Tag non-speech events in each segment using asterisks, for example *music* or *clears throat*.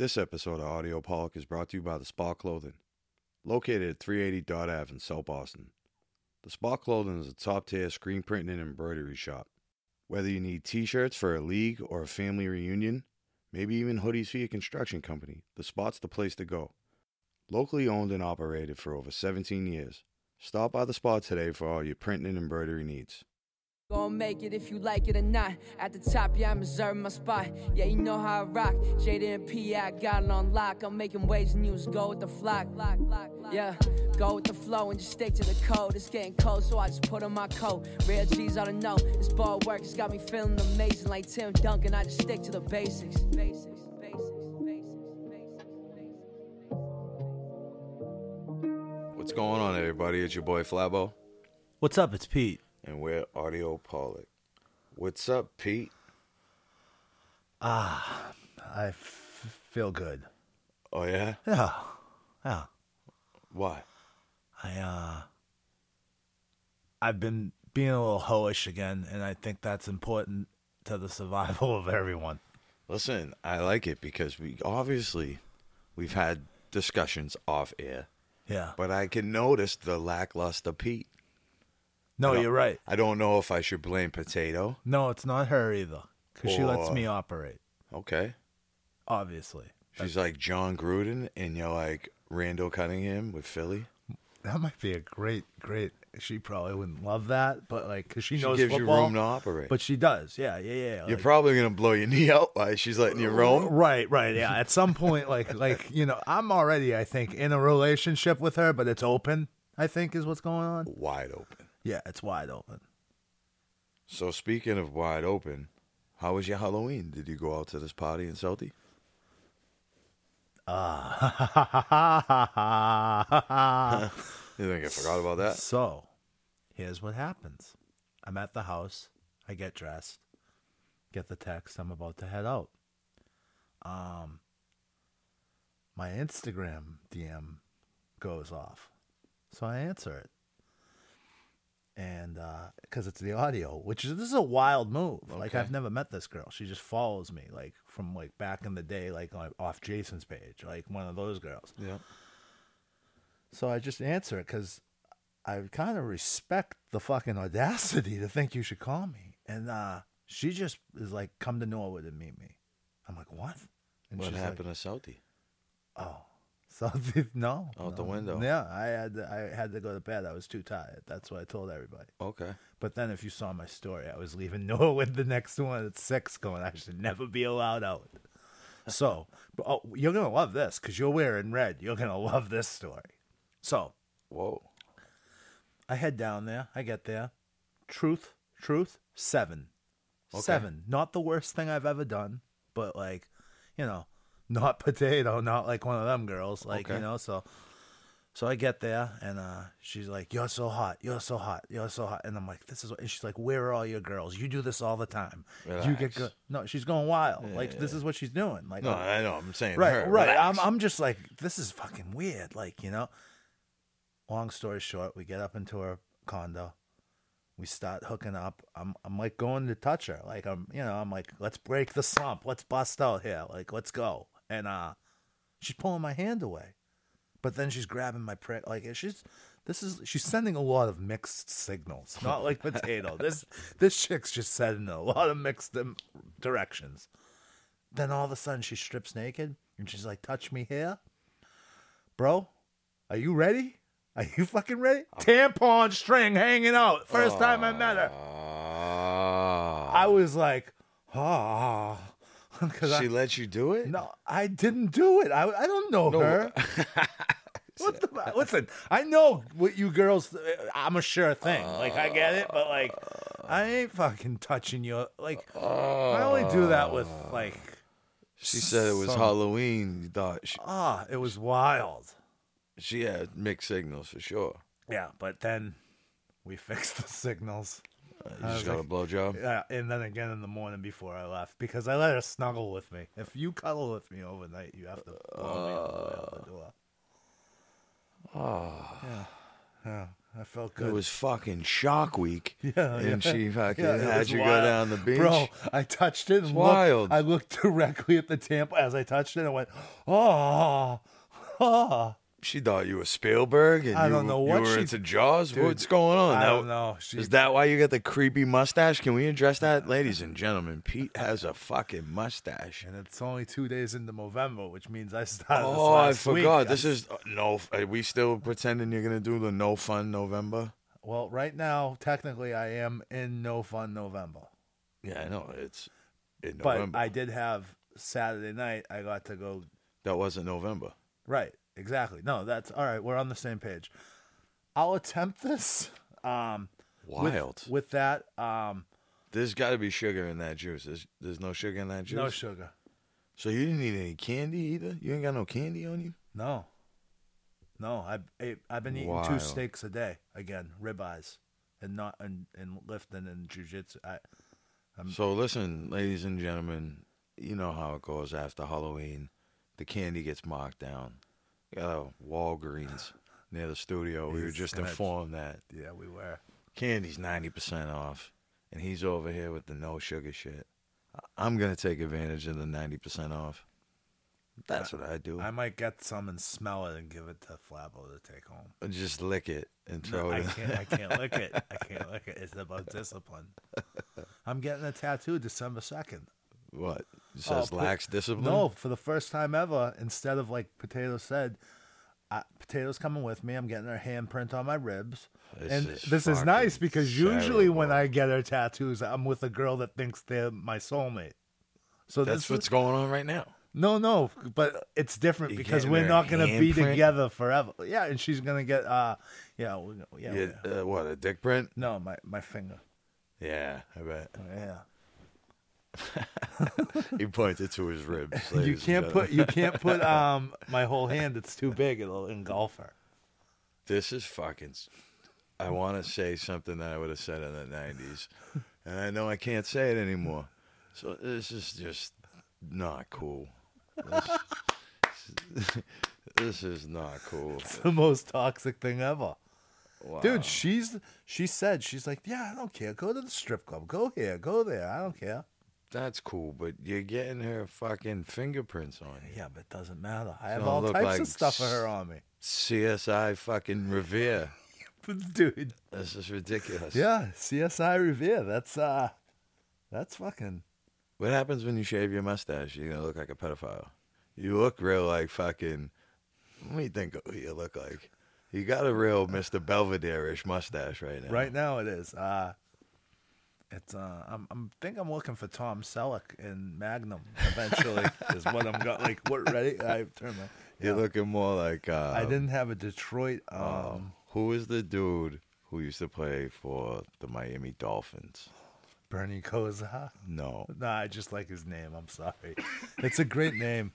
This episode of Audio Pollock is brought to you by The Spot Clothing, located at 380 Dot Ave in South Boston. The Spot Clothing is a top tier screen printing and embroidery shop. Whether you need t shirts for a league or a family reunion, maybe even hoodies for your construction company, The Spot's the place to go. Locally owned and operated for over 17 years. Stop by The Spot today for all your printing and embroidery needs. Gonna make it if you like it or not. At the top, yeah, I'm reserving my spot. Yeah, you know how I rock. Jada and P, I got it on lock. I'm making waves and you just go with the flock. Yeah, go with the flow and just stick to the code. It's getting cold, so I just put on my coat. Real G's ought to know. This ball work has got me feeling amazing like Tim Duncan. I just stick to the basics. Basics, basics, basics, basics, basics. What's going on, everybody? It's your boy Flabo, What's up? It's Pete. And we're Audio Pollock. What's up, Pete? Ah, I f- feel good. Oh, yeah? Yeah, yeah. Why? I uh, I've been being a little hoish again, and I think that's important to the survival *laughs* of everyone. Listen, I like it because we obviously we've had discussions off air, Yeah. but I can notice the lackluster Pete. No, you're right. I don't know if I should blame Potato. No, it's not her either, because she lets Or- me operate. Okay. Obviously, She's like Jon Gruden and you're like Randall Cunningham with Philly. that might be a great, great. She probably wouldn't love that, but like, because she She knows gives football. you room to operate. But she does. Yeah, yeah, yeah. you're like- probably gonna blow your knee out while she's letting you roam. *laughs* Right, right, yeah. At some point, like, like you know, I'm already, I think, in a relationship with her, but it's open. I think is what's going on. Wide open. Yeah, it's wide open. So speaking of wide open, how was your Halloween? Did you go out to this party in Southie? Ah. *laughs* You think I forgot about that? so, here's what happens. I'm at the house. I get dressed. Get the text. I'm about to head out. Um, my Instagram DM goes off, so I answer it. And because it's the audio, which is this is a wild move. Like I've never met this girl. She just follows me, like from like back in the day, like on, off Jason's page, like one of those girls. Yeah. So I just answer it because I kind of respect the fucking audacity to think you should call me. And uh, she just is like, come to Norwood and meet me. I'm like, what? And What happened to Southie? Oh, so *laughs* no, Out the window. Yeah, I had to, I had to go to bed. I was too tired. That's what I told everybody. Okay. But then, if you saw my story, I was leaving *laughs* Norwood the next one at six, going, I should never be allowed out. *laughs* So, but, oh, you're gonna love this because you're wearing red. You're gonna love this story. So, Whoa. I head down there. I get there. Truth, truth, seven. Okay. Seven. Not the worst thing I've ever done, but like, you know, not *laughs* potato, not like one of them girls. Like, Okay. you know, so so I get there and uh she's like, You're so hot, you're so hot, you're so hot. And I'm like, This is what and she's like, Where are all your girls? You do this all the time. You get Relax. good no, she's going wild. Yeah, like this is what she's doing. Like No, I know. I'm saying right, her. right. Relax. I'm, I'm just like, this is fucking weird. Like, you know. Long story short, we get up into her condo. We start hooking up. I'm, I'm like going to touch her. Like I'm, you know, I'm like, let's break the slump. Let's bust out here. Like, let's go. And uh, she's pulling my hand away, but then she's grabbing my prick. Like she's, this is she's sending a lot of mixed signals. Not like *laughs* potato. this this chick's just sending a lot of mixed directions. Then all of a sudden she strips naked and she's like, "Touch me here, bro. Are you ready? Are you fucking ready?" Tampon string hanging out. First time I met her. I was like, "Ah," *laughs* because she I let you do it? no, I didn't do it. I I don't know her. *laughs* What the, listen, I know what you girls. I'm a sure thing. Like I get it, but like I ain't fucking touching you. Like I only do that with like She said it was some- Halloween. You thought she, ah, it was wild. she had mixed signals for sure. Yeah, but then we *laughs* fixed the signals. You I just got a like- blowjob. Yeah, and then again in the morning before I left because I let her snuggle with me. If you cuddle with me overnight, you have to blow me all the way out the door. Ah. Yeah, yeah. I felt good. It was fucking Shark Week. *laughs* Yeah, and yeah. she fucking Yeah, had you go down the beach. Bro, I touched it and It's looked, wild. I looked *laughs* directly at the tamp as I touched it and went, oh, oh. She thought you were Spielberg, and I you, don't know you what were she- into Jaws. Dude, What's going on? I Now- don't know. She- Is that why you got the creepy mustache? Can we address that, ladies and gentlemen? Pete has a fucking mustache. And it's only two days into November, which means I started. this Oh, I last week. forgot. This is uh, no. Are we still pretending you're gonna do the no fun November? Well, right now, technically, I am in No Fun November. Yeah, I know it's in But November. I did have Saturday night. I got to go. that wasn't November. Right. Exactly. No, that's all right. We're on the same page. I'll attempt this. Um, with- Wild. With, that, um, There's got to be sugar in that juice. There's, there's no sugar in that juice. no sugar. so you didn't eat any candy either. You ain't got no candy on you. No. No, I ate, I've been eating Wild. two steaks a day again, ribeyes, and not and, and lifting and jujitsu. I Um, So listen, ladies and gentlemen, you know how it goes after Halloween. The candy gets marked down. Uh, Walgreens near the studio. We were just informed that yeah, we were. candy's ninety percent off, and he's over here with the no sugar shit. I- I'm gonna take advantage of the ninety percent off. That's what I do. I might get some and smell it and give it to Flabo to take home. Just lick it and throw No, it. in. can't. I can't lick it. I can't *laughs* lick it. It's about discipline. I'm getting a tattoo December second. What? It Oh, says put- lax discipline. No, for the first time ever, instead of like Potato said, uh, Potato's coming with me. I'm getting her handprint on my ribs. This and is this is nice because usually when. I get her tattoos, I'm with a girl that thinks they're my soulmate. So That's what's going on right now. no, no, but it's different You because we're not gonna be handprint? together forever. Yeah, and she's gonna get uh, yeah, yeah, Yeah, uh, what a dick print. no, my my finger. Yeah, I bet. Yeah, *laughs* he pointed to his ribs. you can't put you can't put *laughs* um my whole hand. It's too big. It'll engulf her. This is fucking. I want to say something that I would have said in the '90s, and I know I can't say it anymore. So this is just not cool. This, *laughs* this is not cool, It's the most toxic thing ever. wow. Dude, she's she said she's like, yeah, I don't care. Go to the strip club. Go here. Go there. I don't care. That's cool, but you're getting her fucking fingerprints on you. Yeah, but it doesn't matter. I have Don't all look types like of stuff for her on me. CSI fucking Revere. *laughs* Dude, This is ridiculous. yeah, CSI Revere. That's uh, that's fucking. What happens when you shave your mustache? You're gonna look like a pedophile. You look real like fucking. Let me think of who you look like. You got a real Mr. Belvedere-ish mustache right now. Right now, it is. Uh, it's uh, I'm I'm think I'm looking for Tom Selleck in Magnum. Eventually, *laughs* is what I'm got. Like, what? Ready? I turn my. You're looking more like. Uh, I didn't have a Detroit. Um, Um, who is the dude who used to play for the Miami Dolphins? Bernie Kosar. No. Nah, I just like his name. I'm sorry. It's a great name.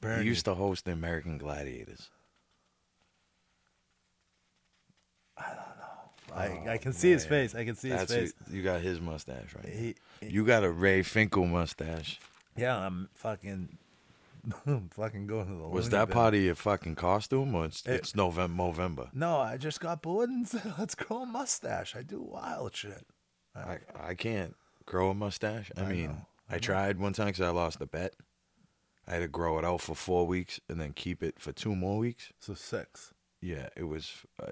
Bernie. *laughs* He used to host the American Gladiators. I, I can see his face. I can see his face. who- you got his mustache right. He, You got a Ray Finkle mustache. yeah, I'm fucking, *laughs* fucking going to the. Was that bin. part of your fucking costume, or it's, It- it's November? November. No, I just got bored and *laughs* said, "Let's grow a mustache." I do wild shit. I, I can't grow a mustache. I, I mean, know, I, tried one time because I lost a bet. I had to grow it out for four weeks and then keep it for two more weeks. So six. Yeah, it was. Uh,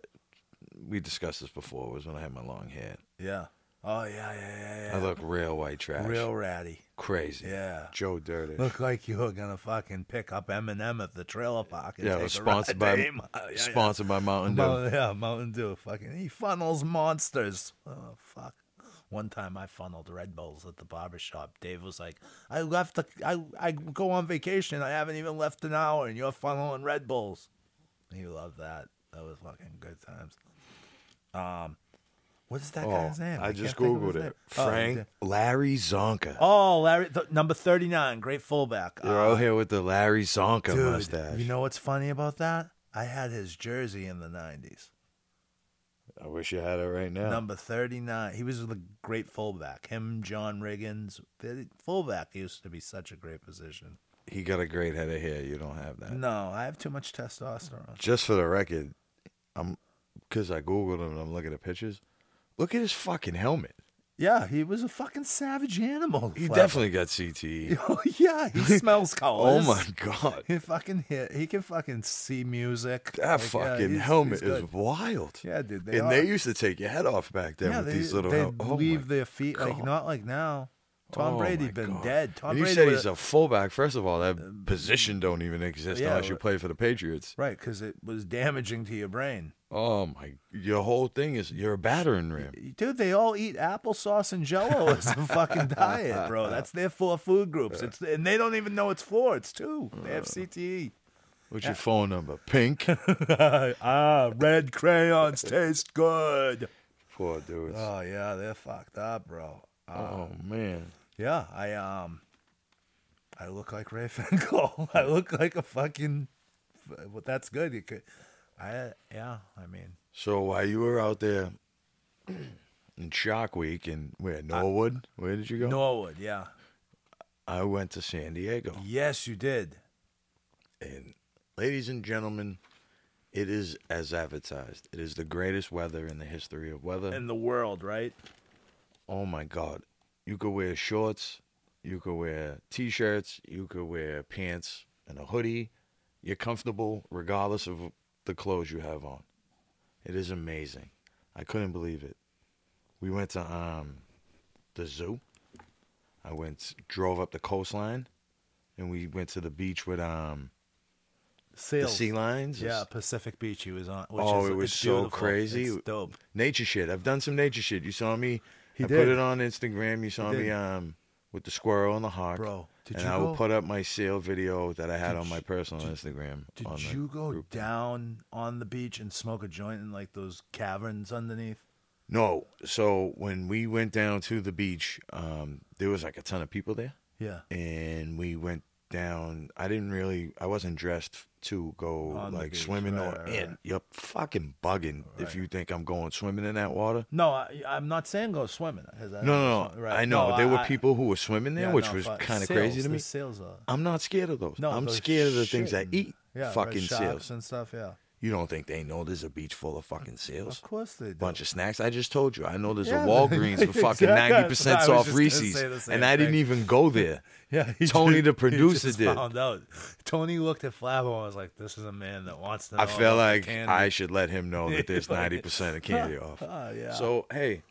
we discussed this before. It was when I had my long hair. Yeah. Oh yeah, yeah, yeah, yeah. I look real white trash. real ratty. crazy. Yeah. Joe Dirty. Look like you were gonna fucking pick up Eminem at the trailer park. And yeah, take sponsored by. *laughs* Yeah, sponsored by Mountain Dew. Mount- yeah, Mountain Dew. Fucking, he funnels monsters. Oh fuck. One time I funneled Red Bulls at the barber shop. Dave was like, "I left the, I, I go on vacation. I haven't even left an hour, and you're funneling Red Bulls." He loved that. That was fucking good times. Um, what is that Oh, guy's name? I just think of googled it. name. Oh, Frank yeah. Larry Csonka. Oh, Larry, th- number thirty-nine, great fullback. You're Uh, out here with the Larry Csonka Dude, mustache. you know what's funny about that? I had his jersey in the '90s. I wish you had it right now. Number 39. He was the great fullback. Him, John Riggins. Fullback used to be such a great position. He got a great head of hair. You don't have that. No, I have too much testosterone. Just for the record, I'm because I googled him and I'm looking at pictures. Look at his fucking helmet. Yeah, he was a fucking savage animal. He definitely got CTE. *laughs* Oh yeah, he *laughs* smells colors. oh my god, He fucking hit. He can fucking see music. that Like, yeah, fucking he's- helmet he's is wild. Yeah, dude. They and are. they used to take your head off back then yeah, with they, these little. they hel- oh leave their feet like not like now. Tom Oh Brady been God. dead. Tom and you Brady said he's a fullback. First of all, that uh, position don't even exist Yeah, unless you play for the Patriots. right because it was damaging to your brain. Oh my! Your whole thing is you're a battering ram. Dude, they all eat applesauce and Jello as a fucking *laughs* diet, bro. That's their four food groups. It's and they don't even know it's four. It's two. They have CTE. What's your phone number? Pink. *laughs* ah, red crayons taste good. Poor dudes. Oh yeah, they're fucked up, bro. Uh, oh man. Yeah, I um, I look like Ray *laughs* Finkle. I look like a fucking. Well, that's good. You could, I yeah. I mean, So while you were out there *clears throat* in Shark Week in where Norwood, where did you go? Norwood. Yeah. I went to San Diego. Yes, you did. And ladies and gentlemen, it is as advertised. It is the greatest weather in the history of weather. In the world, right? oh my God. You could wear shorts, you could wear t shirts, you could wear pants and a hoodie. You're comfortable regardless of the clothes you have on. It is amazing. I couldn't believe it. We went to um the zoo. I went drove up the coastline and we went to the beach with um the sea lions. Yeah, Pacific Beach. He was on. Which Oh, is, it was so beautiful. crazy. It's dope. nature shit. I've done some nature shit. You saw me. He I did. put it on Instagram. You saw me um with the squirrel and the hawk. Bro, did and you I go? will put up my sail video that I had on my personal Instagram. Did you go group. down on the beach and smoke a joint in like those caverns underneath? No. So when we went down to the beach, um, there was like a ton of people there, Yeah. and we went down. I didn't really. I wasn't dressed to go On like beach, swimming right, or right, in. right. You're fucking bugging if you think I'm going swimming in that water. No, I, I'm not saying go swimming. I No, no, no. I know No, there were people who were swimming there, yeah, which no, was kind of crazy to me. Are. I'm not scared of those. No, I'm those scared of the things that eat yeah, fucking seals. and stuff. Yeah, You don't think they know there's a beach full of fucking seals? of course they do. Bunch of snacks. I just told you. I know there's Yeah, a *laughs* Walgreens for fucking ninety percent off Reese's, and I didn't even go *laughs* there. Yeah, *laughs* Tony, just- the he producer, did. Found out. Tony looked at Flabo and was like, "This is a man that wants to." I feel like candy." I should let him know that there's ninety percent of candy off. Ah, yeah. So hey,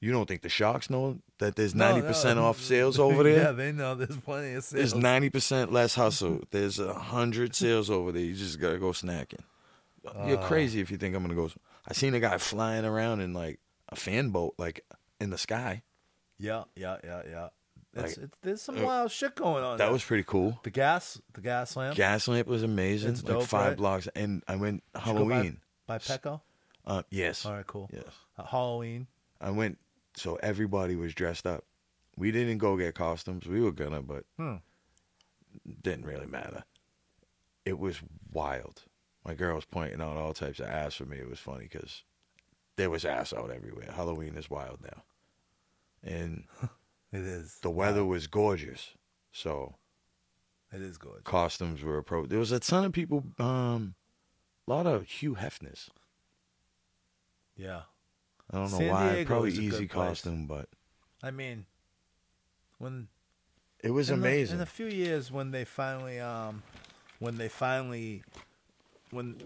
you don't think the sharks know that there's No, ninety percent no. off sales over there? yeah, they know there's plenty of sales. There's ninety percent less hustle. There's a hundred sales over there. You just gotta go snacking. You're Ah. crazy if you think I'm gonna go. I seen a guy flying around in like a fan boat, like in the sky. Yeah, yeah, yeah, yeah. It's, Like, it's, there's some uh, wild shit going on. That there. was pretty cool. the gas, the gas lamp. Gas lamp was amazing. It's like dope, five right? blocks, and I went Did go by- Halloween. by, Petco. Uh, yes, All right, cool. yes. Uh, Halloween. I went. So everybody was dressed up. We didn't go get costumes. We were gonna, but Hmm. didn't really matter. It was wild. My girl was pointing out all types of ass for me. It was funny because there was ass out everywhere. Halloween is wild now, and *laughs* It is. the weather was gorgeous. So It is good. costumes were approached. There was a ton of people. Um, a lot of Hugh Hefners. Yeah. I don't know San why. Diego Probably easy good place. costume, but I mean, when it was in the- amazing. in a few years when they finally um when they finally when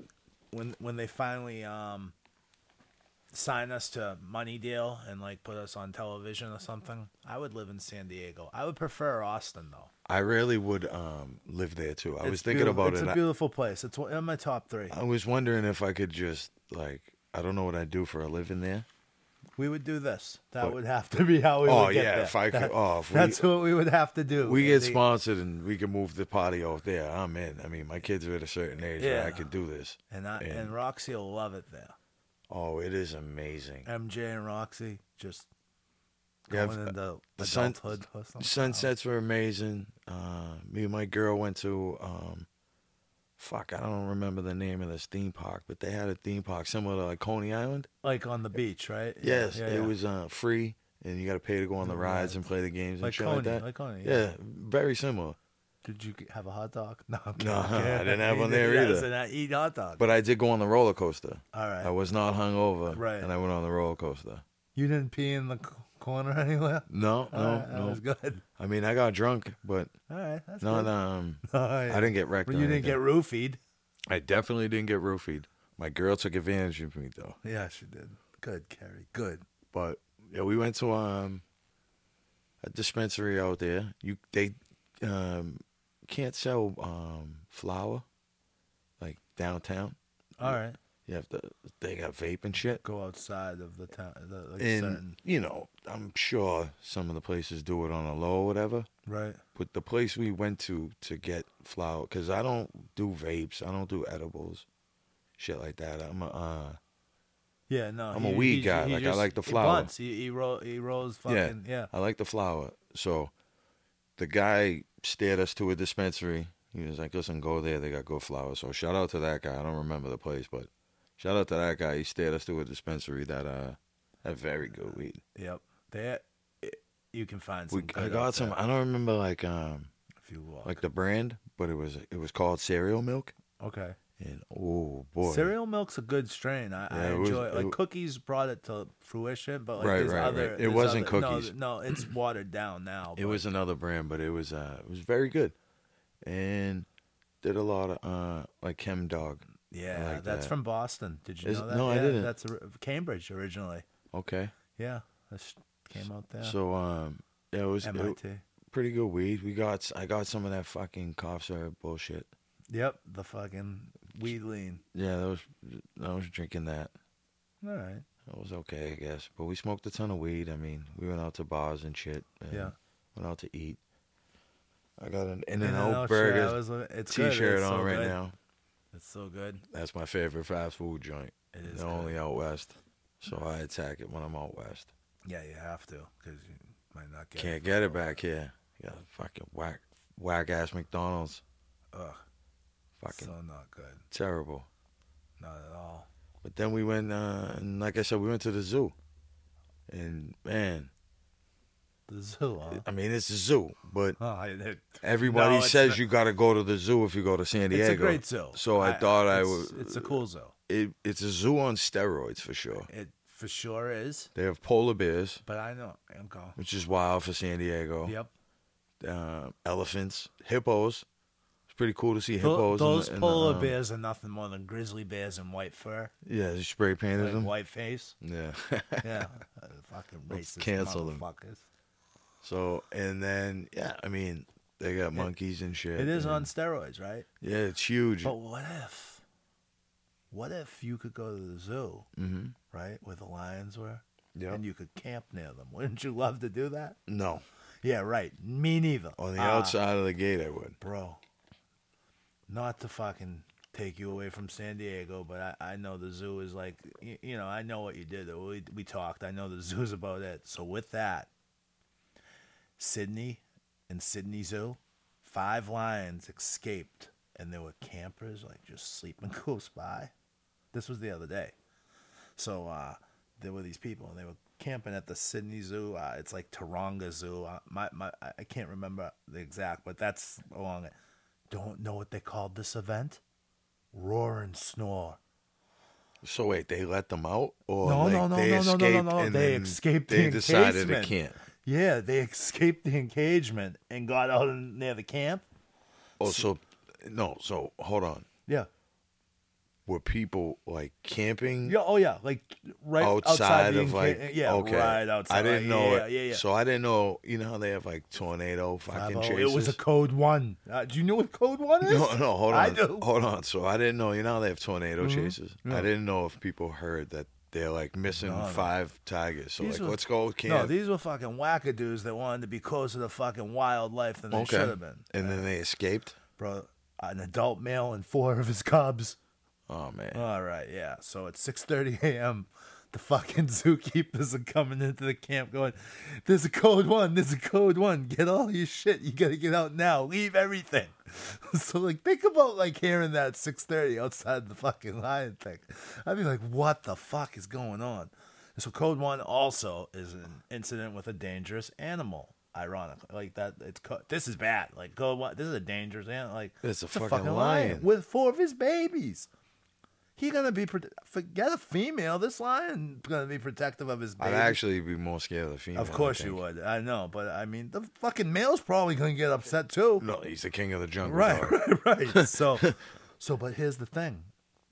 when when they finally um sign us to money deal and like put us on television or something i would live in san diego i would prefer austin though I really would um, live there too. I was thinking about it's it. It's a beautiful place it's in my top three I, I was wondering if I could just like I don't know what I'd do for a living there. We would do this that would have to be how we Oh, would get yeah, there. if I could- That- oh, if we- that's what we would have to do We get sponsored and we can move the party out there. I'm in. I mean, my kids are at a certain age where I Yeah. could do this. and I, and- and roxy will love it there Oh, it is amazing. mj and roxy just Yeah, going into the sun- or something. Sunsets were amazing. Uh, me and my girl went to um, fuck, I don't remember the name of this theme park, but they had a theme park similar to like Coney Island. like on the beach, right? Yes, yeah, it yeah. was uh, free, and you got to pay to go on the rides and play the games and like shit Coney, like that. like Coney. yeah. very similar. Did you have a hot dog? *laughs* No, I'm No. I didn't have *laughs* one there either. so now eat hot dog. But I did go on the roller coaster. All right. I was not hungover, Right. And I went on the roller coaster. you didn't pee in the corner *laughs* anywhere. No, no, All right, that no. was good. I mean, I got drunk, but All right, that's not. good. Um, *laughs* All right. I didn't get wrecked. But you didn't get roofied. I definitely didn't get roofied. My girl took advantage of me though. Yeah, she did. Good, Carrie. Good. But yeah, we went to um a dispensary out there. You they um can't sell um flour like downtown. All right. You have to. They got vape and shit. Go outside of the town. The, like And certain, you know, I'm sure some of the places do it on a low or whatever. right. But the place we went to to get flour, because I don't do vapes, I don't do edibles, shit like that. I'm a, uh, Yeah, no. I'm a weed guy, like, I like the he flower. blunts. He he, roll, he rolls fucking yeah. I like the flour. So the guy steered us to a dispensary. He was like, listen, go there. They got good flour. So shout out to that guy. I don't remember the place, but shout out to that guy. He steered us to a dispensary that uh had very good weed. Yep. That you can find some. We, I got some. there I don't remember like um if you walk. like the brand, but it was it was called cereal milk. okay. And oh boy, Cereal milk's a good strain. I, I Yeah, it was- enjoy it. Like it- cookies brought it to fruition, but like Right, right, other. right. It wasn't other- no, cookies. No, it's *clears throat* watered down now. It but- was another brand, but it was uh it was very good, and did a lot of uh like Chemdawg. Yeah, like that's that. from Boston. Did you Is know that? No, I didn't. That's Cambridge originally. Okay, Yeah, that came out there. so um yeah, it was it- MIT. pretty good weed. We got I got some of that fucking cough syrup bullshit. Yep, the fucking weed lean. Yeah, that was I was drinking that. All right. It was okay, I guess. But we smoked a ton of weed. I mean, we went out to bars and shit. And Yeah. Went out to eat. I got an In and In-N-Out, Out Burger was li- it's good, t-shirt it's on so right good. now. It's so good. That's my favorite fast food joint. It is They're good. only out west, so I attack it when I'm out west. Yeah, you have to because you might not get. Can't get it back here. You got fucking whack, whack ass McDonald's. Ugh, Fucking so not good. terrible. Not at all. But then we went, uh, and like I said, we went to the zoo. And man, The zoo, huh? I mean, it's a zoo, but Oh, it- everybody No, says not- you got to go to the zoo if you go to San Diego. It's a great zoo. So I, thought I would. It's a cool zoo. It, it's a zoo on steroids for sure. It for sure is. They have polar bears, But I know. I'm going. which is wild for San Diego. Yep. Uh, elephants, hippos. It's pretty cool to see hippos. in the- Those in the, polar um, bears are nothing more than grizzly bears in white fur, Yeah, they spray painted like them. white face. Yeah. Yeah, uh, *laughs* fucking Let's racist cancel them. So and then yeah, I mean they got monkeys and shit. It is and- on steroids, right? Yeah, it's huge. But what if? What if you could go to the zoo, hmm right, where the lions were, Yeah. and you could camp near them? Wouldn't you love to do that? No, Yeah, right. Me neither. on the Ah, outside of the gate, I would. bro. Not to fucking take you away from San Diego, but I, I know the zoo is like, you, you know, I know what you did. We, we talked. I know the *laughs* zoo's about it. So with that, Sydney and Sydney Zoo, five lions escaped, and there were campers like just sleeping *laughs* close by. This was the other day. So uh, there were these people, and they were camping at the Sydney Zoo. Uh, it's like Taronga Zoo. Uh, my, my, I can't remember the exact, but that's along it. Don't know what they called this event? Roar and snore. So wait, they let them out, or No, like no, no, they no, no, no, no, escaped no. and They escaped They the decided they can't. Yeah, they *laughs* escaped the engagement and got out near the camp. Oh, so no. So hold on. Yeah. Were people like camping Yeah. Oh, yeah. Like right outside, outside, of like? yeah, okay. right outside. I didn't know yeah, it. Yeah, yeah. yeah. So I didn't know. You know how they have like tornado fucking Bravo. chases. It was a code one. Uh, do you know what code one is? No, no, hold on. I do. Hold on. So I didn't know. You know how they have tornado Mhm. chases. Yeah. I didn't know if people heard that they're like missing No, five tigers. So These like, were- let's go camp. No, these were fucking wackadoos that wanted to be closer to fucking wildlife than they okay. should have been. And then they escaped. Bro, an adult male and four of his cubs. Oh man. All right, yeah. So at 6:30 a.m., the fucking *laughs* zookeepers are coming into the camp, going, "There's a code one. There's a code one. Get all your shit. You gotta get out now. Leave everything." *laughs* so like, think about like hearing that 6:30 outside the fucking lion thing. I'd be like, "What the fuck is going on?" So code one also is an incident with a dangerous animal. Ironically, like that, it's co- this is bad. Like, go what? This is a dangerous animal. Like, It's a fucking lion. with four of his babies. He gonna be forget a female. This lion gonna be protective of his I'd actually be more scared of the female. of course you would. I know, but I mean, the fucking male's probably gonna get upset too. No, he's the king of the jungle. Right, dog. right, right. *laughs* So, so, but here's the thing: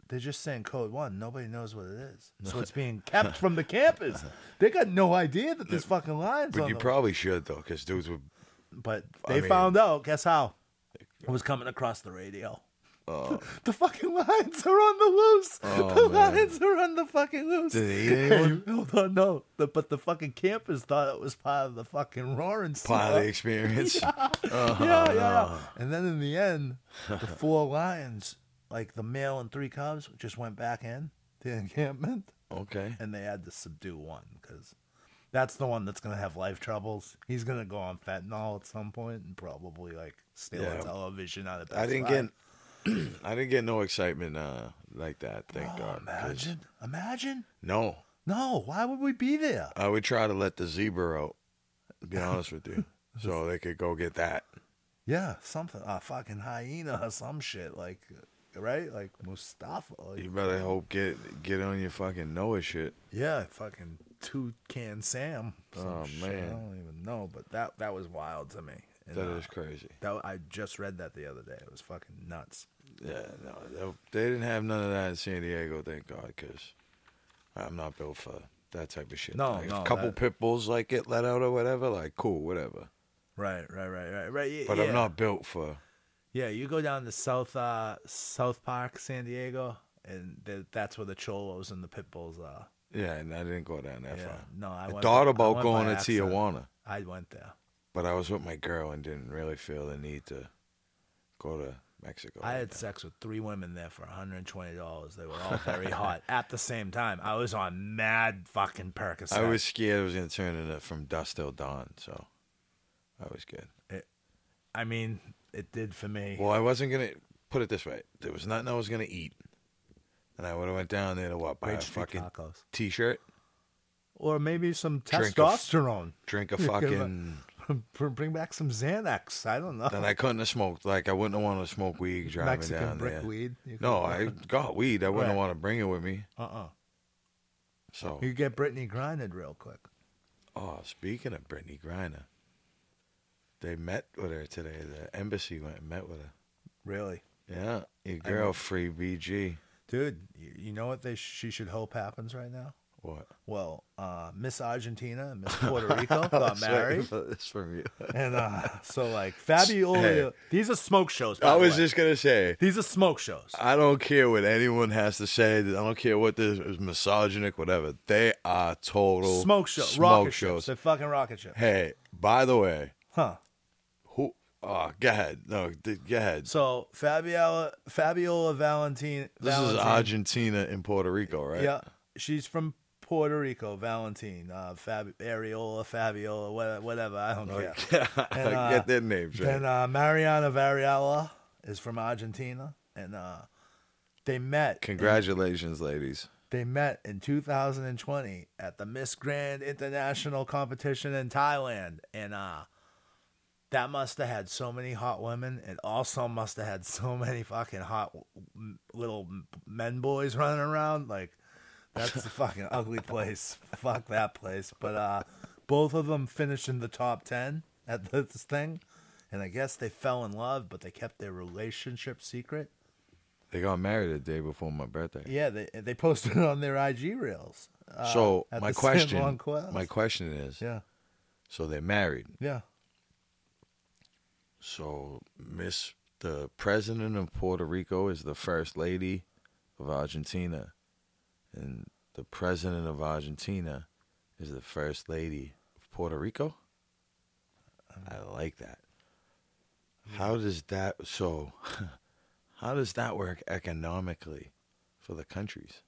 they're just saying code one. Nobody knows what it is, so it's being kept from the campus. They got no idea that this fucking line's But you probably should though, because dudes would. But I they mean- found out. Guess how? It was coming across the radio. Uh, *laughs* The fucking lions are on the loose. Oh, the man. lions are on the fucking loose. Did they eat anyone? Hey, *laughs* hold on, no. The, but the fucking campers thought it was part of the fucking roaring. part of the experience. *laughs* yeah, yeah, yeah. And then in the end, the four lions, like the male and three cubs, just went back in the encampment, Okay. and they had to subdue one because that's the one that's gonna have life troubles. He's gonna go on fentanyl at some point and probably like steal Yeah. a television out of. I didn't Buy. get. *clears throat* I didn't get no excitement uh, like that. Thank Oh, God. imagine, imagine. No, No, why would we be there? I would try to let the zebra out. To be *laughs* honest with you, so they could go get that. Yeah, something, a fucking hyena or some shit, like, right? Like Mustafa. Like, You better hope get get on your fucking Noah shit. Yeah, fucking Toucan Sam. Some Oh, shit, man. I don't even know, but that that was wild to me. And, That uh, is crazy. that I just read that the other day. It was fucking nuts. Yeah, no, they, they didn't have none of that in San Diego, thank God, because I'm not built for that type of shit. No, like, no, a couple that- pit bulls like get let out or whatever, like cool, whatever. Right, right, right, right, right. Yeah, But yeah. I'm not built for. Yeah, you go down to South uh, South Park, San Diego, and th- that's where the cholos and the pit bulls are. Yeah, and I didn't go down that Yeah, far. no, I I, thought I about went going to. Tijuana, I went there. But I was with my girl and didn't really feel the need to go to Mexico. I like had that. sex with three women there for $120. They were all very hot at the same time. I was on mad fucking Percocet. I was scared it was gonna turn into from dusk till dawn, so I was good. I mean, it did for me. Well, I wasn't gonna put it this way. There was nothing I was gonna eat, and I would have went down there to what buy Great street fucking tacos. t-shirt, Or maybe some Drink a testosterone. drink a *laughs* fucking. *laughs* Bring back some Xanax. I don't know. then I couldn't have smoked. Like I wouldn't have wanted to smoke weed driving Mexican down there. brickweed. You No, I got weed. I wouldn't Right. want to bring it with me. Uh-uh. So, You get Brittany grinded real quick. oh, speaking of Brittney Griner, they met with her today. The embassy went and met with her. Really. Yeah, your I girl. Free BG. Dude, you, you know what they sh- she should hope happens right now? What? Well, uh, Miss Argentina and Miss *laughs* Puerto Rico *laughs* got married. This from you. And uh, *laughs* so, like, Fabiola, Hey. these are smoke shows. I was just gonna say. These are smoke shows. I don't care what anyone has to say. I don't care what this is misogynic, whatever. They are total Smoke show, Smoke rocket shows. ships. They're fucking rocket ships. Hey, by the way, Huh. who? Oh, go ahead. No, d- go ahead. So Fabiola, Fabiola Valentin. This is Argentina and Puerto Rico, right? Yeah, she's from Puerto Rico. Valentine, uh, Fab, Ariola, Fabiola, whatever, whatever. I don't care. *laughs* And, uh, Get their names right. Then uh, Mariana Varela is from Argentina, and uh, they met. Congratulations, ladies. They met in 2020 at the Miss Grand International competition in Thailand, and uh, that must have had so many hot women, and also must have had so many fucking hot little men boys running around. Like that's a fucking ugly place. Fuck that place. But uh, both of them finished in the top ten at this thing, and I guess they fell in love, but they kept their relationship secret. They got married the day before my birthday. Yeah, they they posted it on their IG reels. Uh, so my question, my question is, yeah, so they're married. yeah. So Miss, the president of Puerto Rico is the first lady of Argentina, and the president of Argentina is the first lady of Puerto Rico. I like that. How does that so? *laughs* How does that work economically for the countries?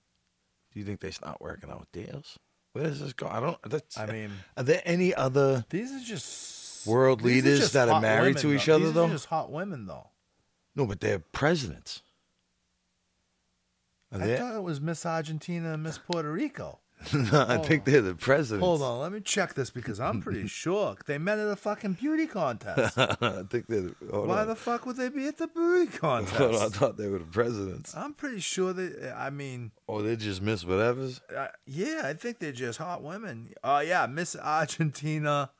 Do you think they start working out deals? Where does this go? I don't. That's, I mean, are there any other? these are just World leaders just that are married women, to each though. other, These though? Are just hot women, though. No, but they're presidents. I they? thought it was Miss Argentina and Miss Puerto Rico. *laughs* No, I think they're the presidents. Hold on, let me check this because I'm pretty *laughs* sure they met at a fucking beauty contest. *laughs* I think they're. The, Why on. the fuck would they be at the beauty Hold on, I thought they were the presidents. I'm pretty sure they. I mean, Oh, they just Miss Whatever's. uh, yeah, I think they're just hot women. Oh yeah, Miss Argentina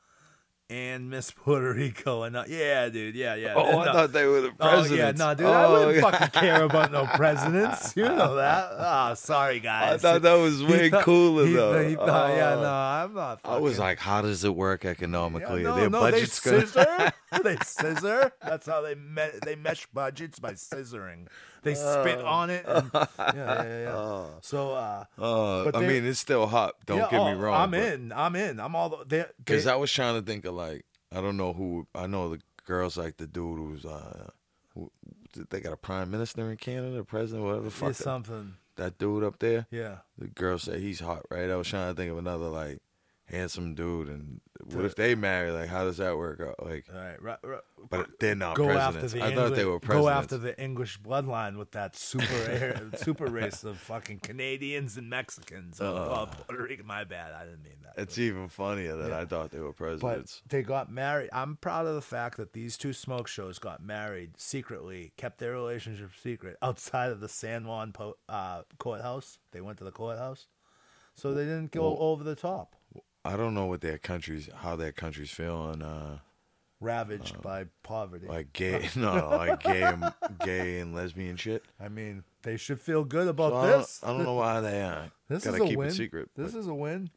and Miss Puerto Rico, and uh, yeah, dude, yeah, yeah. Oh, I thought they were the president. Oh yeah, no, dude, I Oh, wouldn't yeah. fucking care about no *laughs* presidents. You know that? Oh, sorry, guys. I thought that was way thought- cooler he- though. he thought- yeah, Oh. no, I'm not. I was like, how does it work Yeah, economically? no, Their no, budget's they gonna. scissor. *laughs* *laughs* they scissor. That's how they me- they mesh budgets by scissoring. They spit on it. And, *laughs* yeah, yeah, yeah. Oh. So, uh, Uh, But I they- mean, it's still hot. Don't yeah, get me oh, wrong. I'm in. I'm in. I'm all the. They, Because I was trying to think of like, I don't know who. I know the girls like the dude who's uh, who, they got a prime minister in Canada, president, whatever the fuck. is that, something. that dude up there. Yeah. The girl said he's hot, right? I was trying to think of another like handsome dude, and what if they marry? Like, how does that work out? Like, All right. Right. right. but they're not Go after presidents. the I English, thought they were presidents. go after the English bloodline with that super *laughs* air, super race of fucking Canadians and Mexicans. Oh, oh, Puerto Rico. My bad. I didn't mean that. It's even funnier that Yeah. I thought they were presidents. but they got married. I'm proud of the fact that these two smoke shows got married secretly, kept their relationship secret outside of the San Juan po- uh, courthouse. They went to the courthouse, so they didn't go Well- over the top. I don't know what their countries, how their countries feeling. uh, Ravaged by poverty. like gay, *laughs* no, like gay, and, gay and lesbian shit. I mean, they should feel good about So I don't- this. I don't know why they uh, This gotta is a keep win. it secret. This but- is a win.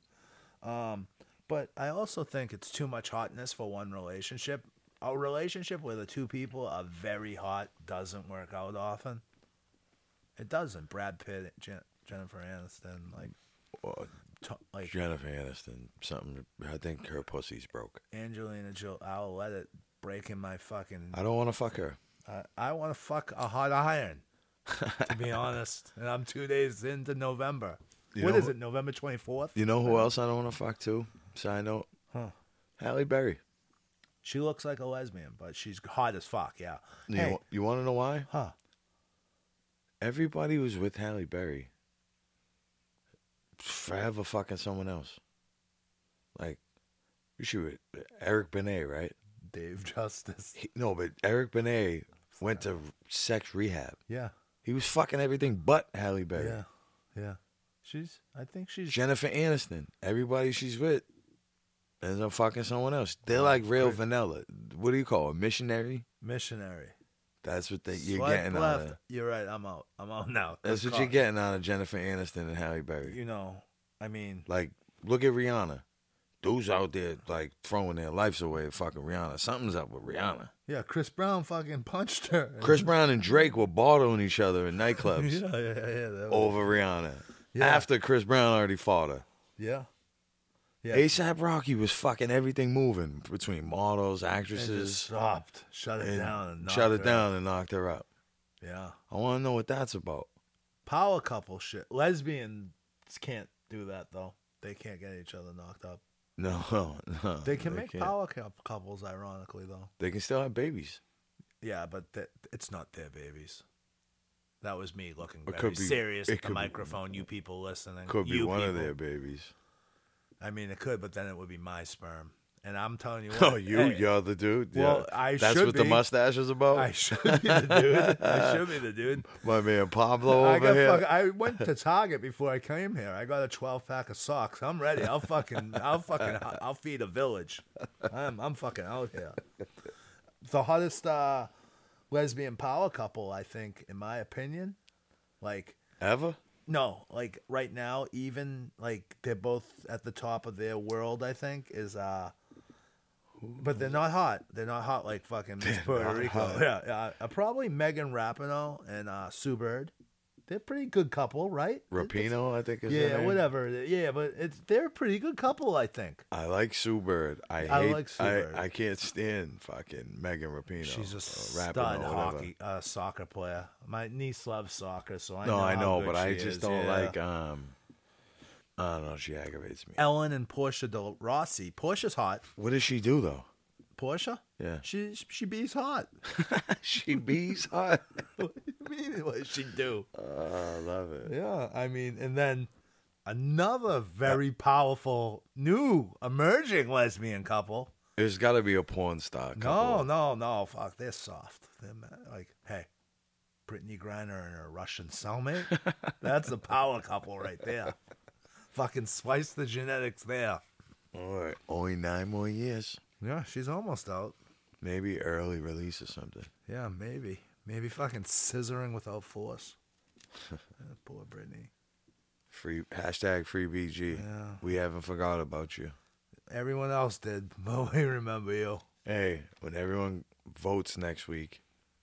Um, but I also think it's too much hotness for one relationship. A relationship where the two people are very hot doesn't work out often. It doesn't. Brad Pitt, Jen- Jennifer Aniston, like, well, to- like Jennifer Aniston, something. I think her pussy's broke. Angelina Jolie. I'll let it break in my fucking. I don't want to fuck her. I, I want to fuck a hot iron. to be *laughs* honest, and I'm two days into November. You What know is it? November twenty fourth. You know who else I don't want to fuck too? Side note, Huh. Halle Berry. She looks like a lesbian, but she's hot as fuck. Yeah. You, Hey, you want to know why? huh? Everybody was with Halle Berry. Forever fucking someone else. Like, you should Eric Benet, right? Dave Justice. He, no, but Eric Benet went to sex rehab. Yeah. He was fucking everything but Halle Berry. Yeah. Yeah. She's. I think she's. Jennifer Aniston. Everybody she's with ends up fucking someone else. They're like real vanilla. What do you call it? Missionary? missionary. That's what they, you're Swipe getting out of. You're right. I'm out. I'm out *laughs* now. That's what you're getting out of Jennifer Aniston and Halle Berry. You know. I mean. Like, look at Rihanna. Dudes out there like throwing their lives away. Fucking Rihanna. Something's up with Rihanna. Yeah. Chris Brown fucking punched her. Chris *laughs* Brown and Drake were bottling each other in nightclubs *laughs* yeah. Yeah. Yeah. That was- over Rihanna. Yeah. After Chris Brown already fought her. Yeah. Yeah. ASAP Rocky was fucking everything moving between models, actresses, stopped. Shut it down. And shut knocked it her out. down and knocked her out. Yeah. I want to know what that's about. Power couple shit. Lesbians can't do that though. They can't get each other knocked up. No, *laughs* no. They can make can't. power cou- couples, ironically though. They can still have babies. Yeah, but that, it's not their babies. That was me looking very could be- serious it at the could be- microphone. You people listening, Could be you one of people. their babies. I mean, it could, but then it would be my sperm. And I'm telling you, *laughs* what, Oh, you, hey, you're the dude. Well, yeah. I That's should what the mustache is about. I should be the dude. I *laughs* should be the dude. My man Pablo I over here. fuck, I went to Target before I came here. I got a 12 pack of socks. I'm ready. I'll fucking, I'll fucking, I'll feed a village. I'm, I'm fucking out here. The hottest uh, lesbian power couple, I think, in my opinion, like Ever? No, like right now, even like they're both at the top of their world. I think is uh, but they're not hot. They're not hot like fucking *laughs* Miss Puerto Rico. hot. Yeah, yeah. Uh, probably Megan Rapinoe and uh, Sue Bird. They're a pretty good couple, right? Rapinoe, I think is Yeah, whatever. Yeah, but it's they're a pretty good couple, I think. I like Sue Bird. I, I hate, like Sue I, Bird. I can't stand fucking Megan Rapinoe. She's a stud hockey uh, soccer player. My niece loves soccer, so I No, know. I know, but I just is, don't yeah. like. um I don't know. She aggravates me. Ellen and Portia de Rossi. Portia's hot. What does she do though? Portia? Yeah, She she bees hot. *laughs* she bees hot. *laughs* what do you mean? What does she do? Oh, I love it. Yeah, I mean, and then Another very powerful new emerging lesbian couple. There's got to be a porn star. No, couple. no, no. Fuck, they're soft. They're like, hey, Brittney Griner and her Russian cellmate. *laughs* That's a power couple right there. Fucking splice the genetics there. All right. Only nine more years. Yeah, she's almost out. Maybe early release or something. Yeah, maybe. Maybe fucking scissoring without force. *laughs* Ah, poor Brittany. Free hashtag free BG. Yeah. We haven't forgot about you. Everyone else did, *laughs* but we remember you. Hey, when everyone votes next week,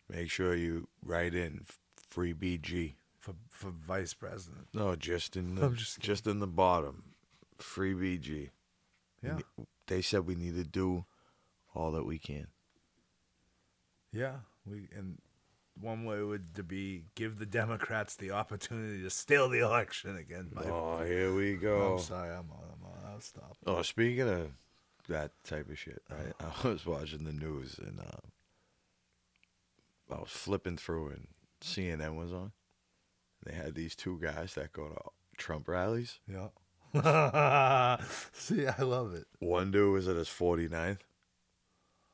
make sure you write in free BG. For for vice president. No, just in the *laughs* I'm just just, in the bottom, free BG. Yeah. They said we need to do all that we can. Yeah. We and one way would to be give the Democrats the opportunity to steal the election again. by- Oh, here we go. I'm sorry, I'm on, I'm on. I'll stop. Oh, speaking of that type of shit, right? I *laughs* was watching the news and uh, I was flipping through and CNN was on. They had these two guys that go to Trump rallies. Yeah. *laughs* See, I love it. One dude was at his 49th,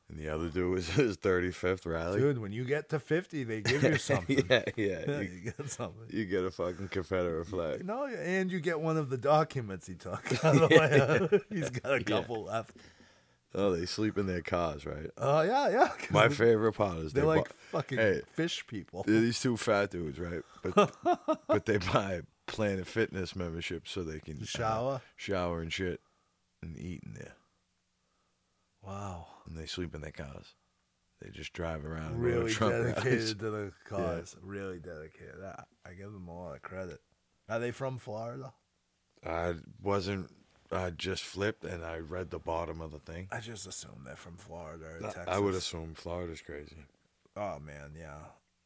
and the other dude was at *laughs* his 35th rally. Dude, when you get to 50, they *laughs* give you something. yeah, yeah. Yeah, You, you get something. you get a fucking Confederate flag. No, and you get one of the documents he took. the. He's got a couple left. Oh, they sleep in their cars, right? Oh, yeah, yeah. 'cause My they- favorite part is They're they like bu- fucking Hey. fish people. They're these two fat dudes, right? But but they buy Planet Fitness membership so they can uh, Shower? shower and shit, and eat in there. Wow. And they sleep in their cars. They just drive around. and go to *laughs* Really dedicated rallies. to the cause. Really dedicated. I, I give them a lot of credit. Are they from Florida? I wasn't. I just flipped and I read the bottom of the thing. I just assume they're from Florida or I- Texas. I would assume Florida's crazy. Oh man, yeah.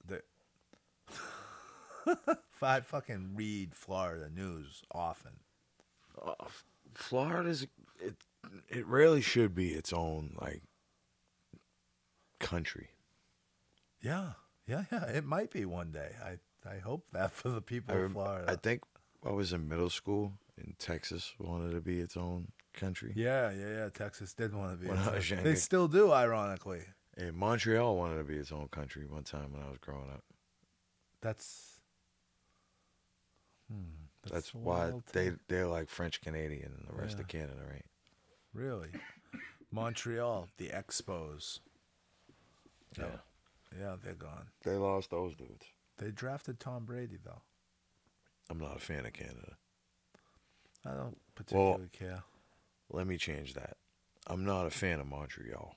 The *laughs* I fucking read Florida news often. Uh, Florida's it. It really should be its own like country. Yeah, yeah, yeah. It might be one day. I I hope that for the people I, of Florida. I think I was in middle school in Texas wanted to be its own country. yeah, yeah, yeah. Texas did want to be. Its own-. They still do, ironically. And Montreal wanted to be its own country one time when I was growing up. That's. Hmm, That's, a why they they're like French Canadian and the rest Yeah. of Canada, right? really Montreal, the Expos. Yeah. Yeah, they're gone. They lost those dudes. They drafted Tom Brady though. I'm not a fan of Canada. I don't particularly care. Let me change that. I'm not a fan of Montreal.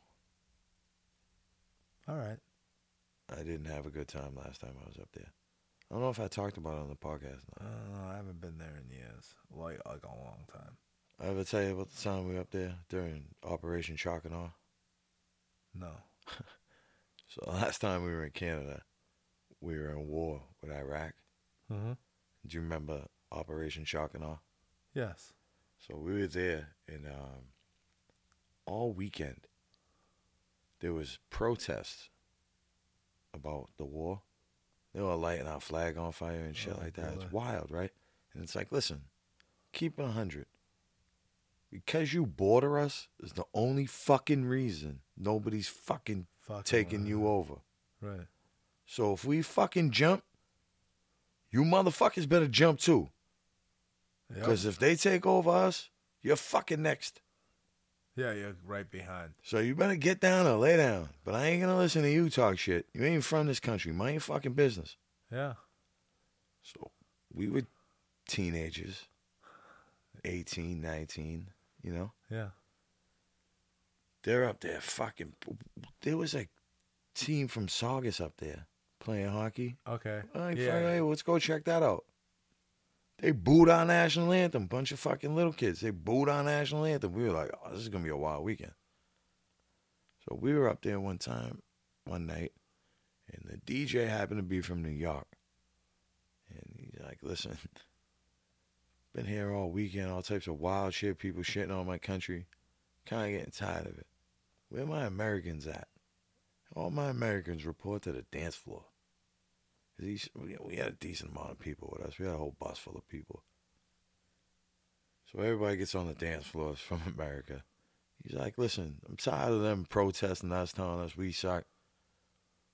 All right. I didn't have a good time last time I was up there. I don't know if I talked about it on the podcast. I don't know. I haven't been there in years, like like a long time. I ever tell you about the time we were up there during Operation Shock and Awe? No. *laughs* So last time we were in Canada, we were in war with Iraq. Mm-hmm. Do you remember Operation Shock and Awe? Yes. So we were there, and um, all weekend there was protests about the war. They were lighting our flag on fire and shit Oh, like that. It's wild, right? And it's like, listen, keep it a hundred. Because you border us is the only fucking reason nobody's fucking Fucking taking whatever. you over. Right. So if we fucking jump, you motherfuckers better jump too. Yep. Because if they take over us, you're fucking next. Yeah, you're right behind. So you better get down or lay down. But I ain't gonna listen to you talk shit. You ain't from this country. Mind your fucking business. Yeah. So we were teenagers, 18, 19, you know? Yeah. They're up there fucking. There was a team from Saugus up there playing hockey. Okay. Like, yeah. hey, let's go check that out. They booed our national anthem. Bunch of fucking little kids. They booed our national anthem. We were like, oh, this is gonna be a wild weekend. So we were up there one time, one night, and the DJ happened to be from New York. And he's like, listen, *laughs* been here all weekend, all types of wild shit, people shitting on my country. Kind of getting tired of it. Where my Americans at? All my Americans report to the dance floor. We had a decent amount of people with us. We had a whole bus full of people. So everybody gets on the dance floors *laughs* from America. He's like, listen, I'm tired of them protesting us, telling us we suck.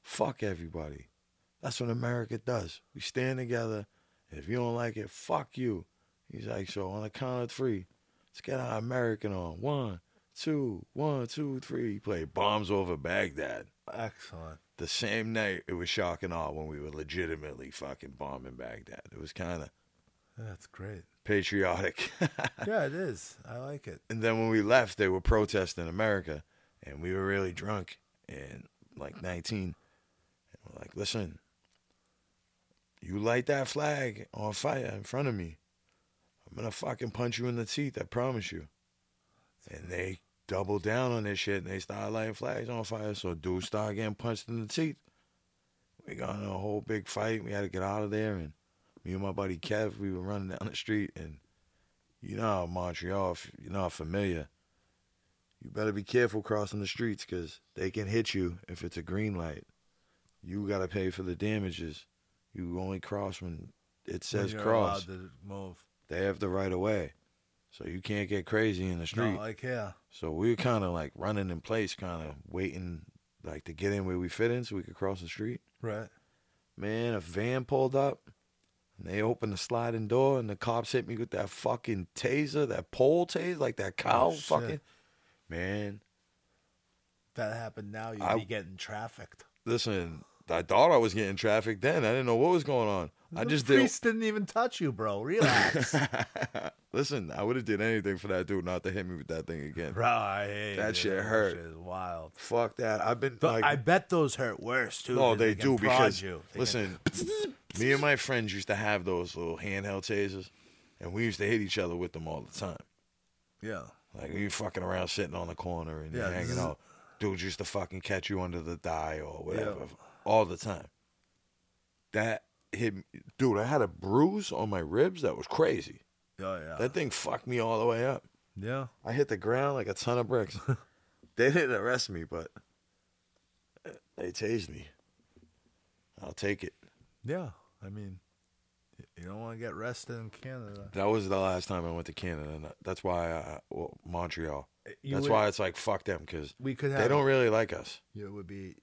Fuck everybody. That's what America does. We stand together. If you don't like it, fuck you. He's like, so on the count of three, let's get our American on. One, two, one, two, three. He played bombs over Baghdad. Excellent. The same night, it was shock and awe when we were legitimately fucking bombing Baghdad. It was kind of That's great. patriotic. *laughs* Yeah, it is. I like it. And then when we left, they were protesting America, and we were really drunk and like 19. And we're like, listen, you light that flag on fire in front of me, I'm gonna fucking punch you in the teeth. I promise you. And they doubled down on this shit, and they started lighting flags on fire. So dudes started getting punched in the teeth. We got in a whole big fight. We had to get out of there, and me and my buddy Kev, we were running down the street, and you know how Montreal, you're not familiar, you better be careful crossing the streets because they can hit you if it's a green light. You got to pay for the damages. You only cross when it says When cross. allowed to move. They have the right of way. So you can't get crazy in the street. No, like yeah. so we were kind of like running in place, kind of waiting like to get in where we fit in so we could cross the street. Right. Man, a van pulled up and they opened the sliding door and the cops hit me with that fucking taser, that pole taser, like that cow Oh, fucking. Man, If that happened now, you'd I- be getting trafficked. listen, I thought I was getting traffic then. I didn't know what was going on. I just did. priest didn't even touch you, bro. Relax. *laughs* listen, I would have did anything for that dude not to hit me with that thing again. bro, I hate That it. shit That hurt. shit is wild. Fuck that. I've been But like, I bet those hurt worse too. Oh, no, 'cause they, can do because you. They can- listen, *laughs* me and my friends used to have those little handheld tasers, and we used to hit each other with them all the time. yeah, Like we fucking around sitting on the corner and Yeah, hanging out. Dudes used to fucking catch you under the thigh or whatever Yeah. All the time. That hit me. Dude, I had a bruise on my ribs that was crazy. oh yeah, That thing fucked me all the way up. yeah. I hit the ground like a ton of bricks. *laughs* they didn't arrest me, but they tased me. I'll take it. Yeah, I mean, you don't want to get arrested in Canada. That was the last time I went to Canada. and That's why I, well, Montreal. You That's would- why it's like fuck them because we could have. they don't really like us. It would be.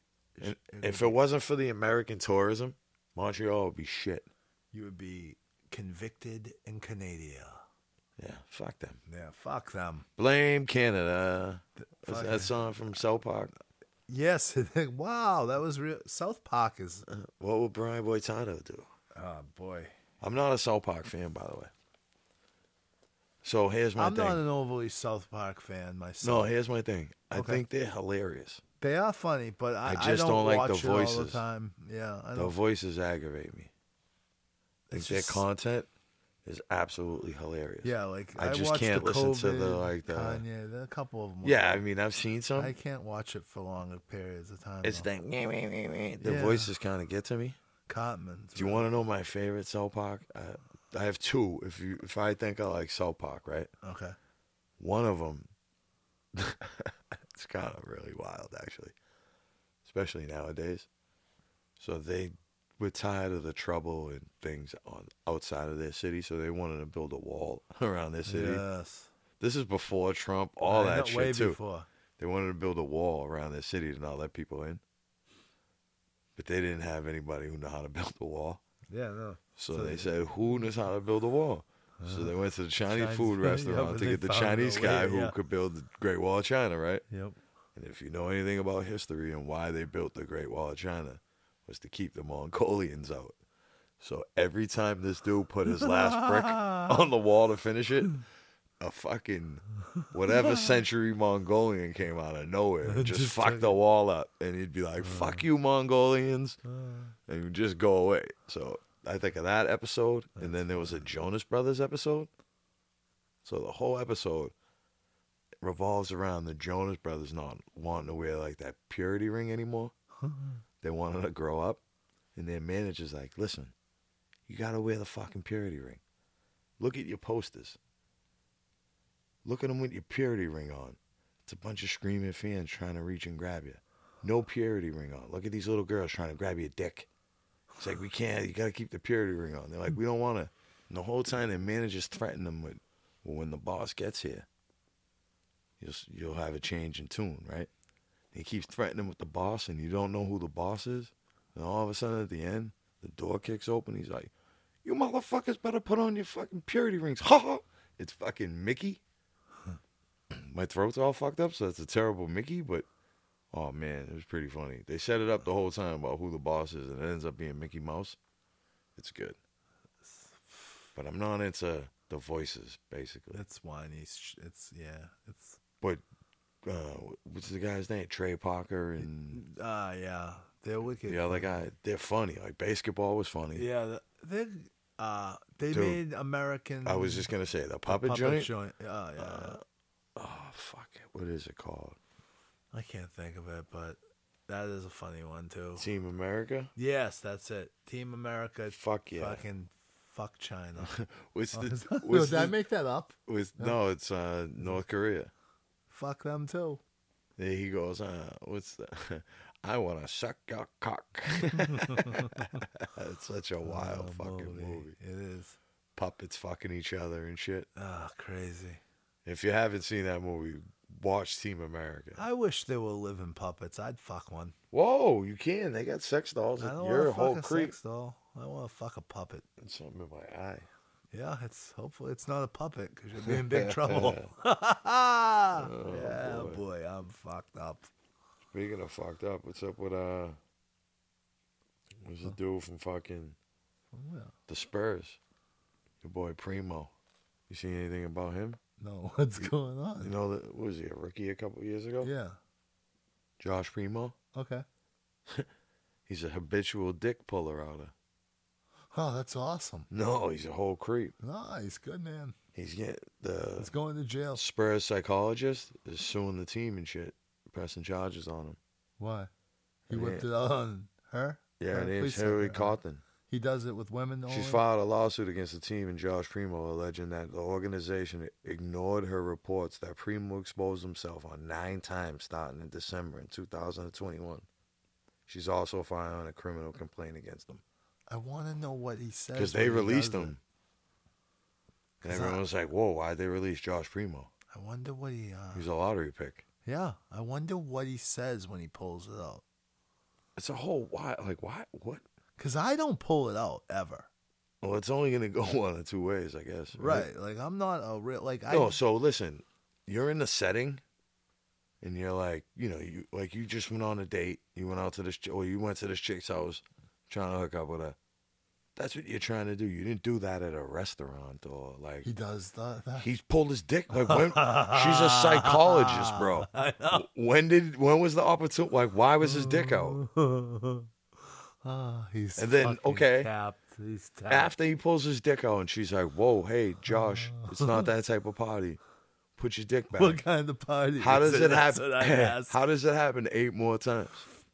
And if it wasn't for the American tourism, Montreal would be shit. you would be convicted in Canada. Yeah, fuck them. Yeah, fuck them. Blame Canada. Is fuck that song from South Park? Yes. *laughs* wow, that was real. South Park is. Uh, what would Brian Boitano do? Oh boy, I'm not a South Park fan, by the way. So here's my thing. I'm thing. not an overly South Park fan myself. no, here's my thing. I think they're hilarious. They are funny, but I, I I just don't, don't like the watch all the voices. time. Yeah, I The don't. voices aggravate me. I think their just- content is absolutely hilarious. Yeah, like I just watched can't listen to the, like, the- Kanye. There a couple of them. Yeah, I mean, I've seen some. I can't watch it for longer periods of time. it's though. that the Yeah. voices kind of get to me. Cartman's. Do you want to know my favorite South Park? I, I have two. If you if I think I like South Park, right? Okay. One of them, *laughs* *laughs* it's kind of really wild, actually, especially nowadays. So they were tired of the trouble and things on outside of their city, so they wanted to build a wall *laughs* around their city. Yes. This is before Trump, all I that shit too. before. They wanted to build a wall around their city to not let people in, but they didn't have anybody who knew how to *laughs* build a wall. Yeah, no. So, So they they- said, "Who knows how to build a wall?" So they went to the Chinese, Chinese food yeah, *laughs* restaurant to get the Chinese way, guy who yeah. could build the Great Wall of China, right? Yep. And if you know anything about history and why they built the Great Wall of China, was to keep the Mongolians out. So every time this dude put his last brick *laughs* on the wall to finish it, a fucking whatever *laughs* century Mongolian came out of nowhere and just, Just fucked the wall up, and he'd be like, "Fuck you, Mongolians," Uh. and just go away. So I think of that episode, and then there was a Jonas Brothers episode. So the whole episode revolves around the Jonas Brothers not wanting to wear like that purity ring anymore. they wanted to grow up, and their manager's like, "Listen, you got to wear the fucking purity ring. Look at your posters. Look at them with your purity ring on. It's a bunch of screaming fans trying to reach and grab you. No purity ring on. Look at these little girls trying to grab your dick. It's like we can't. You got to keep the purity ring on. They're like, we don't want to. And the whole time, their managers threaten them with Well, when the boss gets here, you'll you'll have a change in tune, right? He keeps threatening with the boss, and you don't know who the boss is. And all of a sudden, at the end, the door kicks open. He's like, "You motherfuckers better put on your fucking purity rings." *laughs* Ha ha! It's fucking Mickey. *clears throat* My throat's all fucked up, so it's a terrible Mickey. But oh man, it was pretty funny. They set it up the whole time about who the boss is, and it ends up being Mickey Mouse. It's good. But I'm not into the voices, basically. It's whiny. It's, it's yeah. It's But uh, what's the guy's name? Trey Parker and ah yeah. They're wicked. the other guy. They're funny. Like basketball was funny. Yeah, they uh they Dude, made American. I was just gonna say the puppet, puppet joint. Oh yeah, Uh, oh fuck it! What is it called? I can't think of it, but that is a funny one too. Team America. Yes, that's it. Team America. Fuck yeah! Fucking fuck China. *laughs* Oh, the? *laughs* that- what's did I make that up? was- no, it's uh, North Korea. Fuck them too. There he goes. Uh, what's the? *laughs* I want to suck your cock. it's such a wild Oh, fucking movie. It is. Puppets fucking each other and shit. Ah, crazy. If you haven't seen that movie, watch Team America. I wish there were living puppets. I'd fuck one. Whoa, you can. They got sex dolls. I don't You're a whole fuck a creep. sex doll. I want to fuck a puppet. It's something in my eye. Yeah, it's hopefully it's not a puppet because you'll be in big trouble. *laughs* *laughs* yeah, Oh, boy. boy. I'm fucked up. Speaking of fucked up, what's up with uh? What's the dude from fucking Yeah. the Spurs? Your boy Primo. You seen anything about him? No, *laughs* what's going on? You know that was he a rookie a couple years ago? Yeah. Josh Primo. Okay. *laughs* He's a habitual dick puller outer. Oh, that's awesome. No, he's a whole creep. Nice, good man. He's getting the He's going to jail. Spurs psychologist is suing the team and shit, pressing charges on him. Why? He Yeah. whipped it out on her. Yeah, her name's Hillary Fisher. He does it with women. She's filed a lawsuit against the team and Josh Primo, alleging that the organization ignored her reports that Primo exposed himself on nine times starting in December in 2021. She's also filing a criminal complaint against them. I want to know what he says because they released him. And everyone was like, "Whoa, why'd they release Josh Primo? I wonder what he. Uh, He's a lottery pick." yeah, I wonder what he says when he pulls it out. It's a whole why, like why, what? Cause I don't pull it out ever. Well, it's only gonna *laughs* go one of two ways, I guess. Right. Like I'm not a real like I. No, so listen, you're in the setting, and you're like, you know, you like you just went on a date. You went out to this, or you went to this chick's house, trying to hook up with her. That's what you're trying to do. You didn't do that at a restaurant or like. he does that. that. He's pulled his dick. Like when *laughs* she's a psychologist, bro. When did when was the opportunity? Like why was his dick out? *laughs* Ah, he's And then, okay. capped. He's tapped. After he pulls his dick out, and she's like, "Whoa, hey, Josh, it's not that type of party. Put your dick back." what kind of party? How does it That's happen? what I *laughs* asked. How does it happen eight more times?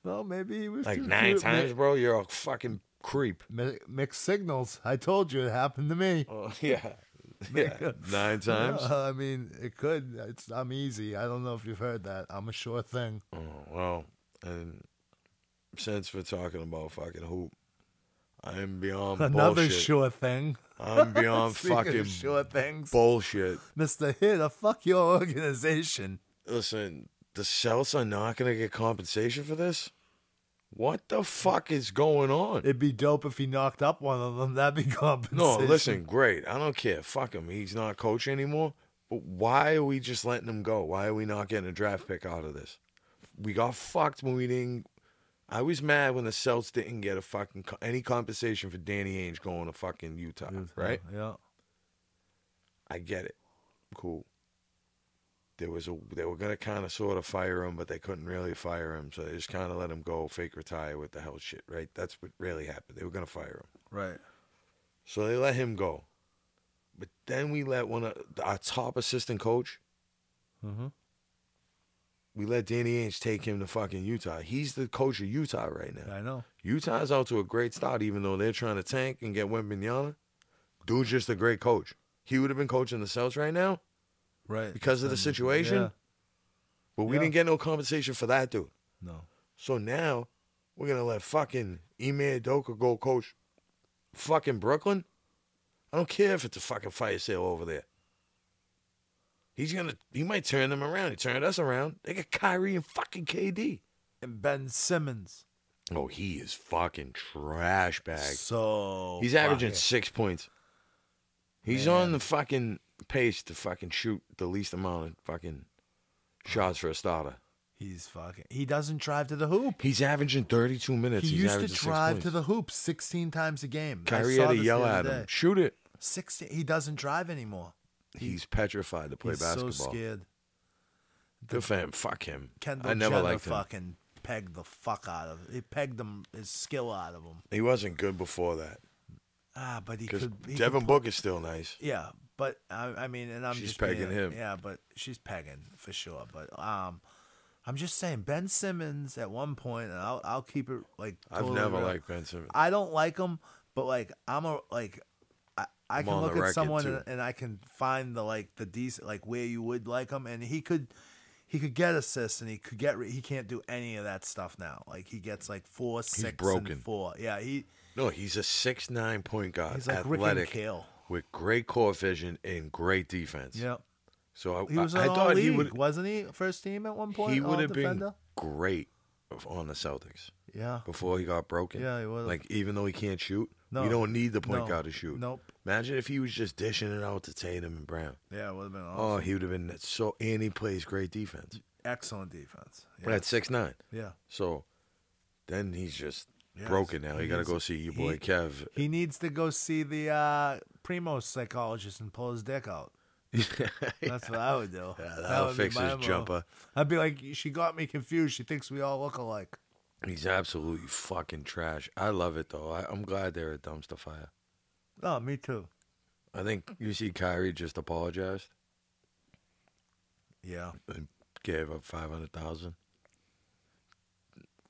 well, maybe he was Like nine cute. times, bro. You're a fucking creep. Mi- Mixed signals. I told you it happened to me. Oh yeah, *laughs* yeah. Nine times. I mean, it could. It's I'm easy. I don't know if you've heard that. I'm a sure thing. Oh well, and since we're talking about fucking hoop, I am beyond Another bullshit. sure thing. I'm beyond *laughs* Speaking fucking of sure things, bullshit. Mister Hitter, fuck your organization. Listen, the Celts are not gonna get compensation for this. What the fuck is going on? It'd be dope if he knocked up one of them. That'd be *laughs* compensation. No, listen, great. I don't care. Fuck him. He's not coach anymore. But why are we just letting him go? Why are we not getting a draft pick out of this? We got fucked when we didn't. I was mad when the Celts didn't get a fucking co- any compensation for Danny Ainge going to fucking Utah, right? Yeah. I get it. Cool. There was a they were gonna kind of sort of fire him, but they couldn't really fire him, so they just kind of let him go, fake retire with the hell shit, right? That's what really happened. They were gonna fire him. Right. So they let him go. But then we let one of our top assistant coach, Mm-hmm. We let Danny Ainge take him to fucking Utah. He's the coach of Utah right now. I know. Utah's out to a great start, even though they're trying to tank and get Wembanyama. Dude's just a great coach. He would have been coaching the Celtics right now Right. because of the situation. yeah. But we Yeah. didn't get no compensation for that dude. No. So now we're gonna let fucking Ime Udoka go coach fucking Brooklyn. I don't care if it's a fucking fire sale over there. He's gonna. He might turn them around. He turned us around. They got Kyrie and fucking KD. And Ben Simmons. Oh, he is fucking trash bag. So He's averaging fucking- six points. He's Man. on the fucking pace to fucking shoot the least amount of fucking shots for a starter. He's fucking. He doesn't drive to the hoop. He's averaging 32 minutes. He He's used to drive to the hoop 16 times a game. Kyrie had to yell at him, shoot it. 16. He doesn't drive anymore. He's petrified to play basketball. He's basketball. so scared. Good for him. Fuck him. Kendall I never Jenner liked him. fucking pegged the fuck out of. Him. He pegged him his skill out of him. He wasn't good before that. Ah, but he Because could. He Devin could Book is still nice. Yeah, but I, I mean, and I'm She's just pegging being- him. Yeah, but she's pegging for sure. But um, I'm just saying Ben Simmons at one point, and I'll I'll keep it like. I've totally never real. liked Ben Simmons. I don't like him, but like I'm a like. I, I'm can look at someone and, and I can find the like the decent like where you would like him, and he could he could get assists and he could get re- he can't do any of that stuff now. Like he gets like four, six, broken. and four. Yeah, he No, he's a six nine point guard, he's like athletic, with great court vision and great defense. Yeah, So I, he was I, I thought all he would wasn't he? First team at one point. he would have been great on the Celtics Yeah, before he got broken. Yeah, he would've. Like even though he can't shoot, No. you don't need the point No. guard to shoot. Nope. Imagine if he was just dishing it out to Tatum and Brown. Yeah, it would have been awesome. Oh, he would have been so. And he plays great defense. excellent defense. Yeah. At six nine. yeah. So then he's just Yes. broken now. He You got to needs- go see your boy he- Kev. He needs to go see the uh, primo psychologist and pull his dick out. *laughs* That's what I would do. Yeah, That that'll would fix his jumper. I'd be like, she got me confused. She thinks we all look alike. He's absolutely fucking trash. I love it though. I, I'm glad they're a dumpster fire. Oh, me too. I think you see Kyrie just apologized Yeah. and gave up five hundred thousand.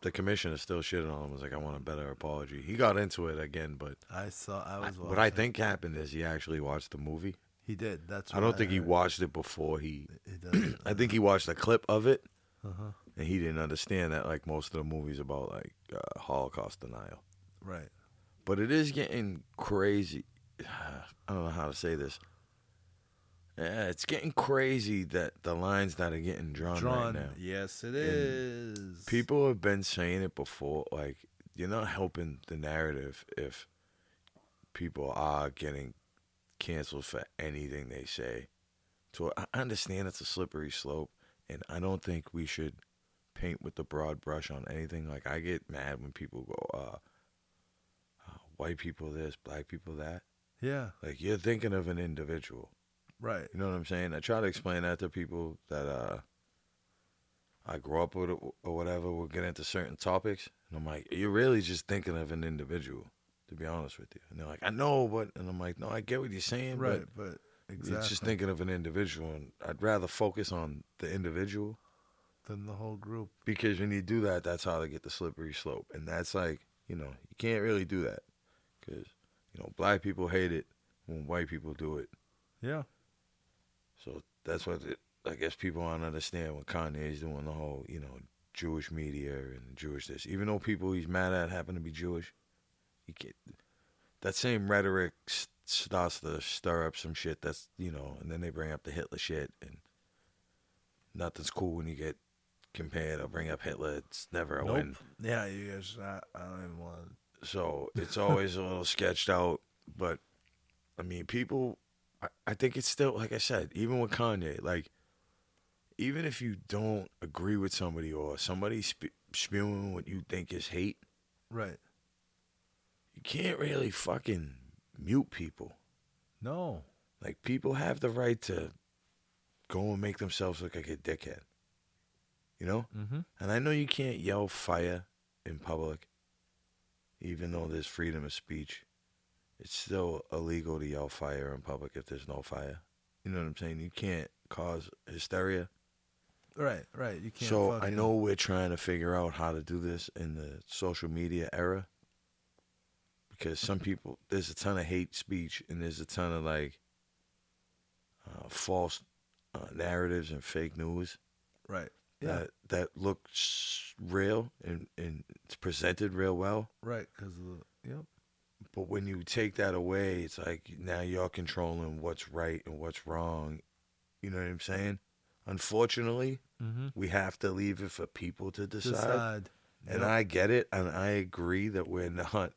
The commissioner still shitting on him. Was like, I want a better apology. He got into it again, but I saw. I was. what I think happened is he actually watched the movie. he did. That's. I don't think he watched it before he. He. *clears throat* I think he watched a clip of it, uh-huh. And he didn't understand that like most of the movies about like uh, Holocaust denial. Right. But it is getting crazy. *sighs* I don't know how to say this. Yeah, it's getting crazy that the lines that are getting drawn, Drawn. right now. Yes, it is. People have been saying it before. Like you're not helping the narrative if people are getting canceled for anything they say. So I understand it's a slippery slope, and I don't think we should paint with the broad brush on anything. Like I get mad when people go, uh, uh, "White people this, black people that." Yeah. Like you're thinking of an individual. Right. You know what I'm saying? I try to explain that to people that uh I grew up with or whatever. We'll get into certain topics, and I'm like, you're really just thinking of an individual, to be honest with you. And they're like, I know, but and I'm like, no, I get what you're saying, Right. but But exactly. it's just thinking of an individual, and I'd rather focus on the individual Than the whole group. because when you do that, that's how they get the slippery slope, and that's like, you know, you can't really do that because you know, black people hate it when white people do it. Yeah. So that's what it, I guess people don't understand when Kanye is doing the whole, you know, Jewish media and Jewish this. Even though people he's mad at happen to be Jewish, he can't, that same rhetoric starts to stir up some shit that's, you know, and then they bring up the Hitler shit and nothing's cool when you get compared or bring up Hitler. It's never a Nope. win. Yeah. You guys. I, I don't even want. So it's always a little sketched out. But I mean, people, I, I think it's still, like I said, even with Kanye, like, even if you don't agree with somebody or somebody spe- spewing what you think is hate, Right. you can't really fucking mute people. No. Like, people have the right to go and make themselves look like a dickhead. You know? Mm-hmm. And I know you can't yell fire in public, even though there's freedom of speech. It's still illegal to yell fire in public if there's no fire. You know what I'm saying? You can't cause hysteria. Right. Right. You can't. so I know we're trying to figure out how to do this in the social media era. Because some *laughs* people, there's a ton of hate speech and there's a ton of like uh, false uh, narratives and fake news Right. Yeah. that that looks real and, and it's presented real well. right. Because of the. Yep. But when you take that away, it's like now you're controlling what's right and what's wrong. You know what I'm saying? Unfortunately, Mm-hmm. we have to leave it for people to decide. Decide. And Yep. I get it, and I agree that we're not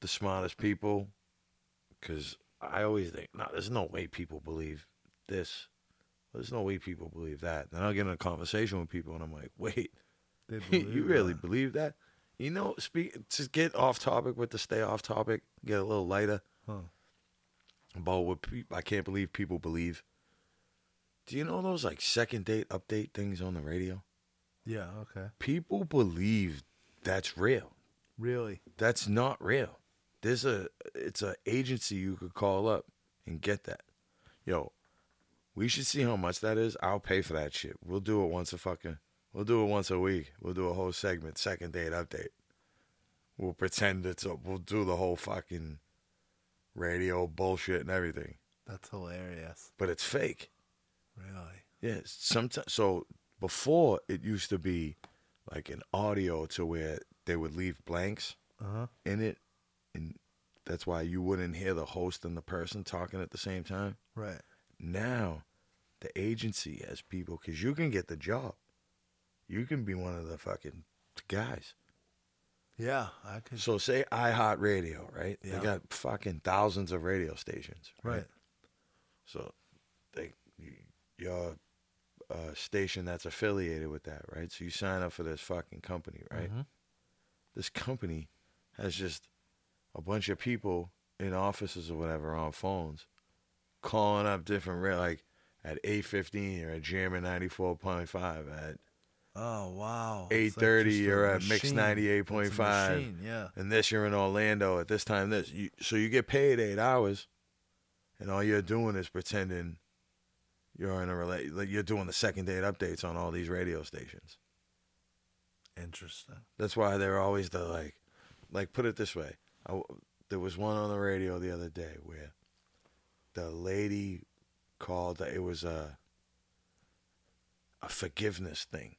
the smartest people, because I always think, no, there's no way people believe this. There's no way people believe that. Then I'll get in a conversation with people, and I'm like, wait, *laughs* you really that. believe that? You know, speak to get off topic with the stay off topic, get a little lighter Huh. about what peop I can't believe people believe. Do you know those like second date update things on the radio? Yeah. Okay. People believe that's real. Really. That's not real. There's a it's a agency you could call up and get that. Yo, we should see how much that is. I'll pay for that shit. We'll do it once a fucking we'll do it once a week. We'll do a whole segment, second date update. We'll pretend it's a, we'll do the whole fucking radio bullshit and everything. That's hilarious. But it's fake. Really. Yeah, sometimes. So before it used to be like an audio to where they would leave blanks Uh huh. in it, and that's why you wouldn't hear the host and the person talking at the same time. Right. Now, the agency has people because you can get the job. You can be one of the fucking guys. Yeah. I could. So say iHeartRadio, right? Yeah. They got fucking thousands of radio stations, right? Right. So they your uh, station that's affiliated with that, right? So you sign up for this fucking company, right? Mhm. This company has just a bunch of people in offices or whatever on phones calling up different ra- like at 8:15 or at Jammer 94.5 at Oh wow. Eight It's like thirty, just a you're at Mix machine. ninety eight It's point a five, machine, Yeah. and this you're in Orlando at this time. This you, so you get paid eight hours, and all you're doing is pretending you're in a rela- like you're doing the second date updates on all these radio stations. Interesting. That's why they're always the like, like put it this way. I there was one on the radio the other day where the lady called. That it was a a forgiveness thing.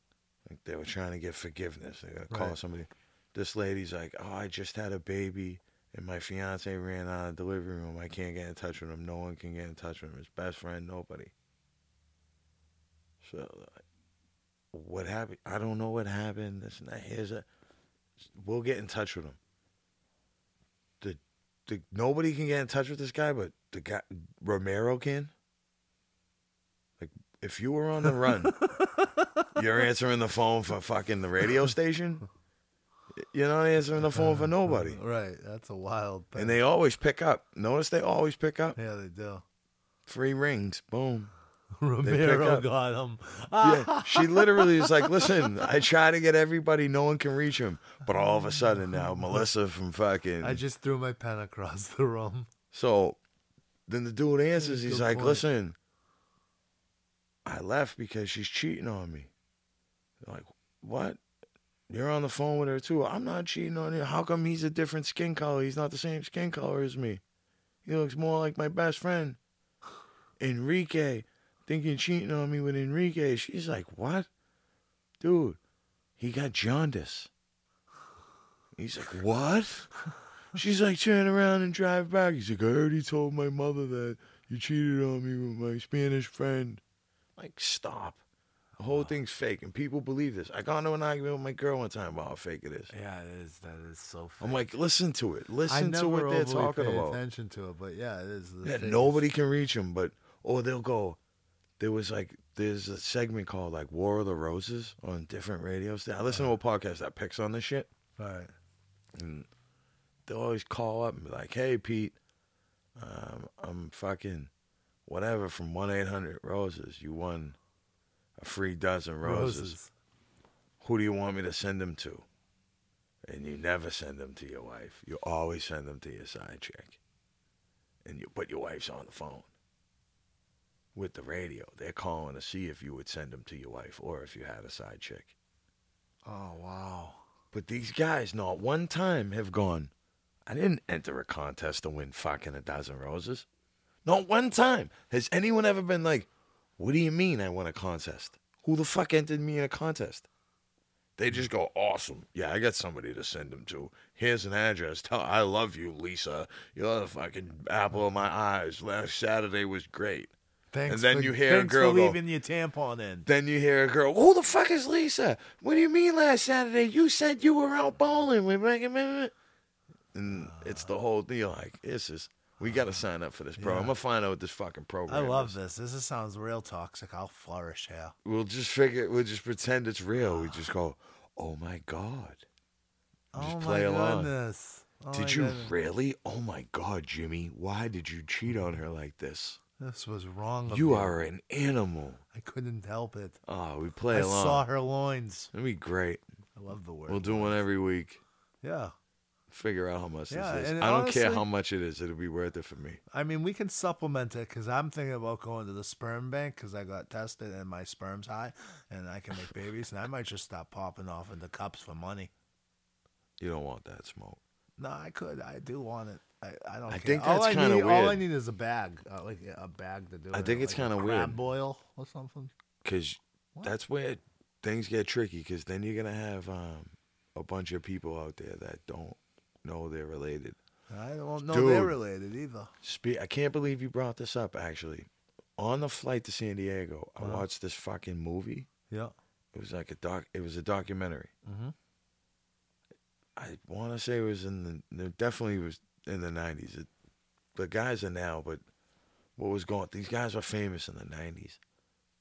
Like they were trying to get forgiveness. They gotta call Right. somebody. This lady's like, "Oh, I just had a baby, and my fiance ran out of the delivery room. I can't get in touch with him. No one can get in touch with him. His best friend, nobody." So, like, what happened? I don't know what happened. This and that. Here's a. We'll get in touch with him. The, nobody can get in touch with this guy, but the guy Romero can. Like, if you were on the run, *laughs* you're answering the phone for fucking the radio station. You're not answering the phone for nobody, Right. That's a wild thing. and they always pick up. Notice they always pick up. yeah, they do. Three rings, boom. *laughs* Romero got him. Yeah, she literally is like, listen, I try to get everybody, no one can reach him. But all of a sudden now, Melissa from fucking. I just threw my pen across the room. so then the dude answers, he's Good like, point. listen, I left because she's cheating on me. They're like, what? You're on the phone with her too. I'm not cheating on you. How come he's a different skin color? He's not the same skin color as me. He looks more like my best friend. Enrique. Thinking cheating on me with Enrique. She's like, what? Dude, he got jaundice. He's like, what? She's like, turn around and drive back. He's like, I already told my mother that you cheated on me with my Spanish friend. Like, stop. The whole thing's fake, and people believe this. I got into an argument with my girl one time about how fake it is. Yeah, it is. That is so. Fake. I'm like, listen to it. Listen to what they're talking pay about. attention to it, but yeah, it is. Yeah, nobody can reach them, but or they'll go. There was like there's a segment called like War of the Roses on different radios. I listen to a podcast that picks on this shit, Right. and they'll always call up and be like, "Hey, Pete, um, I'm fucking whatever from one eight hundred Roses. You won a free dozen roses. Roses. Who do you want me to send them to?" And you never send them to your wife. You always send them to your side chick. And you, but your wife's on the phone with the radio. They're calling to see if you would send them to your wife or if you had a side chick. Oh wow. But these guys, not one time, have gone. I didn't enter a contest to win fucking a dozen roses. Not one time has anyone ever been like, "What do you mean I won a contest? Who the fuck entered me in a contest?" They just go, "Awesome, yeah, I got somebody to send them to. Here's an address. Tell I love you, Lisa. You're the fucking apple of my eyes. Last Saturday was great." Thanks and then for, you hear a girl for go, leaving your tampon in. Then you hear a girl, who the fuck is Lisa? What do you mean last Saturday you said you were out bowling with Megan? And it's the whole deal. Like, this is, we got to sign up for this, bro. Yeah. I'm going to find out what this fucking program I love is. this. This is, sounds real toxic. I'll flourish here. We'll just figure, we'll just pretend it's real. We just go, oh my God. Just oh play my along. goodness. Oh Did you goodness. really? Oh my God, Jimmy. Why did you cheat on her like this? This was wrong. Of You are an animal. I couldn't help it. Oh, we play I along. saw her loins. That'd be great. I love the word. We'll do one every week. Yeah. Figure out how much Yeah, this is. I don't care how much it is. It'll be worth it for me. I mean, we can supplement it because I'm thinking about going to the sperm bank because I got tested and my sperm's high and I can make babies. And I might just stop popping off into cups for money. You don't want that smoke. No, I could. I do want it. I, I don't I care. think all that's I kinda need, All I need is a bag, uh, like a bag to do it. I it. think it's like a kinda weird. crab weird. boil or something. Because that's where things get tricky. Because then you're going to have um, a bunch of people out there that don't know they're related. I don't know they're Dude. related either. Spe- I can't believe you brought this up, actually. On the flight to San Diego, I Uh-huh. watched this fucking movie. Yeah. It was like a doc. It was a documentary. Mhm. I want to say it was in the. It definitely was in the nineties. It, the guys are now, but what was going? These guys were famous in the nineties.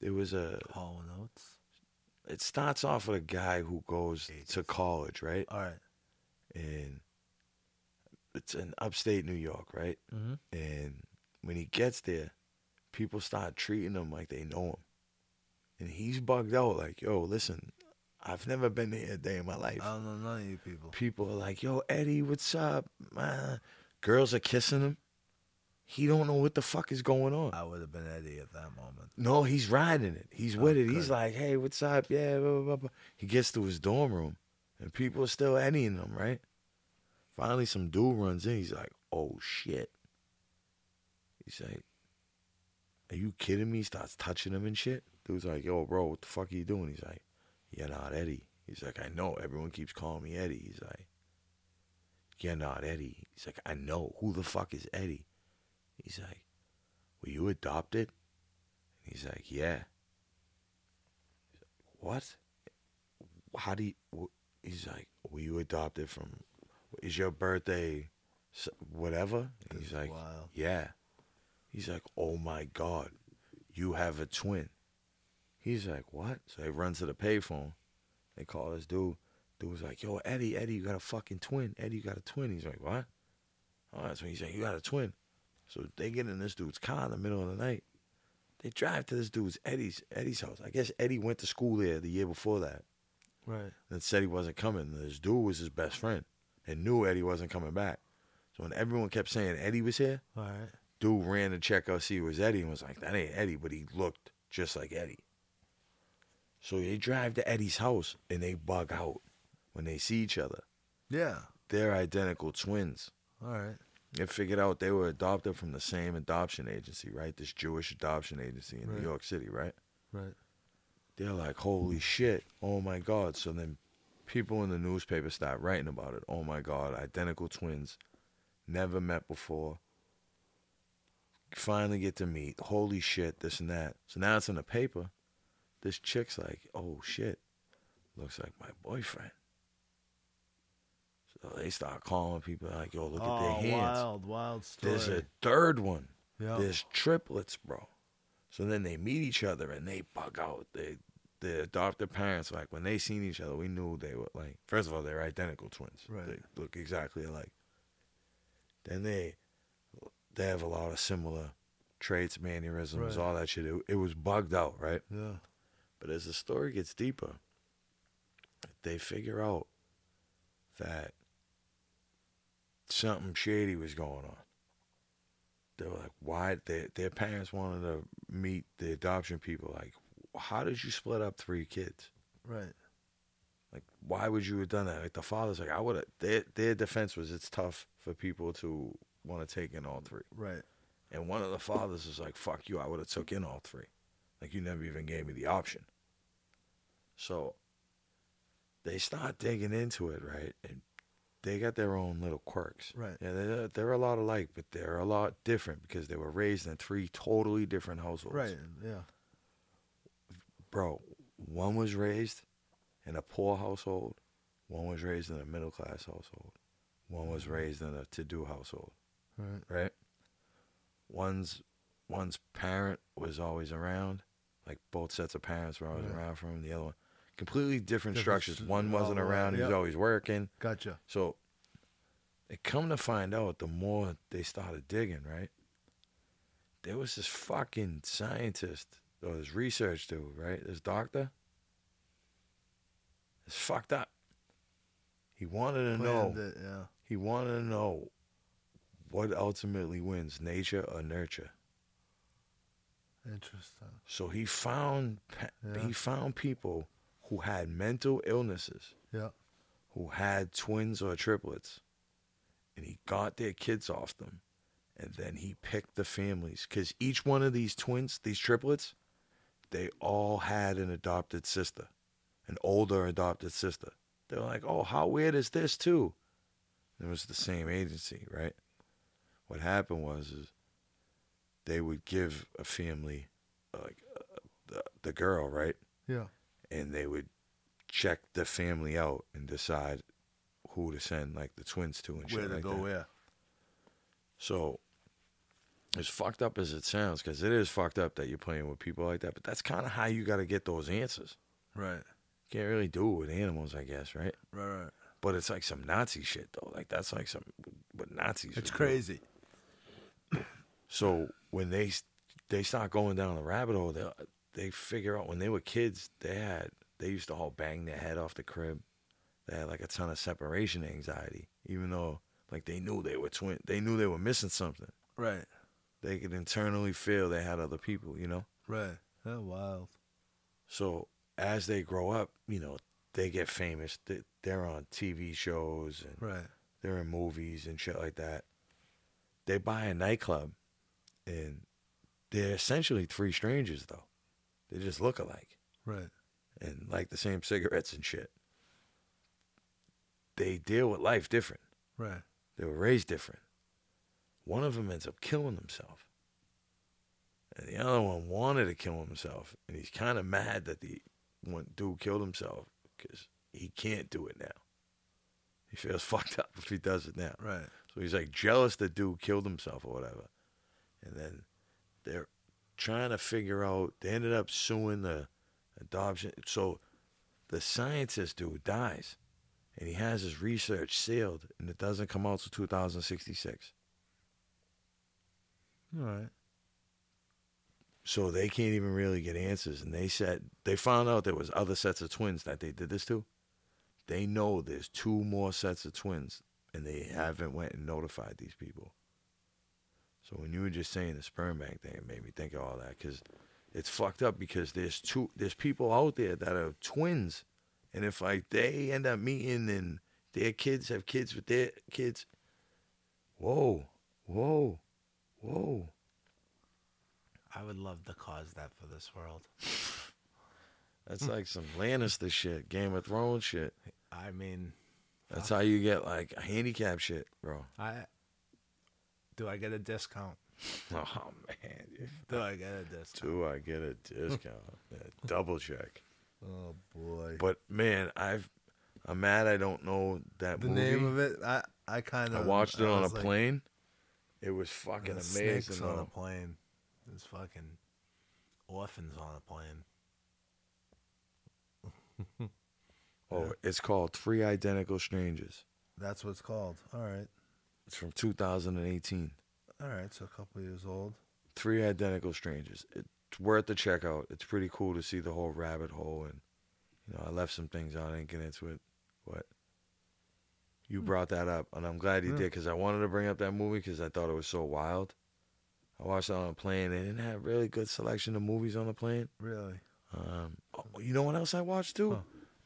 There was a. Hall and Oates. It starts off with a guy who goes to college, right? All right. And it's in upstate New York, right? Mm-hmm. And when he gets there, people start treating him like they know him. And he's bugged out, like, yo, listen, I've never been here a day in my life. I don't know none of you people. People are like, yo, Eddie, what's up? man?" Girls are kissing him. He don't know what the fuck is going on. I would have been Eddie at that moment. No, he's riding it. He's Oh, with it. He's like, hey, what's up? Yeah, blah, blah, blah, blah. He gets to his dorm room, and people are still Eddieing him, right? Finally, some dude runs in. He's like, oh, shit. He's like, are you kidding me? He starts touching him and shit. Dude's like, yo, bro, what the fuck are you doing? He's like, you're not Eddie. He's like, I know. Everyone keeps calling me Eddie. He's like, you're not Eddie. He's like, I know. Who the fuck is Eddie? He's like, were you adopted? And He's like, yeah. What? How do you? wh- He's like, were you adopted from? Is your birthday, whatever? This He's like, wild. yeah. He's like, oh my god, you have a twin. He's like, what? So they run to the payphone. They call this dude. Dude was like, yo, Eddie, Eddie, you got a fucking twin. Eddie, you got a twin. He's like, what? Oh, that's when he's like, you got a twin. So they get in this dude's car in the middle of the night. They drive to this dude's Eddie's Eddie's house. I guess Eddie went to school there the year before that Right. and said he wasn't coming. This dude was his best friend and knew Eddie wasn't coming back. So when everyone kept saying Eddie was here, All right. dude ran to check out see it was Eddie and was like, that ain't Eddie, but he looked just like Eddie. So they drive to Eddie's house and they bug out when they see each other. Yeah. They're identical twins. All right. They figured out they were adopted from the same adoption agency, right? This Jewish adoption agency in Right. New York City, right? Right. They're like, holy shit, oh my God. So then people in the newspaper start writing about it. Oh my God, identical twins, never met before. Finally get to meet. Holy shit, this and that. So now it's in the paper. This chick's like, oh shit, looks like my boyfriend. So they start calling people like, yo, look at their oh, hands. wild, wild story. There's a third one. yeah. There's triplets, bro. So then they meet each other and they bug out. They the adopted parents, like when they seen each other, we knew they were like first of all, they're identical twins. Right. They look exactly alike. Then they they have a lot of similar traits, mannerisms, Right. all that shit. It, it was bugged out, right? yeah. But as the story gets deeper, they figure out that something shady was going on. They were like, why? Their, their parents wanted to meet the adoption people. Like, how did you split up three kids? Right. Like, why would you have done that? Like, the father's like, I would have. Their, their defense was it's tough for people to want to take in all three. Right. And one of the fathers is like, fuck you, I would have took in all three. Like you never even gave me the option. So they start digging into it, right? And they got their own little quirks. Right. Yeah, they're, uh, they're a lot alike, but they're a lot different because they were raised in three totally different households. Right. Yeah. Bro, one was raised in a poor household, one was raised in a middle class household, one was mm-hmm. raised in a to do household. Right. Right. One's one's parent was always around, like both sets of parents were always Right. around for him. The other one, completely different, Different structures. One wasn't around; he was yep. always working. Gotcha. So they come to find out the more they started digging, right? There was this fucking scientist or this research dude, right? This doctor. It's fucked up. He wanted to know. It, yeah. He wanted to know what ultimately wins, nature or nurture. Interesting. So he found Yeah. he found people who had mental illnesses Yeah. who had twins or triplets, and he got their kids off them, and then he picked the families because each one of these twins, these triplets, they all had an adopted sister, an older adopted sister. They're like, "Oh, how weird is this too?" It was the same agency, right? What happened was is they would give a family like uh, the the girl, right? Yeah. And they would check the family out and decide who to send like the twins to and shit Where to like go that. where? So as fucked up as it sounds, because it is fucked up that you're playing with people like that, but that's kind of how you got to get those answers. Right. Can't really do it with animals, I guess, right? Right. Right. But it's like some Nazi shit though. Like that's like some what Nazis. It's crazy. So when they they start going down the rabbit hole, they figure out when they were kids, they had they used to all bang their head off the crib. They had like a ton of separation anxiety, even though like they knew they were twin. They knew they were missing something. Right. They could internally feel they had other people, you know. Right. Oh, wild. So as they grow up, you know, they get famous. They, they're on TV shows and Right. they're in movies and shit like that. They buy a nightclub, and they're essentially three strangers though. They just look alike Right. and like the same cigarettes and shit. They deal with life different. Right. They were raised different. One of them ends up killing himself, and the other one wanted to kill himself, and he's kind of mad that the one dude killed himself because he can't do it now. He feels *laughs* fucked up if he does it now. Right. So he's like jealous the dude killed himself or whatever. And then they're trying to figure out, they ended up suing the adoption. So the scientist dude dies and he has his research sealed and it doesn't come out till 2066. All right. So they can't even really get answers. And they said, they found out there was other sets of twins that they did this to. They know there's two more sets of twins and they haven't went and notified these people. So when you were just saying the sperm bank thing, it made me think of all that because it's fucked up because there's two there's people out there that are twins, and if like they end up meeting and their kids have kids with their kids, whoa, whoa, whoa. I would love to cause that for this world. That's like some Lannister shit, Game of Thrones shit. I mean, That's how you get like handicap shit, bro. I do I get a discount? *laughs* Oh man. Do I get a discount? do I get a discount? *laughs* Yeah, double check. Oh boy. But man, I've I'm mad I don't know that the movie. name of it, I I kind of I watched it on a like, plane. It was fucking "The amazing. Snakes on a plane. There's fucking orphans on a plane. *laughs* Oh, it's called Three Identical Strangers. That's what it's called. All right. It's from 2018. All right. So a couple years old. Three Identical Strangers. It's worth the checkout. It's pretty cool to see the whole rabbit hole, and you know, I left some things out. I didn't get into it, but you brought that up, and I'm glad you Yeah. did because I wanted to bring up that movie because I thought it was so wild. I watched it on a plane. They didn't have really good selection of movies on the plane. Really? Um, oh, you know what else I watched too? Huh.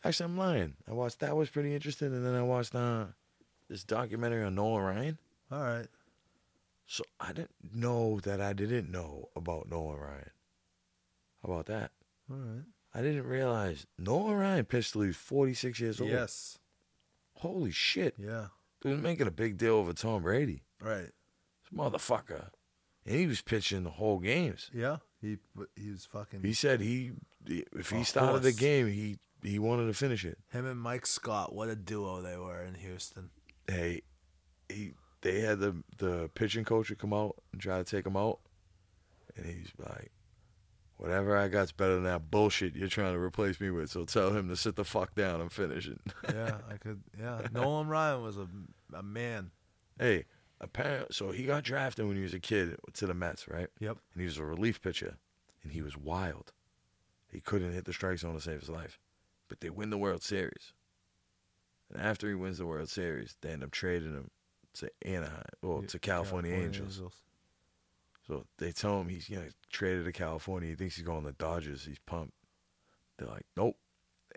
Actually, I'm lying. I watched that was pretty interesting, and then I watched uh, this documentary on Nolan Ryan. All right. So I didn't know that I didn't know about Nolan Ryan. How about that? All right. I didn't realize Nolan Ryan pitched till he was 46 years old. Yes. Holy shit. Yeah. Dude making a big deal over Tom Brady. Right. This motherfucker. And he was pitching the whole games. Yeah. He he was fucking. He said he if he started the game, he he wanted to finish it. him and Mike Scott. What a duo they were in Houston. Hey, he they had the the pitching coach come out and try to take him out, and he's like, "Whatever I got's better than that bullshit you're trying to replace me with." So tell him to sit the fuck down and finish it. *laughs* Yeah, I could. Yeah, Nolan Ryan was a a man. hey, apparently, so he got drafted when he was a kid to the Mets, right? Yep. And he was a relief pitcher, and he was wild. He couldn't hit the strike zone to save his life, but they win the World Series. And after he wins the World Series, they end up trading him to Anaheim, or to California, Angels. So they tell him he's gonna traded to California. He thinks he's going to the Dodgers. He's pumped. They're like, nope,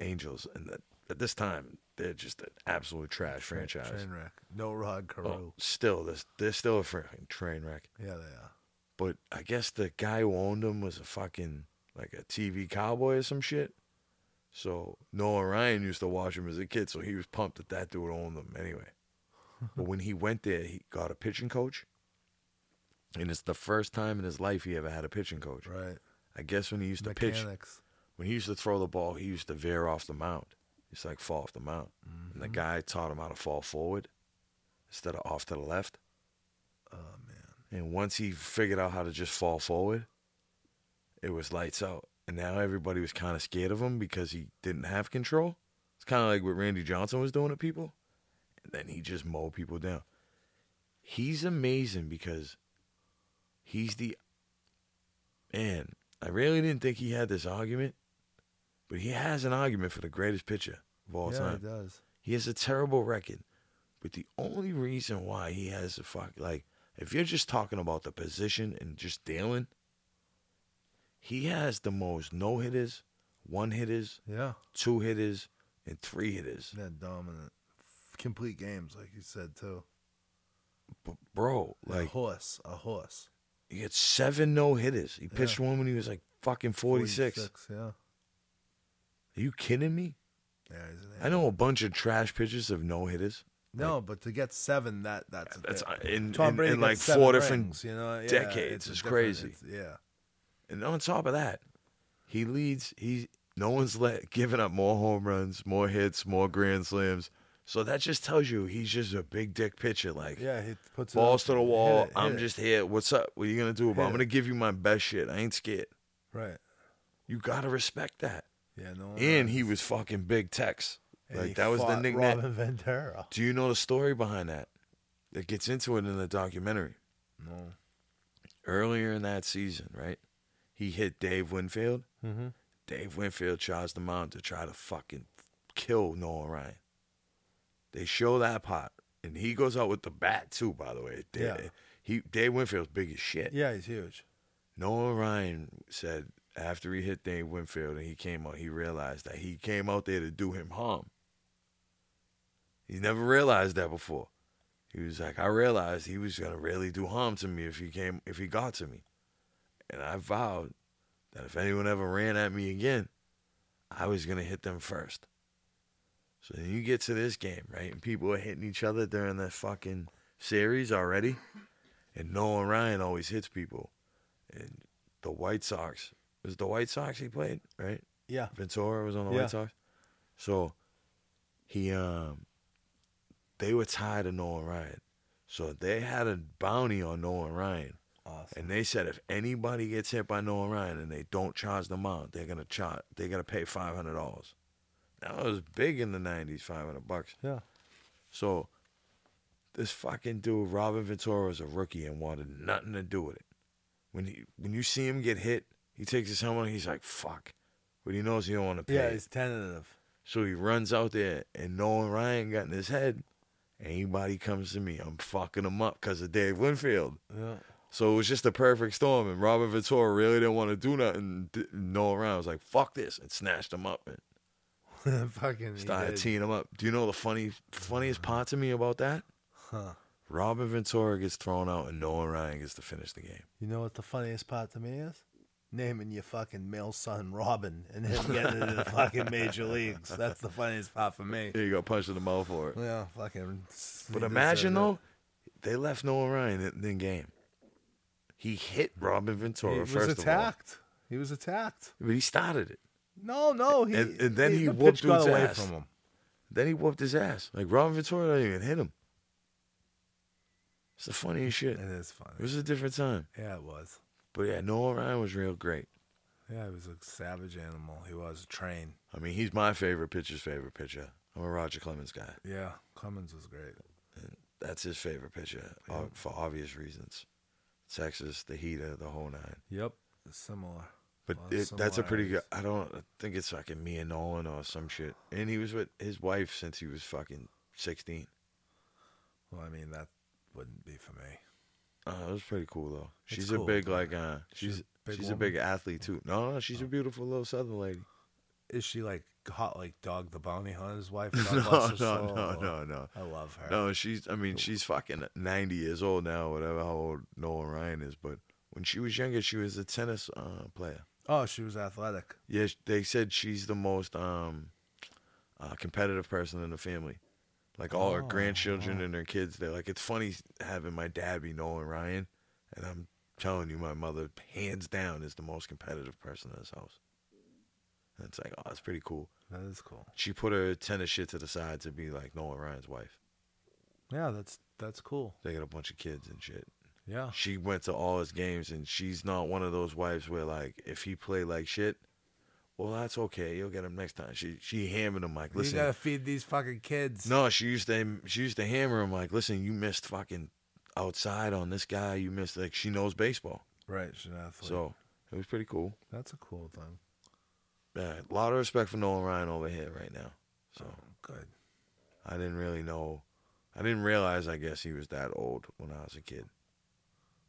Angels. And that, at this time, they're just an absolute trash franchise. Train wreck. No Rod oh, Carew. Oh, still, they're, they're still a freaking train wreck. Yeah, they are. But I guess the guy who owned them was a fucking like a TV cowboy or some shit. So Nolan Ryan used to watch him as a kid, so he was pumped that that dude owned them anyway. *laughs* but when he went there, he got a pitching coach, and it's the first time in his life he ever had a pitching coach. Right. I guess when he used to pitch, when he used to throw the ball, he used to veer off the mound. It's like fall off the mound, mm-hmm. and the guy taught him how to fall forward instead of off to the left. Oh man. And once he figured out how to just fall forward, it was lights out. And now everybody was kind of scared of him because he didn't have control. It's kind of like what Randy Johnson was doing to people. And then he just mowed people down. He's amazing because he's the. Man, I really didn't think he had this argument, but he has an argument for the greatest pitcher of all yeah, time. he does. He has a terrible record. But the only reason why he has a fuck like if you're just talking about the position and just dealing, he has the most no hitters, one hitters, Yeah. two hitters, and three hitters. Yeah, dominant. Complete games, like you said too. But bro, Like a horse, a horse. he had seven no hitters. He pitched one when he was like fucking forty six. Yeah. Are you kidding me? Yeah, he's an I know a bunch of trash pitchers of no hitters. No, but to get seven, that that's That's thing. Uh, in, in, in like four different you know, yeah, decades. is crazy. yeah, And on top of that, he leads. He no one's let giving up more home runs, more hits, more grand slams. So that just tells you he's just a big dick pitcher. Like yeah. He puts it balls to the hit wall. it, hit I'm it. just here. What's up? What are you gonna do about? it? I'm gonna give you my best shit. I ain't scared. right. You gotta respect that. Yeah, no. And he was fucking big Tex. and Like that was the nickname. Robin Ventura. Do you know the story behind that? That gets into it in the documentary. No. Earlier in that season, right? He hit Dave Winfield. Mm-hmm. Dave Winfield charged him out to try to fucking kill Nolan Ryan. They show that part, and he goes out with the bat too. By the way, Dave, Yeah. he Dave Winfield's big as shit. Yeah, he's huge. Nolan Ryan said after he hit Dave Winfield and he came out, he realized that he came out there to do him harm. He never realized that before. He was like, I realized he was gonna really do harm to me if he came if he got to me. And I vowed that if anyone ever ran at me again, I was gonna hit them first. So then you get to this game, right? And people are hitting each other during the fucking series already. And Nolan Ryan always hits people. And the White Sox, it was the White Sox he played, right? Yeah. Ventura was on the Yeah. White Sox. So he um they were tired of Nolan Ryan. So they had a bounty on Nolan Ryan. Awesome. And they said if anybody gets hit by Nolan Ryan and they don't charge them out, they're gonna charge they're gonna pay five hundred dollars. That was big in the nineties, five hundred bucks. Yeah. So this fucking dude, Robin Ventura, was a rookie and wanted nothing to do with it. When he when you see him get hit, he takes his helmet he's like, fuck. But he knows he don't want to pay. Yeah, he's tentative. So he runs out there and Nolan Ryan got in his head. Anybody comes to me, I'm fucking him up because of Dave Winfield. Yeah. So it was just a perfect storm. And Robin Ventura really didn't want to do nothing. D- Nolan Ryan was like, fuck this, and snatched him up and *laughs* Fucking. started teeing him up. Do you know the funny funniest part to me about that? Huh. Robin Ventura gets thrown out and Nolan Ryan gets to finish the game. You know what the funniest part to me is? naming your fucking male son Robin and him getting into the fucking major *laughs* leagues. That's the funniest part for me. Here you go, punch in the mouth for it. Yeah, fucking. But imagine though, they left Nolan Ryan in, in game. He hit Robin. Ventura he was first attacked. He was attacked. but he started it. No, no, he And- and then he the whooped pitch got dude's away ass. from him. Then he whooped his ass. Like Robin Ventura didn't even hit him. It's the funniest shit. It is funny. It was a different time. Yeah, it was. But yeah, Nolan Ryan was real great. Yeah, he was a savage animal. He was trained. I mean, he's my favorite pitcher's favorite pitcher. I'm a Roger Clemens guy. Yeah, Clemens was great. That's his favorite pitcher Yeah. uh, for obvious reasons. Texas, the heater, the whole nine. Yep, similar. But of it, that's a pretty good. I don't I think it's fucking me and Nolan or some shit. And he was with his wife since he was fucking 16. Well, I mean that wouldn't be for me. Uh, it was pretty cool though. It's She's a big like uh she's she's a big she's a big athlete too. No, no, she's a beautiful little southern lady. Is she like hot like Dog the Bounty Hunter's wife? *laughs* No, God no, no, soul? no, no. I love her. No, she's I mean, she's fucking 90 years old now, whatever how old Nolan Ryan is, but when she was younger, she was a tennis uh, player. Oh, she was athletic. Yeah, they said she's the most um, uh, competitive person in the family. Like all her Oh, grandchildren wow. and her kids, they're like, it's funny having my dad be Nolan Ryan, and I'm telling you, my mother, hands down, is the most competitive person in this house. And it's like, oh, that's pretty cool. That is cool. She put her tennis shit to the side to be like Nolan Ryan's wife. Yeah, that's that's cool. They got a bunch of kids and shit. Yeah. She went to all his games, and she's not one of those wives where like, if he played like shit, well, that's okay. You'll get him next time. She she hammered him like, listen, you gotta feed these fucking kids. No, she used to she used to hammer him like, listen, you missed fucking outside on this guy. You missed like she knows baseball, Right, she's an athlete. so it was pretty cool. that's a cool thing. Yeah, a lot of respect for Nolan Ryan over here right now. So Oh, good. I didn't really know, I didn't realize. I guess he was that old when I was a kid.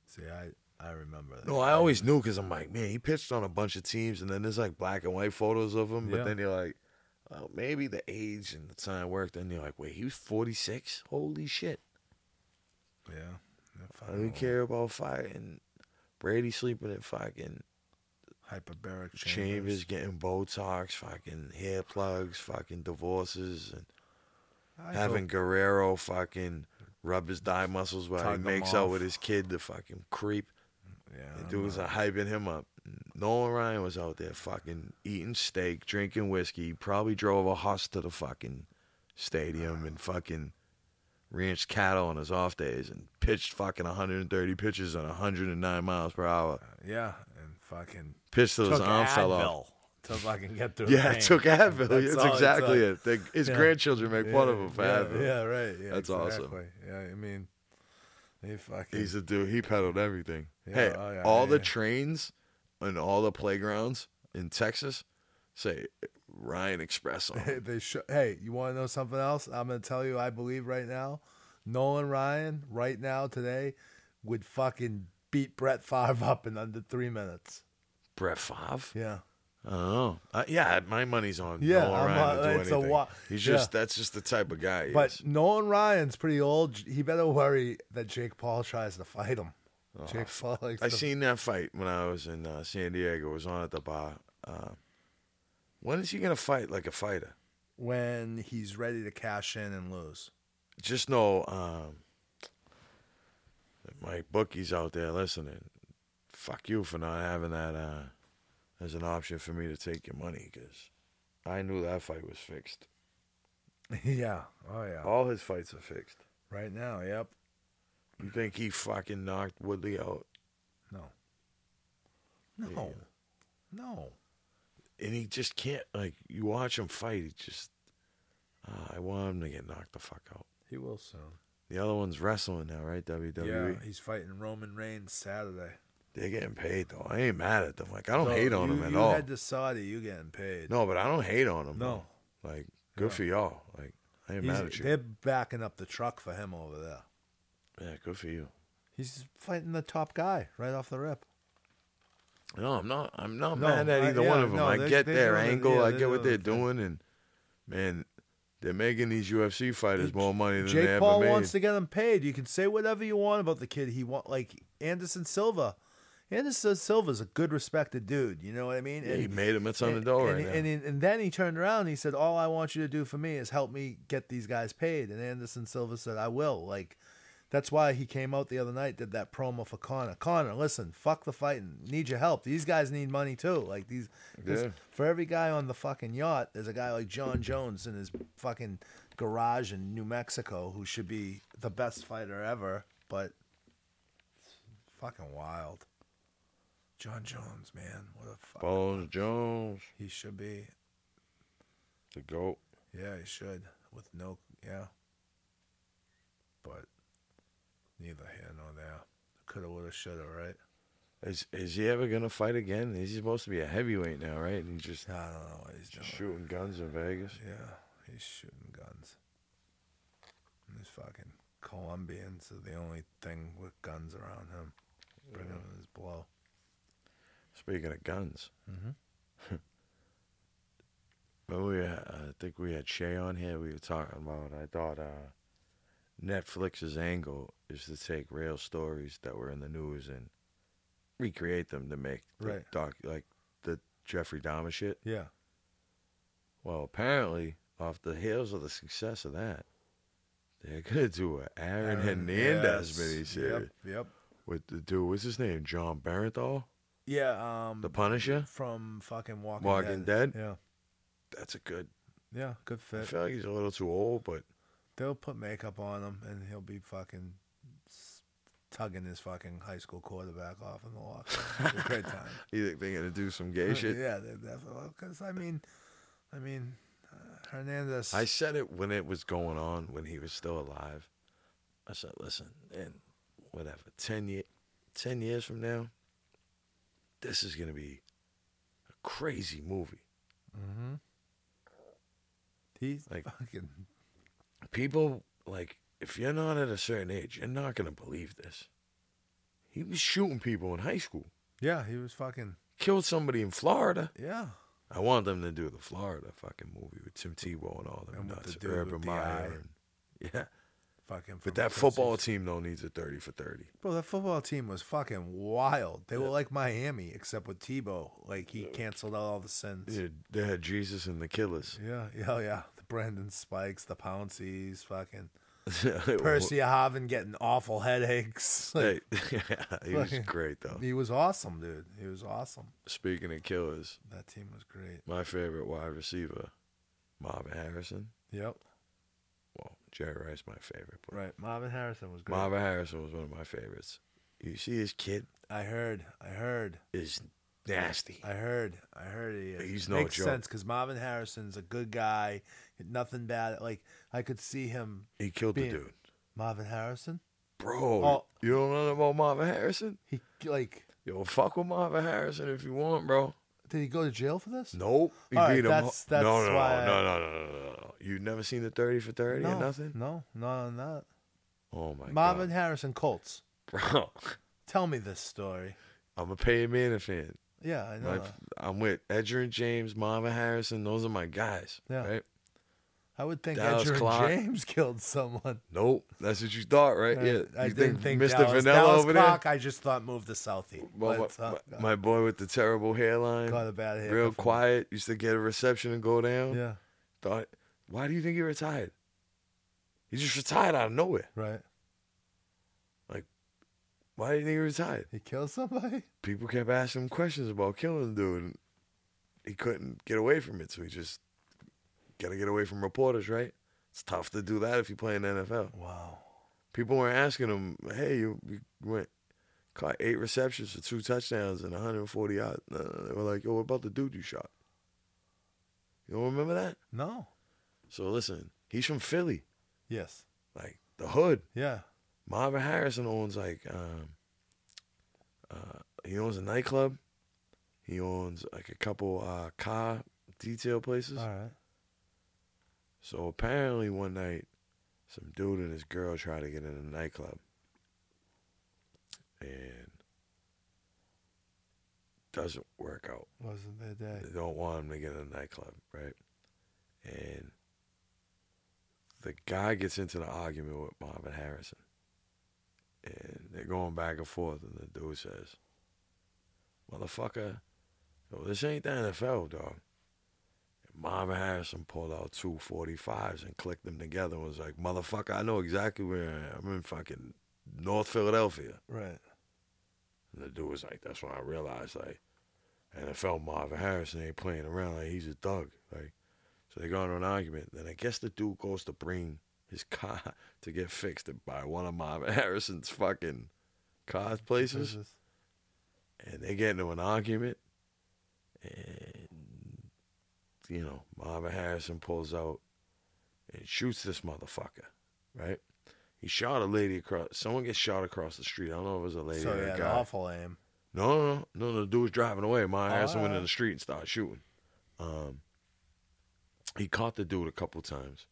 See, I I remember that. No, I always knew because I'm like, man, he pitched on a bunch of teams, and then there's like black and white photos of him. But Yeah. then you're like, well, maybe the age and the time worked. And you're like, wait, he was 46. Holy shit! Yeah. I don't care about fighting. Brady sleeping in fucking hyperbaric chambers. chambers, getting Botox, fucking hair plugs, fucking divorces, and I having hope- Guerrero fucking rub his thigh muscles while Tug he makes out with his kid, the fucking creep. yeah, The dudes are hyping him up. Nolan Ryan was out there fucking eating steak, drinking whiskey. Probably drove a horse to the fucking stadium and fucking ranched cattle on his off days and pitched fucking 130 pitches on 109 miles per hour. yeah, and fucking Pitched till his took arm fell off. Advil to fucking get through. Yeah, it took. Advil. That's That's, all it exactly it. They- his Yeah. grandchildren make fun of him for yeah, Advil. Yeah, right. Yeah, That's awesome. exactly. Yeah, I mean, he fucking. He's a dude. He peddled everything. Yeah, hey, oh, yeah, all yeah, the yeah. trains and all the playgrounds in Texas say Ryan Express on 'em. *laughs* they hey, you want to know something else? I'm gonna tell you. I believe right now, Nolan Ryan right now today would fucking beat Brett Favre up in under three minutes. Brett Favre. Yeah. I. Uh, yeah, my money's on Yeah, Nolan Ryan not- to do it's a wa- He's yeah. just that's just the type of guy But is. Nolan Ryan's pretty old. He better worry that Jake Paul tries to fight him. Jake Paul likes I to- seen that fight when I was in uh, San Diego. It was on at the bar. Uh, when is he gonna fight like a fighter? when he's ready to cash in and lose. Just know, um, that my bookies out there listening. Fuck you for not having that uh, as an option for me to take your money because I knew that fight was fixed. *laughs* yeah. Oh yeah. All his fights are fixed. Right now. Yep. You think he fucking knocked Woodley out? No. No. No. and he just can't like you watch him fight. He just uh, I want him to get knocked the fuck out. He will soon. The other one's wrestling now, right? WWE. Yeah, he's fighting Roman Reigns Saturday. They're getting paid though. I ain't mad at them. Like I don't hate on you, them at you all. You had to Saudi, you getting paid. No, but I don't hate on them. No. though. like good Yeah. for y'all. Like I ain't He's- mad at you. They're backing up the truck for him over there. Yeah, good for you. He's fighting the top guy right off the rip. No, I'm not. I'm not No, mad at I- either yeah, one of them. no, I get their angle. yeah, I get what they're doing and man, they're making these UFC fighters more money than they Jake ever Paul made. wants to get them paid. You can say whatever you want about the kid. He want like Anderson Silva. Anderson Silva's a good, respected dude. You know what I mean? Yeah, he made him a ton of and, and, right and, and then he turned around and he said, All I want you to do for me is help me get these guys paid. And Anderson Silva said, I will. Like, that's why he came out the other night, did that promo for Connor. Connor, listen, fuck the fighting. Need your help. These guys need money too. Like, these, Yeah. For every guy on the fucking yacht, there's a guy like Jon Jones in his fucking garage in New Mexico who should be the best fighter ever, but fucking wild. Jon Jones, man, what a fuck. Bones Jones, He should be. the goat. Yeah, he should. With no, yeah. But neither here nor there. Coulda, woulda, shoulda, right? Is is he ever gonna fight again? He's supposed to be a heavyweight now, right? And he's just I don't know what he's doing. shooting guns in Vegas. Yeah, he's shooting guns. And these fucking Colombians are the only thing with guns around him. Bring him his blow. Speaking of guns, *laughs* Mhm. remember we had, I think we had Shay on here. We were talking about. I thought uh, Netflix's angle is to take real stories that were in the news and recreate them to make the Right. doc like the Jeffrey Dahmer shit. Yeah. Well, apparently, off the heels of the success of that, they're gonna do a Aaron, Hernandez yes. miniseries Yep. Yep. with the dude. What's his name? Jon Bernthal, Yeah. Um. the Punisher. from fucking Walking, Walking Dead? Yeah. That's a good. Yeah. Good fit. I feel like he's a little too old, but They'll put makeup on him, and he'll be fucking tugging his fucking high school quarterback off in the locker. room. It's a great time. *laughs* you think they're gonna do some gay shit? Yeah, they definitely. Because I mean, I mean, uh, Hernandez. I said it when it was going on, when he was still alive. I said, listen, and whatever, 10, year, 10 years from now, this is going to be a crazy movie. hmm He's Like- fucking. People, like, if you're not at a certain age, you're not going to believe this. He was shooting people in high school, Yeah, he was fucking. killed somebody in Florida. Yeah. I want them to do the Florida fucking movie with Tim Tebow and all them And nuts. the Urban Meyer. eye. And, yeah. Fucking. But that football team, though, needs a 30 for 30. Bro, that football team was fucking wild. They were like Miami, except with Tebow. Like he canceled out all the sins. Yeah, they had Jesus and the Killers. Yeah, yeah, yeah. The Brandon Spikes, the Pouncies, fucking *laughs* Percy. Harvin getting awful headaches. *laughs* Like, Hey, *laughs* he was Fucking- great though. he was awesome, dude. He was awesome. Speaking of killers, That team was great. my favorite wide receiver, Marvin Harrison. Yep. Well, Jerry Rice, my favorite. But Right. Marvin Harrison was great. Marvin Harrison was one of my favorites. You see, his kid I heard. I heard. is nasty. I heard. I heard he is. He's no Makes joke. sense because Marvin Harrison's a good guy. Nothing bad. Like I could see him. He killed being- the dude, Marvin Harrison. bro. Oh. You don't know about Marvin Harrison? He like. Yo, fuck with Marvin Harrison if you want, bro. Did he go to jail for this? Nope. He All right, beat him. that's- that's no, no, why I- no, no, no, no, no, no. You never seen the thirty for thirty no, or nothing? No, not on that. Oh my god. Marvin god, Harrison Colts. bro. *laughs* Tell me this story. I'm a Peyton Manning fan. Yeah, I know. That. I'm with Edgerrin James, Marvin Harrison. Those are my guys. Yeah. Right? I would think Dallas Edgerrin Clark. James *laughs* killed someone. Nope. That's what you thought, right? I- yeah. I you didn't think, Mr. Dallas, Vanilla Dallas over Clark, I just thought moved to Southie. there? Well, but, my, uh, my, my boy with the terrible hairline, got a bad haircut real quiet, used to get a reception and go down. Yeah, Thought, why do you think he retired? He just retired out of nowhere. right. Like, why do you think he retired? He killed somebody. People kept asking him questions about killing the dude, and he couldn't get away from it. So he just got to get away from reporters, right? It's tough to do that if you play in the NFL. Wow. People were asking him, "Hey, you, you went caught eight receptions for two touchdowns and 140 yards." No, no, They were like, "Yo, what about the dude you shot?" You don't remember that? No. So listen, he's from Philly, Yes. like the hood. Yeah. Marvin Harrison owns like um, uh, he owns a nightclub. He owns like a couple uh, car detail places. All right. So apparently one night, some dude and his girl tried to get in a nightclub, and doesn't work out. Wasn't their day. They don't want him to get in a nightclub, right? And the guy gets into the argument with Marvin Harrison. And they're going back and forth, and the dude says, motherfucker, yo, this ain't the NFL, dog. Marvin Harrison pulled out two 45s and clicked them together and was like, motherfucker, I know exactly where I am. I'm in fucking North Philadelphia. Right. And the dude was like, that's when I realized, like, NFL Marvin Harrison ain't playing around. Like, he's a thug. Like, so they got into an argument. Then I guess the dude goes to bring his *laughs* car to get fixed by one of Marvin Harrison's fucking car places. And they get into an argument. And, you know, Marvin Harrison pulls out and shoots this motherfucker, right? He shot a lady across. Someone gets shot across the street. I don't know if it was a lady So or he a guy. awful aim. No, no, no, no. The dude was driving away. My ass went in the street and started shooting. Um, he caught the dude a couple times,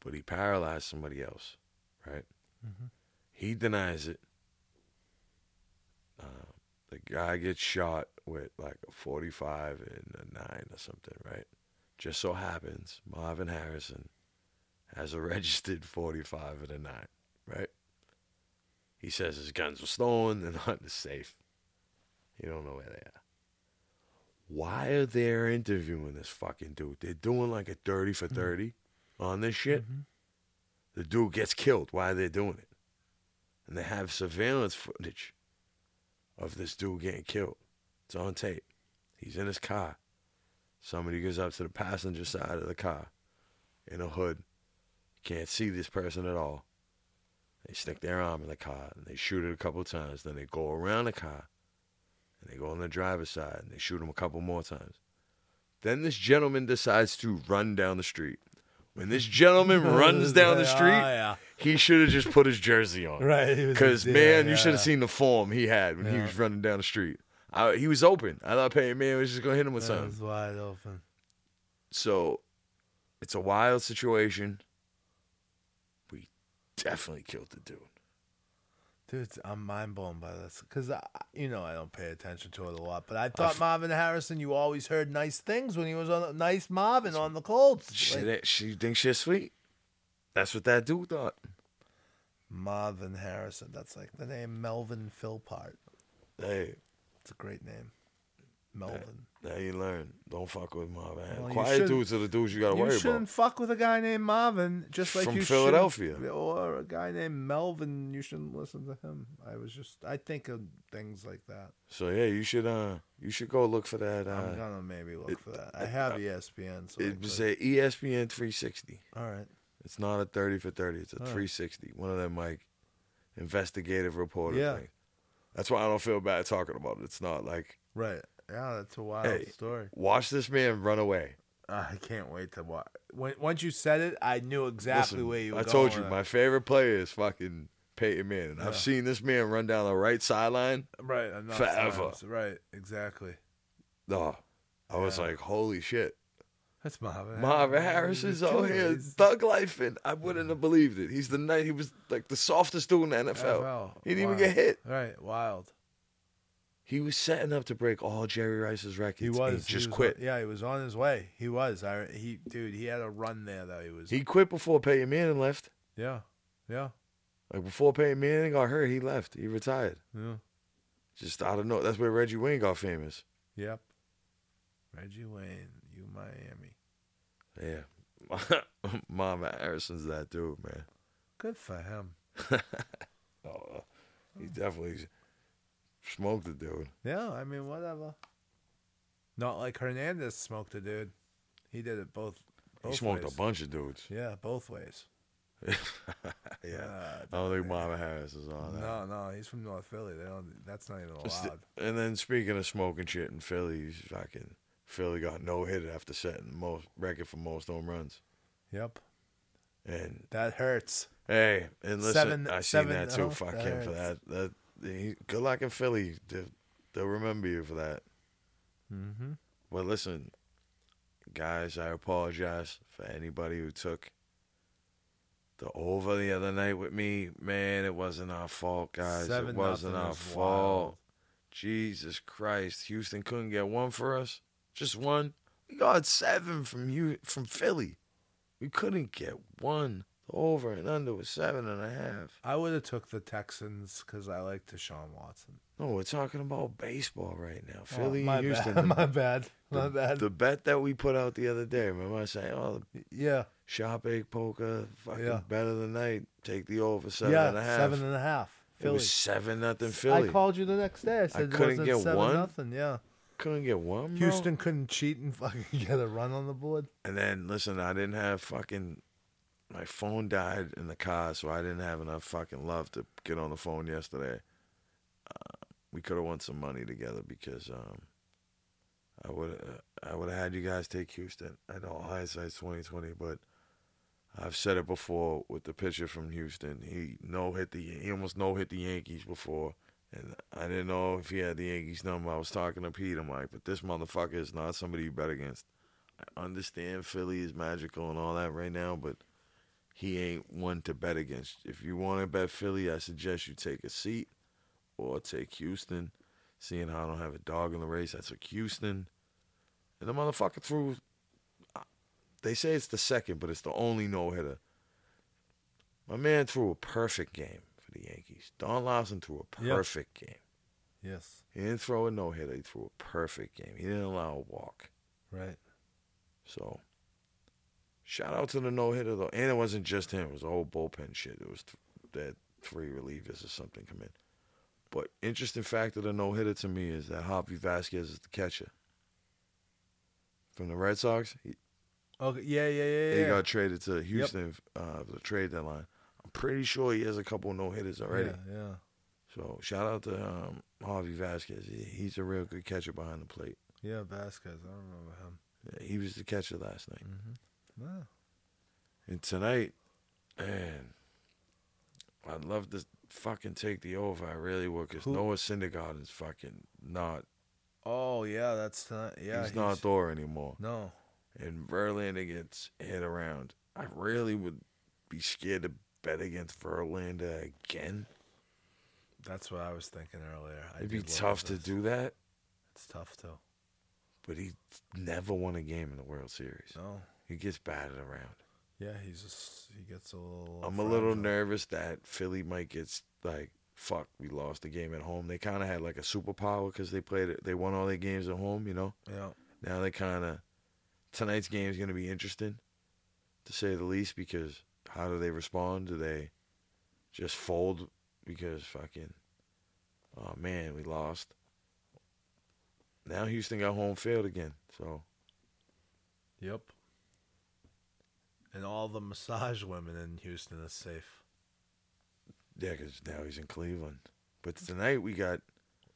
but he paralyzed somebody else. Right? Mhm. He denies it. Uh, the guy gets shot with like a forty-five and a nine or something. Right? Just so happens Marvin Harrison has a *laughs* registered forty-five and a nine. Right? He says his guns were stolen. They're not in the safe. You don't know where they are. Why are they interviewing this fucking dude? They're doing like a 30 for mm-hmm. 30 on this shit. Mm-hmm. The dude gets killed. Why are they doing it? And they have surveillance footage of this dude getting killed. It's on tape. He's in his car. Somebody goes up to the passenger side of the car in a hood. Can't see this person at all. They stick their arm in the car and they shoot it a couple times. Then they go around the car and they go on the driver's side and they shoot him a couple more times. Then this gentleman decides to run down the street. When this gentleman *laughs* runs down the Oh, street, yeah. he should have just put his jersey on. *laughs* Right. Because yeah, man, you should have seen the form he had when he was running down the street. I, he was open. I thought Peyton Man was just gonna hit him with That something. was wide open. So it's a wild situation. We definitely killed the dude. Dude, I'm mind blown by this because you know I don't pay attention to it a lot, but I thought Marvin Harrison. You always heard nice things when he was on the, nice Marvin on the Colts. She, Like, she thinks she's sweet. That's what that dude thought. Marvin Harrison. That's like the name Melvin Philpart. Hey, It's a great name, Melvin. Now you learn. Don't fuck with Marvin. Well, Quiet dudes are the dudes you gotta You worry about. You shouldn't fuck with a guy named Marvin, just like From you Philadelphia. or a guy named Melvin. You shouldn't listen to him. I was just, I think of things like that. So yeah, you should uh you should go look for that. I'm Uh, gonna maybe look it- for that. I have E ESPN. So it was a ESPN 360. all right. It's not a 30 for 30. It's a Huh. 360. One of them like investigative reporter Yeah. thing. That's why I don't feel bad talking about it. It's not like Right. Yeah, that's a wild Hey. story. watch this man run away. I can't wait to watch. When, once you said it, I knew exactly Listen, where you were I told you my it. favorite player is fucking Peyton Manning. Yeah. I've seen this man run down the right sideline. right forever. times. Right, exactly. Oh, I was Yeah. like, holy shit. That's Marvin. Marvin. Harrison's He's out here thug life, and I wouldn't have believed it. He's the night. He was like the softest dude in the NFL. NFL. He didn't even get hit. Right, wild. He was setting up to break all Jerry Rice's records. He was He just was quit. yeah, he was on his way. He was. I he dude. He had a run there that he was. He quit before Peyton Manning left. yeah, yeah, Like before Peyton Manning got hurt, he left. He retired. yeah. Just I don't know. That's where Reggie Wayne got famous. Yep. Reggie Wayne, you Miami. Yeah. *laughs* Mama Harrison's that dude, man. Good for him. *laughs* Oh, he definitely smoked the dude. Yeah, I mean whatever. Not like Hernandez smoked a dude. He did it both. both he smoked ways. a bunch of dudes. Yeah, both ways. *laughs* yeah. Uh, I don't think Mama Harris is on that. no, no, he's from North Philly. They don't. That's not even allowed. And then speaking of smoking shit in Philly, he's fucking Philly got no hit after setting most record for most home runs. Yep, And that hurts. hey, and listen, Seven- I seen seven that too. oh, Fuck that him for that. That he, good luck in Philly. They'll, they'll remember you for that. Mm-hmm. Well, listen, guys, I apologize for anybody who took the over the other night with me. Man, it wasn't our fault, guys. Seven it wasn't our fault. wild. Jesus Christ, Houston couldn't get one for us. Just one. We got seven from you from Philly. We couldn't get one. The over and under was seven and a half. I would have took the Texans because I like Deshaun Watson. No, we're talking about baseball right now. Oh, Philly my Houston. Bad. *laughs* The- my bad. My bad. The bet that we put out the other day, remember I saying, oh, yeah. Shark Bait Poker, fucking Yeah. bet of the night, take the over seven yeah. and a half. Seven and a half. It was seven nothing Philly. I called you the next day. I said couldn't get seven one? nothing. Yeah. Couldn't get one. bro? Houston couldn't cheat and *laughs* fucking get a run on the board. And then listen, I didn't have fucking my phone died in the car, so I didn't have enough fucking love to get on the phone yesterday. Uh, we could have won some money together because um, I would uh, I would have had you guys take Houston. I know hindsight's twenty twenty, but I've said it before with the pitcher from Houston. He no hit the he almost no hit the Yankees before. And I didn't know if he had the Yankees number. I was talking to Pete. I'm like, but this motherfucker is not somebody you bet against. I understand Philly is magical and all that right now, but he ain't one to bet against. If you want to bet Philly, I suggest you take a seat or take Houston. Seeing how I don't have a dog in the race, I took Houston. And the motherfucker threw. They say it's the second, but it's the only no hitter. My man threw a perfect game for the Yankees. Don Larsen threw a perfect game. Yes. He didn't throw a no hitter. He threw a perfect game. He didn't allow a walk. Right. So, shout out to the no hitter though, and it wasn't just him; it was a whole bullpen shit. It was th- that three relievers or something come in. But interesting fact of the no hitter to me is that Javi Vasquez is the catcher from the Red Sox. He, Okay. Yeah. Yeah. Yeah. he Yeah. got traded to Houston uh, for the trade deadline. I'm pretty sure he has a couple no hitters already. Yeah. Yeah. So shout out to um, Javi Vasquez. He, he's a real good catcher behind the plate. Yeah. Vasquez. I don't remember him. Yeah, he was the catcher last night. Yeah. And tonight, man, I'd love to fucking take the over. I really would, because Noah Syndergaard's fucking not. Oh yeah. That's not. Yeah. he's, not Thor anymore. No. And Verlander gets hit around. I really would be scared to bet against Verlander again. That's what I was thinking earlier. I It'd be did look at tough to do that, It's tough too. but he never won a game in the World Series. No. He gets batted around. Yeah. He's just. He gets a little. I'm a little nervous that Philly might get like fuck. We lost the game at home. They kind of had like a superpower because they played it. They won all their games at home. You know. Yeah. Now they kind of tonight's game is going to be interesting, to say the least. Because how do they respond? Do they just fold because fucking oh man we lost? Now Houston got home field again. So Yep. And all the massage women in Houston is safe. yeah, because now he's in Cleveland. But tonight we got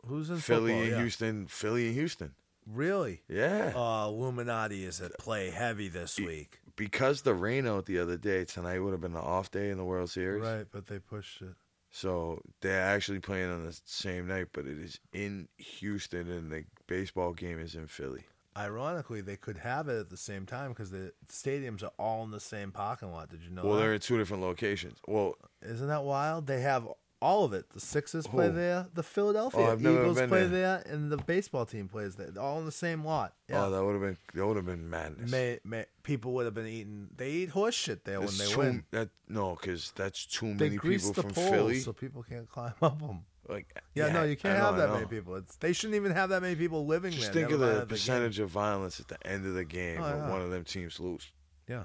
Who's in Philly football? and Yeah. Houston. Philly and Houston. Really? Yeah. Uh, Illuminati is at play heavy this week. because the rain out the other day, tonight would have been the off day in the World Series. Right, but they pushed it. So they're actually playing on the same night, but it is in Houston, and the baseball game is in Philly. Ironically, they could have it at the same time because the stadiums are all in the same parking lot. Did you know well, that? they're in two different locations. Well, Isn't that wild? They have all of it. The Sixers play Who? there, the Philadelphia Oh, Eagles play there. there. and the baseball team plays there. All in the same lot. Oh, yeah. oh, that would have been that would have been madness. may, may, people would have been eating. They eat horse shit there That's when they too, win. That no, because that's too They many people from Philly. so people can't climb up them. Like, Yeah, no, you can't know, have that many people. It's they shouldn't even have that many people living Just there. think of the mind at game. percentage of violence at the end of the game Oh, when yeah. one of them teams lose. Yeah,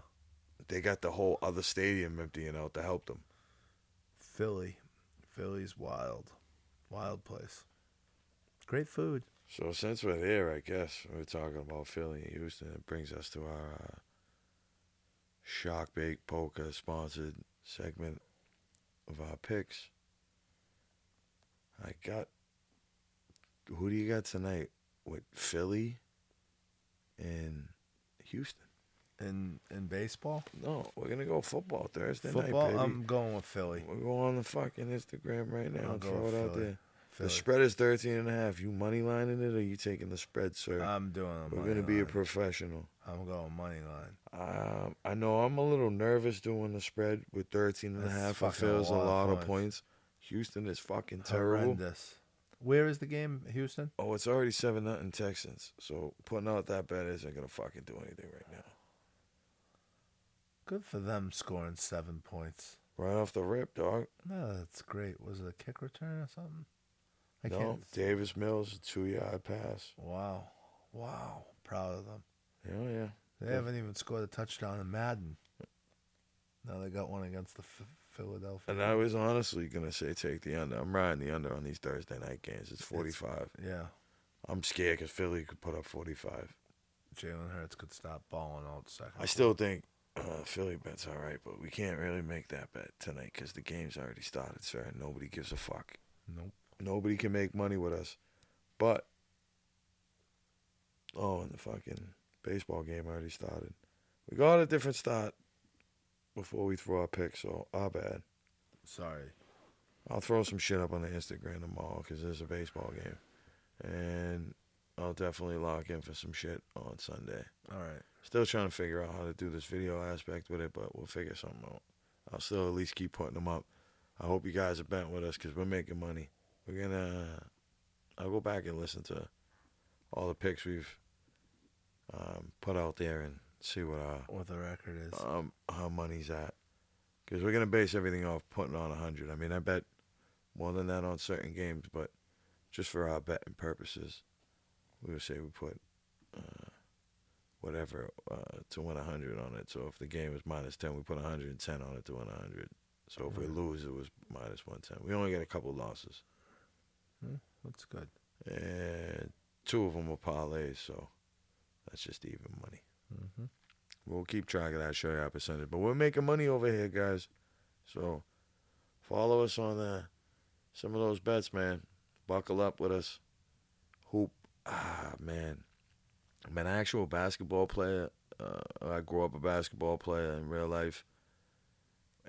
They got the whole other stadium emptying out to help them. Philly, Philly's wild, wild place. Great food. So since we're there, I guess we're talking about Philly and Houston. It brings us to our uh, Shark Bait Poker sponsored segment of our picks. I got. Who do you got tonight? With Philly and Houston. In in baseball, No, we're gonna go football Thursday football. night, baby. I'm going with Philly. We're going on the fucking Instagram right now. I'll throw it with out Philly. there. Philly. The spread is 13 and a half. You money lining it or you taking the spread, sir? I'm doing. A We're money gonna be a professional. I'm going money line. Um, I know I'm a little nervous doing the spread with 13 and a half. It feels a a lot of lot of points. points. Houston is fucking terrible. Horrendous. Where is the game, Houston? Oh, it's already 7 nothing Texans. So putting out that bet isn't going to fucking do anything right now. Good for them scoring seven points. Right off the rip, dog. No, that's great. Was it a kick return or something? I no, can't. Davis Mills, a two yard pass. Wow. Wow. Proud of them. Yeah, yeah. They haven't even scored a touchdown in Madden. Now they got one against the Philadelphia. And I was honestly gonna say take the under. I'm riding the under on these Thursday night games. It's 45. yeah. I'm scared because Philly could put up 45. Jalen Hurts could stop balling out second. I still think uh, Philly bet's all right, but we can't really make that bet tonight because the game's already started, sir. and Nobody gives a fuck. Nope. Nobody can make money with us. But oh, and the fucking baseball game already started. We got a different start before we throw our picks, so our bad. Sorry. I'll throw some shit up on the Instagram tomorrow because there's a baseball game, and I'll definitely lock in for some shit on Sunday. All right. Still trying to figure out how to do this video aspect with it, but we'll figure something out. I'll still at least keep putting them up. I hope you guys are bent with us because we're making money. We're gonna. I'll go back and listen to all the picks we've um, put out there and see what our What the record is. um, how money's at. Because we're gonna base everything off putting on a hundred. I mean, I bet more than that on certain games, but just for our betting purposes, we would say we put uh, whatever uh, to win a hundred on it. So if the game was minus ten, we put hundred and ten on it to win a hundred. So if we lose, it was minus one ten. We only get a couple losses, That's good. and two of them were parlays, so that's just even money. Mm-hmm. We'll keep track of that, our percentage. But we're making money over here, guys. So follow us on uh, some of those bets, man. Buckle up with us. Hoop. Ah, man. I'm an actual basketball player. Uh, I grew up a basketball player in real life.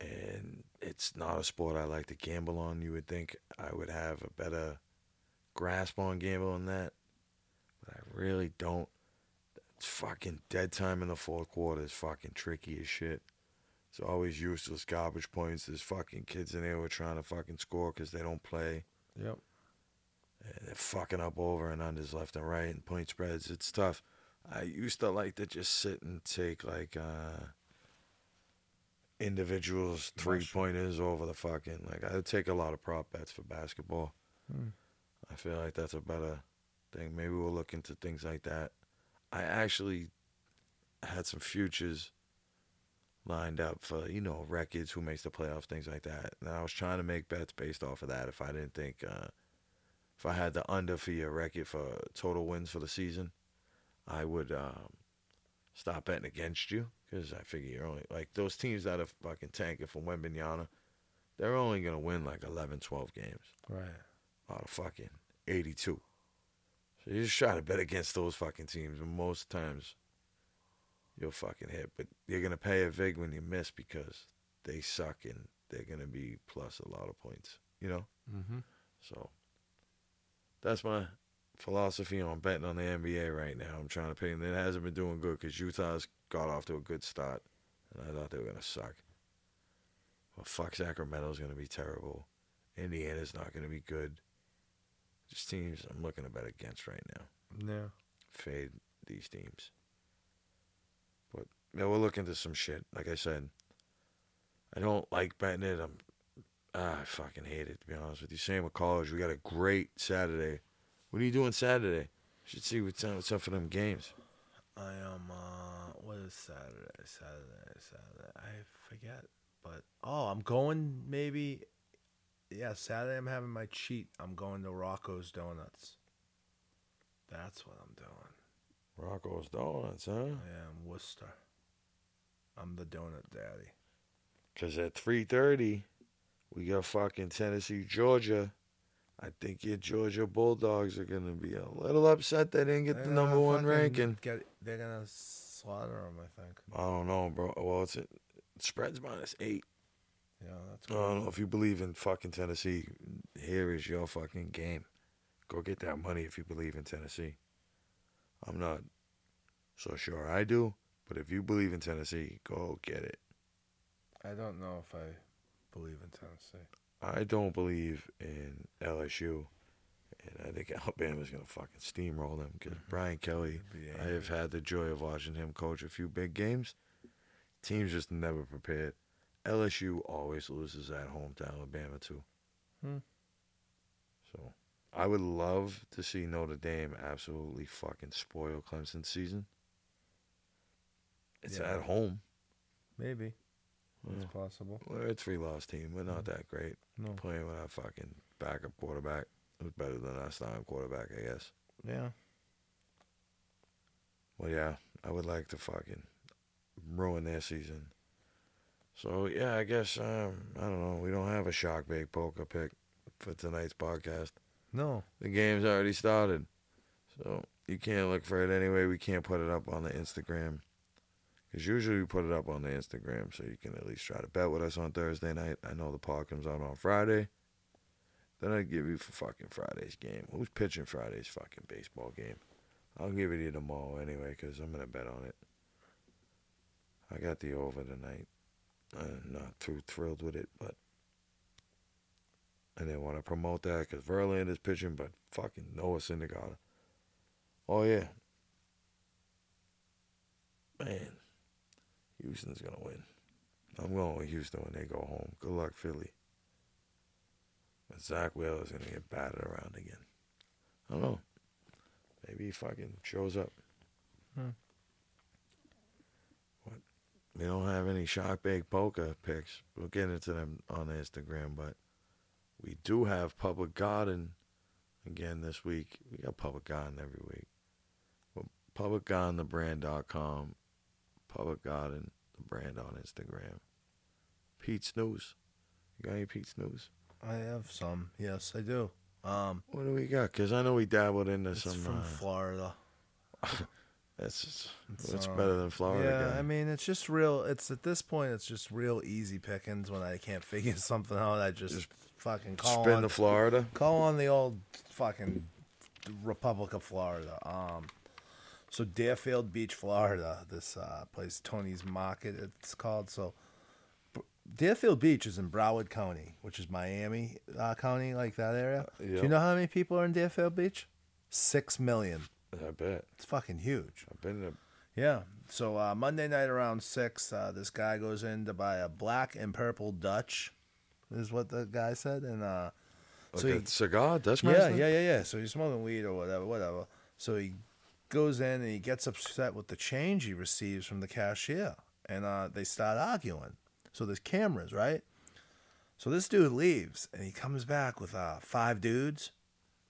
And it's not a sport I like to gamble on. You would think I would have a better grasp on gambling than that. But I really don't. It's fucking dead time in the fourth quarter is fucking tricky as shit. It's always useless garbage points. There's fucking kids in there who are trying to fucking score because they don't play. Yep. And they're fucking up over and unders left and right and point spreads. It's tough. I used to like to just sit and take like uh individuals three pointers over the fucking like I take a lot of prop bets for basketball. Hmm. I feel like that's a better thing. Maybe we'll look into things like that. I actually had some futures lined up for, you know, records, who makes the playoffs, things like that. And I was trying to make bets based off of that if I didn't think uh if I had the under for your record for total wins for the season, I would um, stop betting against you because I figure you're only like those teams that are fucking tanking from Wembanyama, they're only gonna win like 11, 12 games Right. out of fucking 82. So you just try to bet against those fucking teams, and most times you'll fucking hit. But you're gonna pay a vig when you miss because they suck and they're gonna be plus a lot of points. You know. Mm-hmm. So that's my philosophy on betting on the NBA right now. I'm trying to pay, and it hasn't been doing good because Utah's got off to a good start, and I thought they were gonna suck. Well, fuck, Sacramento's gonna be terrible. Indiana's not gonna be good. Just teams I'm looking to bet against right now. Yeah. Fade these teams. But yeah, we'll look into some shit. Like I said, I don't like betting it. I'm ah, I fucking hate it to be honest with you. Same with college. We got a great Saturday. What are you doing Saturday? Should see what's up, what's up for them games. I am. Uh, what is Saturday? Saturday. Saturday. I forget. But oh, I'm going. Maybe. Yeah, Saturday. I'm having my cheat. I'm going to Rocco's Donuts. That's what I'm doing. Rocco's Donuts, huh? Yeah, in Worcester. I'm the donut daddy. Because at 3.30, we got fucking Tennessee, Georgia. I think your Georgia Bulldogs are going to be a little upset they didn't get They're the number one ranking. Get, they're gonna slaughter them. I think. I don't know, bro. Well, it's it spreads minus eight. Yeah, that's. I don't know if you believe in fucking Tennessee. Here is your fucking game. Go get that money if you believe in Tennessee. I'm not so sure I do, but if you believe in Tennessee, go get it. I don't know if I believe in Tennessee. I don't believe in LSU, and I think *laughs* Alabama's gonna fucking steamroll them because mm-hmm. Brian Kelly. I have had the joy of watching him coach a few big games. Teams just never prepared. LSU always loses at home to Alabama too. Hmm. So I would love to see Notre Dame absolutely fucking spoil Clemson's season. It's Yeah. at home. Maybe. Yeah. It's possible. We're a three loss team. We're not that great. No. Playing with our fucking backup quarterback. Who's better than our starting quarterback, I guess. Yeah. Well, yeah, I would like to fucking ruin their season. So yeah, I guess um, I don't know. We don't have a Shark Bait Poker pick for tonight's podcast. No. The game's already started, so you can't look for it anyway. We can't put it up on the Instagram because usually we put it up on the Instagram, so you can at least try to bet with us on Thursday night. I know the pod comes out on Friday. Then I give you for fucking Friday's game. Who's pitching Friday's fucking baseball game? I'll give it to you tomorrow anyway, because I'm gonna bet on it. I got the over tonight. I'm not too thrilled with it, but and they want to promote that because Verlander's pitching, but fucking Noah Syndergaard. Oh yeah, man, Houston's gonna win. I'm going with Houston when they go home. Good luck, Philly. But Zack Wheeler's gonna get battered around again. I don't know. Maybe he fucking shows up. Hmm. We don't have any Shark Bait Poker picks. We'll get into them on Instagram, but we do have Public Garden again this week. We got Public Garden every week. Well, PublicGardenTheBrand.com, Public Garden, the brand on Instagram. Pete's News. You got any Pete's News? I have some. Yes, I do. Um, What do we got? Because I know we dabbled into it's some. from uh, Florida. *laughs* that's It's, that's uh, better than Florida. yeah, guy. I mean, it's just real. It's at this point, it's just real easy pickings. When I can't *laughs* figure something out, I just, Just fucking call spin on to Florida. call on the old fucking Republic of Florida. Um, so Deerfield Beach, Florida. This uh, place, Tony's Market, it's called. So Deerfield Beach is in Broward County, which is Miami uh, County, like that area. Do Yep. you know how many people are in Deerfield Beach? Six million. I bet. It's fucking huge. I've been to. Yeah. So uh, Monday night around six, uh, this guy goes in to buy a black and purple Dutch, is what the guy said, and uh, Like so he, cigar, Dutch yeah, yeah, yeah, yeah. So he's smoking weed or whatever, whatever. So he goes in and he gets upset with the change he receives from the cashier, and uh, they start arguing. So there's cameras, right? So this dude leaves and he comes back with uh, five dudes,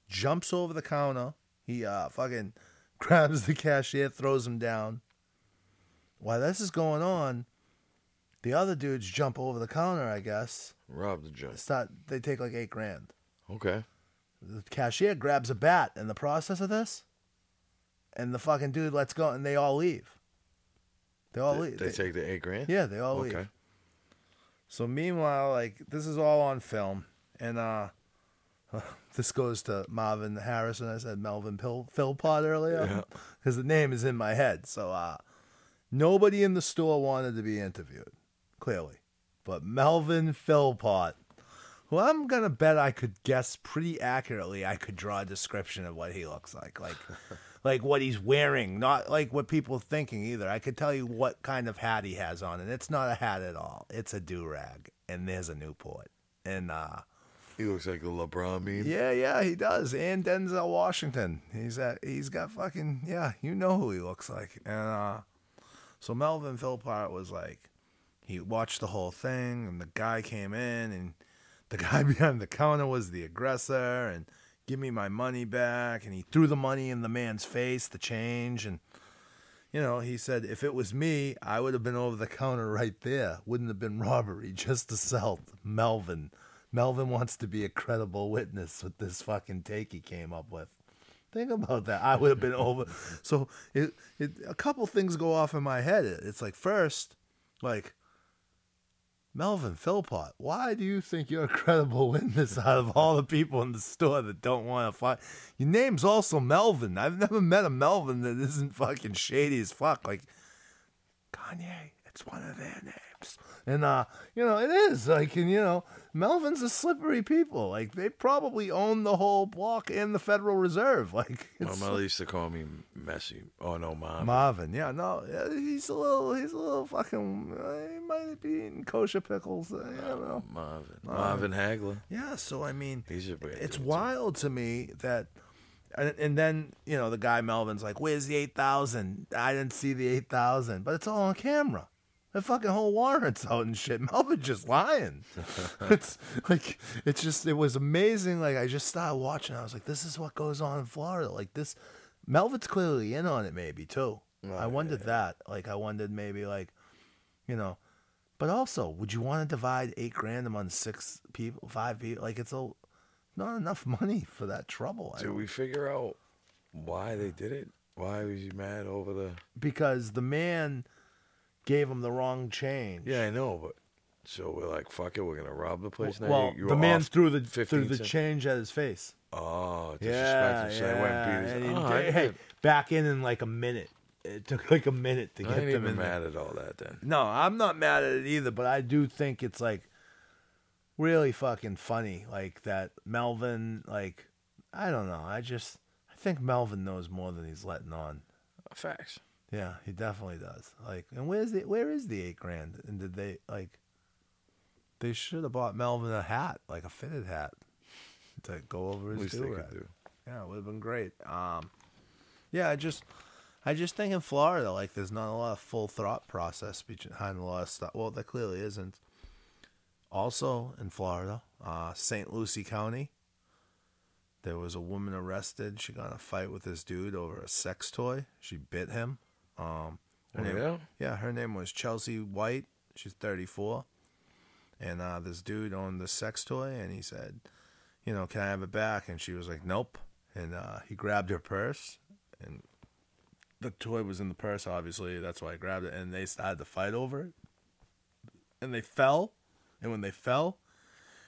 jumps over the counter. He uh, fucking *laughs* grabs the cashier, throws him down. While this is going on, the other dudes jump over the counter. I guess Rob the joint. start. They take like eight grand. Okay. The cashier grabs a bat in the process of this, and the fucking dude lets go, and they all leave. They all They, leave. they take the eight grand? yeah, they all leave. Okay. leave. So meanwhile, like this is all on film, and uh, *laughs* this goes to Marvin Harrison. I said Melvin Pil- Philpott earlier Yeah. *laughs* because the name is in my head. So uh, nobody in the store wanted to be interviewed, clearly, but Melvin Philpott, who I'm gonna bet I could guess pretty accurately. I could draw a description of what he looks like, like. *laughs* Like what he's wearing, not like what people are thinking either. I could tell you what kind of hat he has on, and it's not a hat at all. It's a do rag, and there's a Newport, and uh, He looks like the LeBron meme. yeah, yeah, he does. And Denzel Washington. He's at he's got fucking yeah, you know who he looks like. And uh so Melvin Philpott was like he watched the whole thing and the guy came in and the *laughs* guy behind the counter was the aggressor and give me my money back and he threw the money in the man's face, the change and you know, he said if it was me, I would have been over the counter right there. Wouldn't have been robbery, *laughs* just assault. Melvin. Melvin wants to be a credible witness with this fucking take he came up with. Think about that. I would have been over. *laughs* So it, it a couple things go off in my head. It's like first, like Melvin Philpott, why do you think you're a credible witness out of all the people in the store that don't want to fight? Your name's also Melvin. I've never met a Melvin that isn't fucking shady as fuck. Like Kanye, it's one of their names. And uh, you know, it is like, and you know, Melvin's a slippery people. Like they probably own the whole block and the Federal Reserve. *laughs* Like My it's mother used to call me Messy. Oh no, mom. Marvin. Yeah, no, he's a little, he's a little fucking. Uh, he might be eating kosher pickles. Uh, I don't know. Marvin. Marvin Hagler. Yeah, so I mean, He's it's wild to me that, and, and then you know the guy Melvin's like, "Where's the eight thousand? I didn't see the eight thousand, but it's all on camera. The fucking whole warrant's out and shit. *laughs* Melvin's just lying. *laughs* it's like it's just it was amazing. Like I just started watching. I was like, this is what goes on in Florida. Like this, Melvin's clearly in on it, maybe too. Oh, I wondered that. Like I wondered maybe like, you know. But also, would you want to divide eight grand among six people, five people? Like it's a not enough *laughs* money for that trouble. Did we figure out why they did it? Why was he mad over the? because the man gave him the wrong change. Yeah, I know, but so we're like, fuck it, we're gonna rob the place now. Well, You- you the man threw the threw the change at his face. Oh, Yeah, disrespectful. So they went and beat his. oh, I, hey, back in in like a minute. It took like a minute to I get them even in. there. mad at all that then. No, I'm not mad at it either, but I do think it's like really fucking funny. Like that Melvin, like I don't know. I just I think Melvin knows more than he's letting on. Facts. Yeah, he definitely does. Like, and where's the where is the eight grand? And did they like? They should have bought Melvin a hat, like a fitted hat, to go over his do-rag. Yeah, it would have been great. Um, yeah, I just, I just think in Florida, like, there's not a lot of full thought process behind a lot of stuff. Well, there clearly isn't. Also in Florida, uh, St. Lucie County, there was a woman arrested. She got in a fight with this dude over a sex toy. She bit him. Um, her Oh, name- yeah? yeah, her name was Chelsea White. She's 34. And uh, this dude owned the sex toy, and he said, you know, can I have it back? And she was like, nope. And uh, he grabbed her purse, and the toy was in the purse, obviously. That's why I grabbed it. And they started to fight over it. And they fell. And when they fell,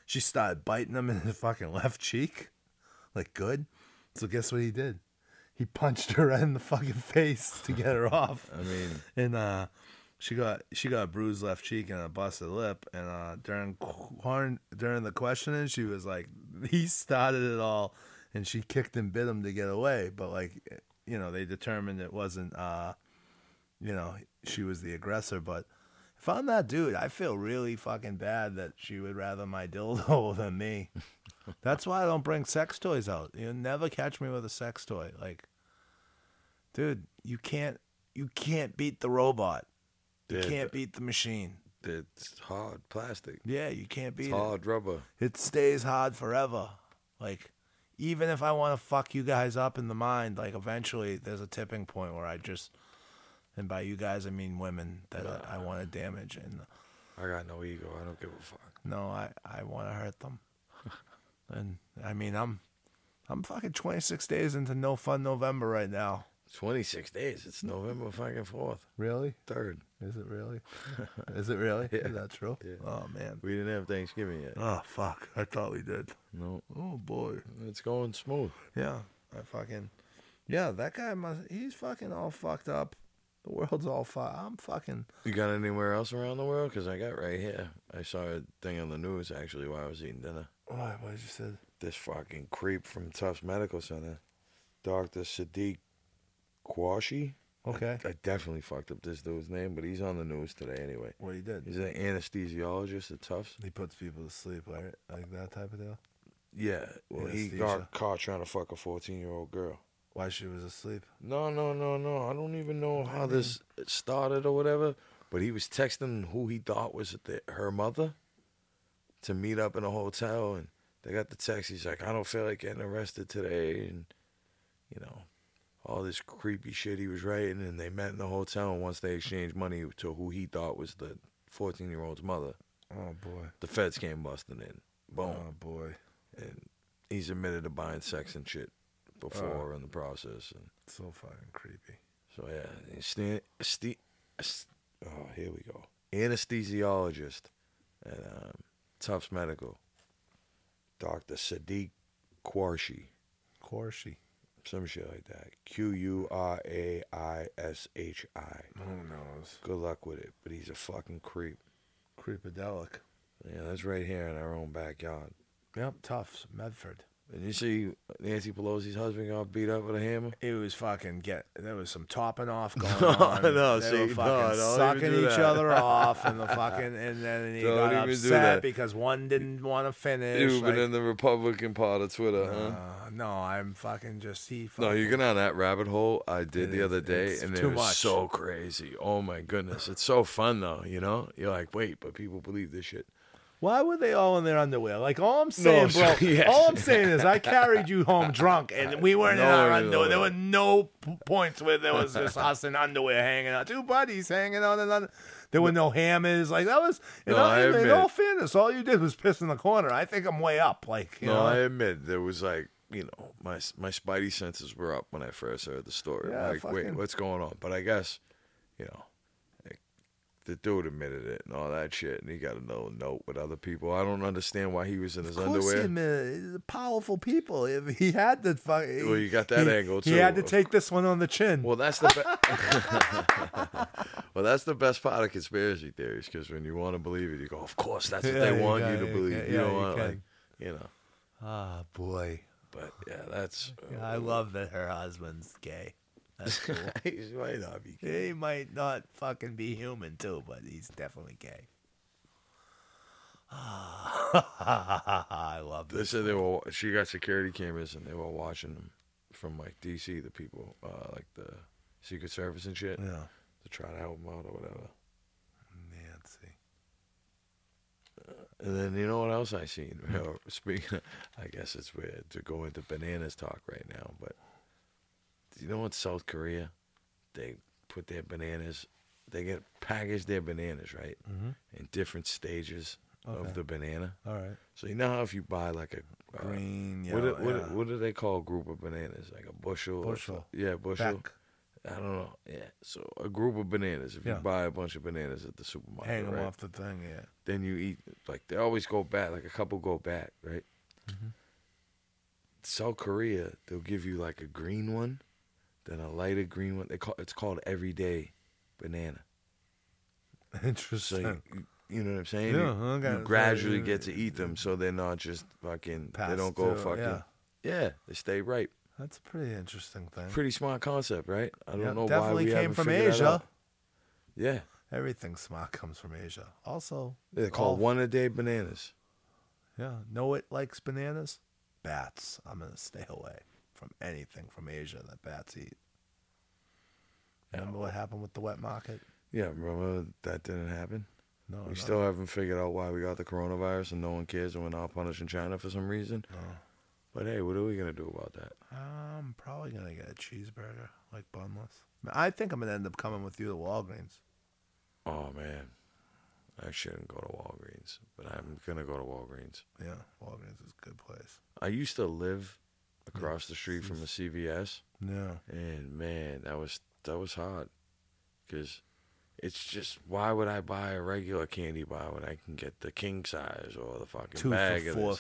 she started biting him in the fucking left cheek. Like, good. So guess what he did? He punched her right in the fucking face to get her *laughs* off I mean, and uh, she got she got a bruised left cheek and a busted lip. And uh, during during the questioning, she was like, *laughs* he started it all, and she kicked and bit him to get away. But like, you know, they determined it wasn't, uh, you know, she was the aggressor. But if I'm that dude, I feel really fucking bad that she would rather my dildo *laughs* than me. That's why I don't bring sex toys out. You'll never catch me with a sex toy. Like, dude, you can't you can't beat the robot. You can't beat the machine. it's hard plastic. Yeah, you can't beat It's it. hard rubber. It stays hard forever. Like, even if I want to fuck you guys up in the mind, like eventually there's a tipping point where I just, and by you guys I mean women that I, I want to damage, and I got no ego. I don't give a fuck. no, I I want to hurt them. *laughs* and I mean I'm, I'm fucking 26 days into No Fun November right now. 26 days. It's November fucking 4th, Really? 3rd. Is it really? *laughs* Is it really? Yeah. Is that true? Yeah. Oh man. We didn't have Thanksgiving yet. Oh fuck! I thought we did. No. Oh boy. It's going smooth. Yeah, I fucking. Yeah, that guy must. He's fucking all fucked up. The world's all fucked. I'm fucking. You got anywhere else around the world? Because I got right here. I saw a thing on the news actually while I was eating dinner. What? What did you say? This fucking creep from Tufts Medical Center, Dr. Sadiq Kwashi. Okay. I definitely fucked up this dude's name, but he's on the news today anyway. What he did? He's an anesthesiologist at Tufts. He puts people to sleep, right? Like that type of deal. Yeah, well, he got caught trying to fuck a 14 year old girl. Why she was asleep? No, no, no, no. I don't even know I how mean- this started or whatever, but he was texting who he thought was the, her mother to meet up in a hotel, and they got the text. He's like, I don't feel like getting arrested today, and you know, all this creepy shit he was writing. And they met in the hotel, and once they exchanged money to who he thought was the 14 year old's mother, Oh boy. the feds came busting in. Boom. Oh boy. and he's admitted to buying sex and shit before in the process, and So fucking creepy. so yeah, he's sta- sti- s- oh here we go, anesthesiologist at um, Tufts Medical, Doctor Sadiq Quarshi, Corshi. some shit like that, Q U R A I S H I. Who knows? Good luck with it, but he's a fucking creep. Creepadelic. Yeah, that's right here in our own backyard. Yep, Tufts, Medford. And you see Nancy Pelosi's husband got beat up with a hammer? It was fucking get. There was some topping off *laughs* going No, on. no, they see, were fucking don't sucking each other *laughs* off, and the fucking and then he Don't got upset because one didn't want to finish. You've been in the Republican part of Twitter, huh? uh, no, I'm fucking just he. No, Fucking, you get on that rabbit hole. I did the other day, and it was much. so crazy. Oh my goodness, it's so fun though. You know, you're like, wait, but people believe this shit. Why were they all in their underwear? Like all I'm saying, bro. *laughs* yeah. All I'm saying is I carried you home *laughs* drunk, and we weren't in No, our no, underwear. no. There were no p- points where there was just us in underwear hanging out. Two buddies hanging out under. There were no hammers. Like that was. In, No, all, I in, admit. all fairness, all you did was piss in the corner. I think I'm way up. Like you no, know. I admit there was like, you know, my my spidey senses were up when I first heard the story. Yeah, like, wait, fucking- what's going on? But I guess, you know, the dude admitted it and all that shit, and he got a little note with other people. I don't understand why he was in his Of course, underwear. him, uh, powerful people. If he had to, fuck, Well, you got that he, angle, too. He had to take this one on the chin. Well, that's the be- *laughs* well, that's the best part of conspiracy theories because when you want to believe it, you go, "Of course, that's what Yeah, they you want you to you believe." can, you don't you want can. like, you know. ah, boy. But yeah, that's. I love that her husband's gay. That's cool. *laughs* he might not be. gay. he might not fucking be human too, but he's definitely gay. *sighs* I love this. They said they were. She got security cameras and they were watching them from like DC. The people, uh, like the Secret Service and shit, Yeah, to try to help them out or whatever. Nancy. And then you know what else I seen? *laughs* Speaking, of, I guess it's weird to go into bananas talk right now, but you know what South Korea? They put their bananas, they get packaged their bananas right Mm-hmm. in different stages Okay. of the banana. All right. So you know how if you buy like a uh, Green, what, yellow, do- what, do- yeah. what do they call a group of bananas? Like a bushel? Bushel. so- yeah, bushel. Back. I don't know. Yeah. So a group of bananas. If Yeah. you buy a bunch of bananas at the supermarket, Hang them right? off the thing, yeah. then you eat like they always go back like a couple go back right Mm-hmm. south korea they'll give you like a green one then a lighter green one they call it's called everyday banana Interesting. you, you- you know what i'm saying Yeah, you, you gradually get to eat them so they're not just fucking they don't go through, fucking yeah. yeah. they stay ripe That's a pretty interesting thing. pretty smart concept right i don't Yeah, know why definitely we came from Asia. yeah Everything smart comes from Asia. Also, they're called one a day bananas Yeah. Know it likes bananas? Bats. I'm gonna stay away from anything from Asia that bats eat. Remember what happened with the wet market? yeah remember that didn't happen No, We no, still haven't figured out why we got the coronavirus and no one cares and we're not punishing China for some reason. no. But hey, what are we gonna do about that? I'm probably gonna get a cheeseburger, like bunless. I think I'm gonna end up coming with you to Walgreens. Oh man, I shouldn't go to Walgreens, but I'm gonna go to Walgreens. Yeah, Walgreens is a good place. I used to live across the street from a CVS, Yeah. and man, that was that was hard, because it's just why would I buy a regular candy bar when I can get the king size or the fucking Two bag for four.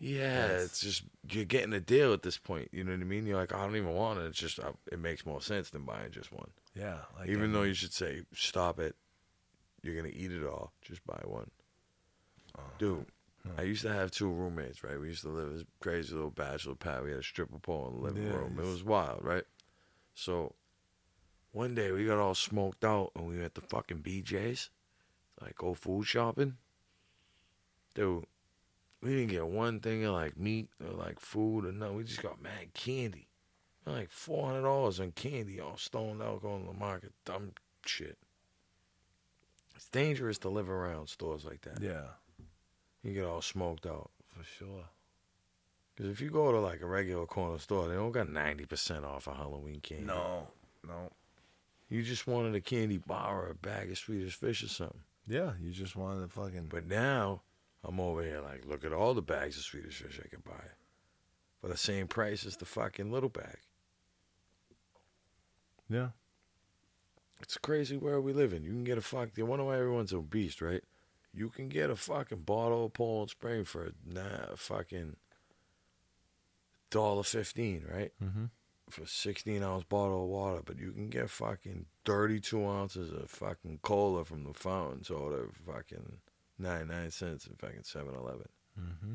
Yeah, Yes. it's just you're getting a deal at this point. You know what I mean? You're like, I don't even want it. It's just uh, it makes more sense than buying just one. Yeah. Like even I though you should say, stop it. You're gonna eat it all. Just buy one. Oh. Dude, I used to have two roommates. Right, we used to live in this crazy little bachelor pad. We had a stripper pole in the living room. It was wild, right? So one day we got all smoked out and we went to fucking BJ's, like go food shopping. Dude, we didn't get one thing of like meat or like food or nothing. We just got mad candy. Like four hundred dollars on candy, all stoned out, going to the market, dumb shit. It's dangerous to live around stores like that. Yeah. You get all smoked out. For sure. Because if you go to like a regular corner store, they don't got ninety percent off a Halloween candy. No. No. You just wanted a candy bar or a bag of Swedish fish or something. Yeah, you just wanted a fucking. But now I'm over here like, look at all the bags of Swedish fish I can buy for the same price as the fucking little bag. yeah. It's crazy where we live in. You can get a fuck. You wonder why everyone's obese, right? You can get a fucking bottle of Poland Spring for nah fucking dollar fifteen, right? Mm-hmm. For a sixteen ounce bottle of water, but you can get fucking thirty two ounces of fucking cola from the fountain soda, fucking 99 cents in fucking 7 Eleven. Mm-hmm.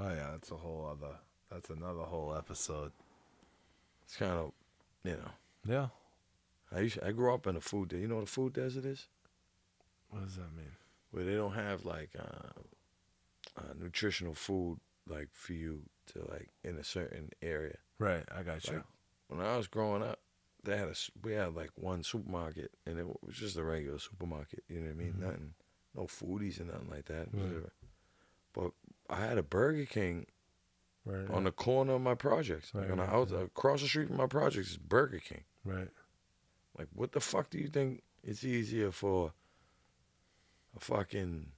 Oh yeah, that's a whole other. That's another whole episode. It's kind of, you know. Yeah. I used I grew up in a food desert. You know what a food desert is? What does that mean? Where they don't have like uh, uh, nutritional food like for you to like in a certain area. Right, I got you. Like, when I was growing up, they had a we had like one supermarket, and it was just a regular supermarket. You know what I mean? Mhm. Nothing, no foodies and nothing like that. Right. But I had a Burger King right. on the corner of my projects. Like Right, on the house, yeah. across the street from my projects is Burger King. right. Like, what the fuck do you think it's easier for a fucking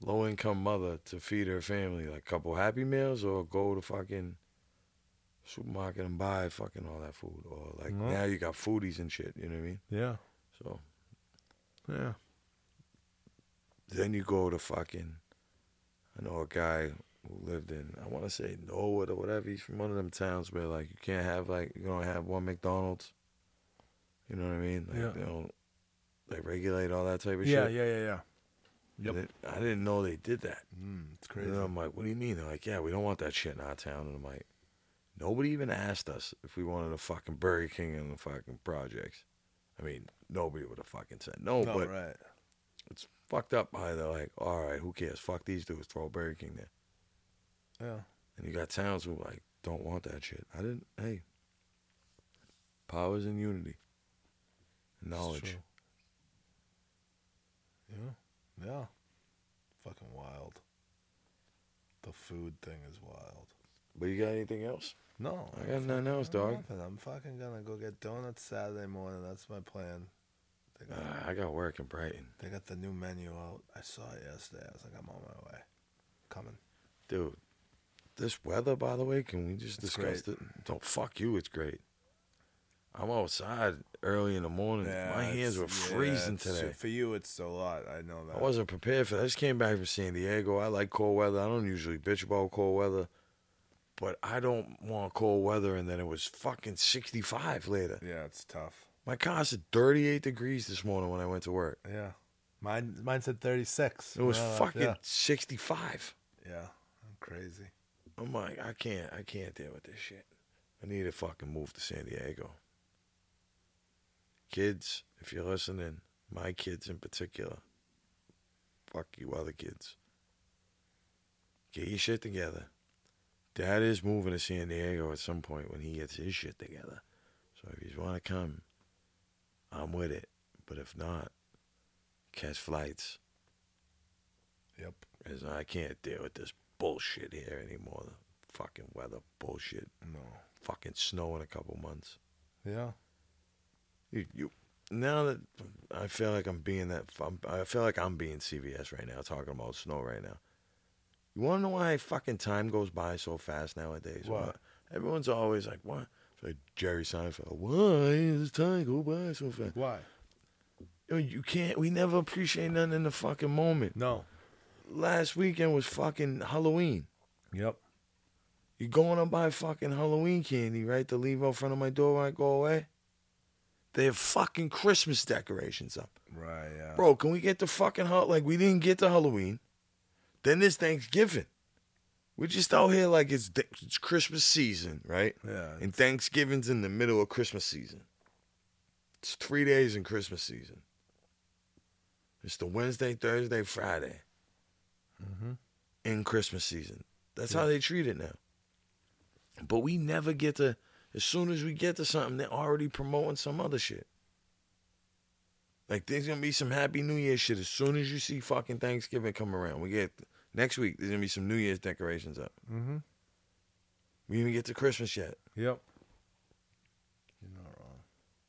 low income mother to feed her family? Like, a couple Happy Meals or go to fucking supermarket and buy fucking all that food? Or, like, No. now you got foodies and shit, you know what I mean? Yeah. So Yeah. then you go to fucking, I know a guy who lived in, I want to say Norwood or whatever. He's from one of them towns where, like, you can't have, like, you don't have one McDonald's. You know what I mean? Like, Yeah. they don't, they regulate all that type of shit. Yeah, shit. yeah, yeah, yeah. Yep. It- I didn't know they did that. Mm, it's crazy. then I'm like, what do you mean? They're like, yeah, we don't want that shit in our town. And I'm like, nobody even asked us if we wanted a fucking Burger King in the fucking projects. I mean, nobody would have fucking said no, no, but right. it's fucked up by they're like, all right, who cares? Fuck these dudes, throw a Burger King there. Yeah. And you got towns who like don't want that shit. I didn't. Hey, powers in unity, knowledge. Yeah. Yeah. Fucking wild. The food thing is wild. But you got anything else? No. I got nothing else, dog. Nothing. I'm fucking gonna go get donuts Saturday morning. That's my plan. They got, Uh, I got work in Brighton, they got the new menu out. I saw it yesterday. I was like, I'm on my way. Coming. dude. This weather, by the way, can we just It's discuss it? Don't fuck you. It's great. I'm outside early in the morning. My hands were freezing today. For you, it's a lot. I know that. I wasn't prepared for that. I just came back from San Diego. I like cold weather. I don't usually bitch about cold weather, but I don't want cold weather. And then it was fucking 65 later. Yeah, it's tough. My car said 38 degrees this morning when I went to work. Yeah. Mine, mine said 36. It was Well, fucking Yeah. 65. yeah. I'm crazy. I'm like, I can't, I can't deal with this shit. I need to fucking move to San Diego. Kids, if you're listening, my kids in particular, fuck you other kids. Get your shit together. Dad is moving to San Diego at some point when he gets his shit together. So if you want to come, I'm with it. But if not, catch flights. Yep. Because I can't deal with this bullshit here anymore. The fucking weather bullshit. No. Fucking snow in a couple months. Yeah. You, you now that I feel like I'm being that, I'm, I feel like I'm being CVS right now, talking about snow right now. You want to know why fucking time goes by so fast nowadays? What? Everyone's always like, "What?" It's like Jerry Seinfeld. Why does time go by so fast? Why? Yo, You can't. We never appreciate nothing in the fucking moment. No. Last weekend was fucking Halloween. Yep. You going to buy fucking Halloween candy, right? To leave out front of my door when I go away? They have fucking Christmas decorations up. Right. Yeah. Bro, can we get the fucking like we didn't get to Halloween. Then there's Thanksgiving. We're just out here like it's it's Christmas season, right? Yeah. And Thanksgiving's in the middle of Christmas season. It's three days in Christmas season. It's the Wednesday, Thursday, Friday Mm-hmm. in Christmas season. That's how they treat it now. But we never get to. As soon as we get to something, they're already promoting some other shit. Like there's gonna be some Happy New Year shit as soon as you see fucking Thanksgiving come around. We get next week. There's gonna be some New Year's decorations up. Mm-hmm. We even get to Christmas yet. Yep. You're not wrong.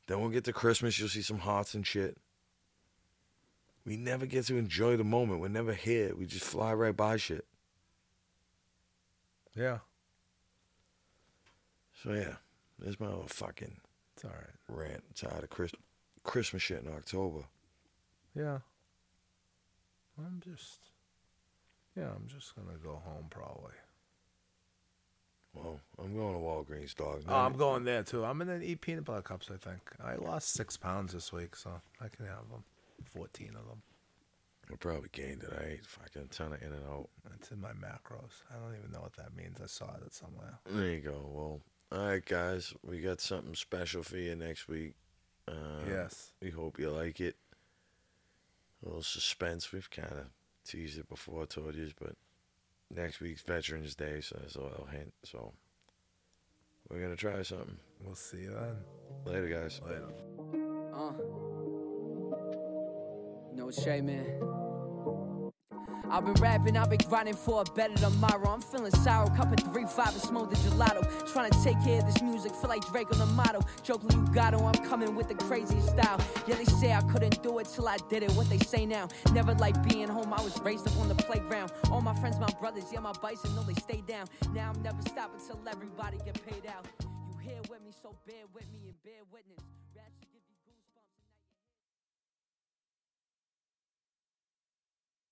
Then we'll get to Christmas. You'll see some hearts and shit. We never get to enjoy the moment. We're never here. We just fly right by shit. Yeah. So yeah, there's my little fucking It's all right. rant. Tired of Chris- Christmas shit in October. Yeah. I'm just. Yeah, I'm just gonna go home probably. Well, I'm going to Walgreens, dog. Oh, I'm going there too. I'm gonna eat peanut butter cups. I think I lost six pounds this week, so I can have them. Fourteen of them. I probably gained it. I ate fucking ton of in and out. It's in my macros. I don't even know what that means. I saw it somewhere. There you go. Well, all right, guys. We got something special for you next week. Uh, yes. We hope you like it. A little suspense. We've kind of teased it before, told you, but next week's Veterans Day, so that's a little hint. So we're gonna try something. We'll see you then. Later, guys. Later. Uh. No shame, man. I've been rapping, I've been grinding for a better tomorrow. I'm feeling sour, cup of three, five, and smoke the gelato. Trying to take care of this music, feel like Drake on the motto. Jokely, you got I'm coming with the craziest style. Yeah, they say I couldn't do it till I did it. What they say now? Never like being home, I was raised up on the playground. All my friends, my brothers, yeah, my bison, know they stay down. Now I'm never stopping till everybody get paid out. You here with me, so bear with me and bear witness.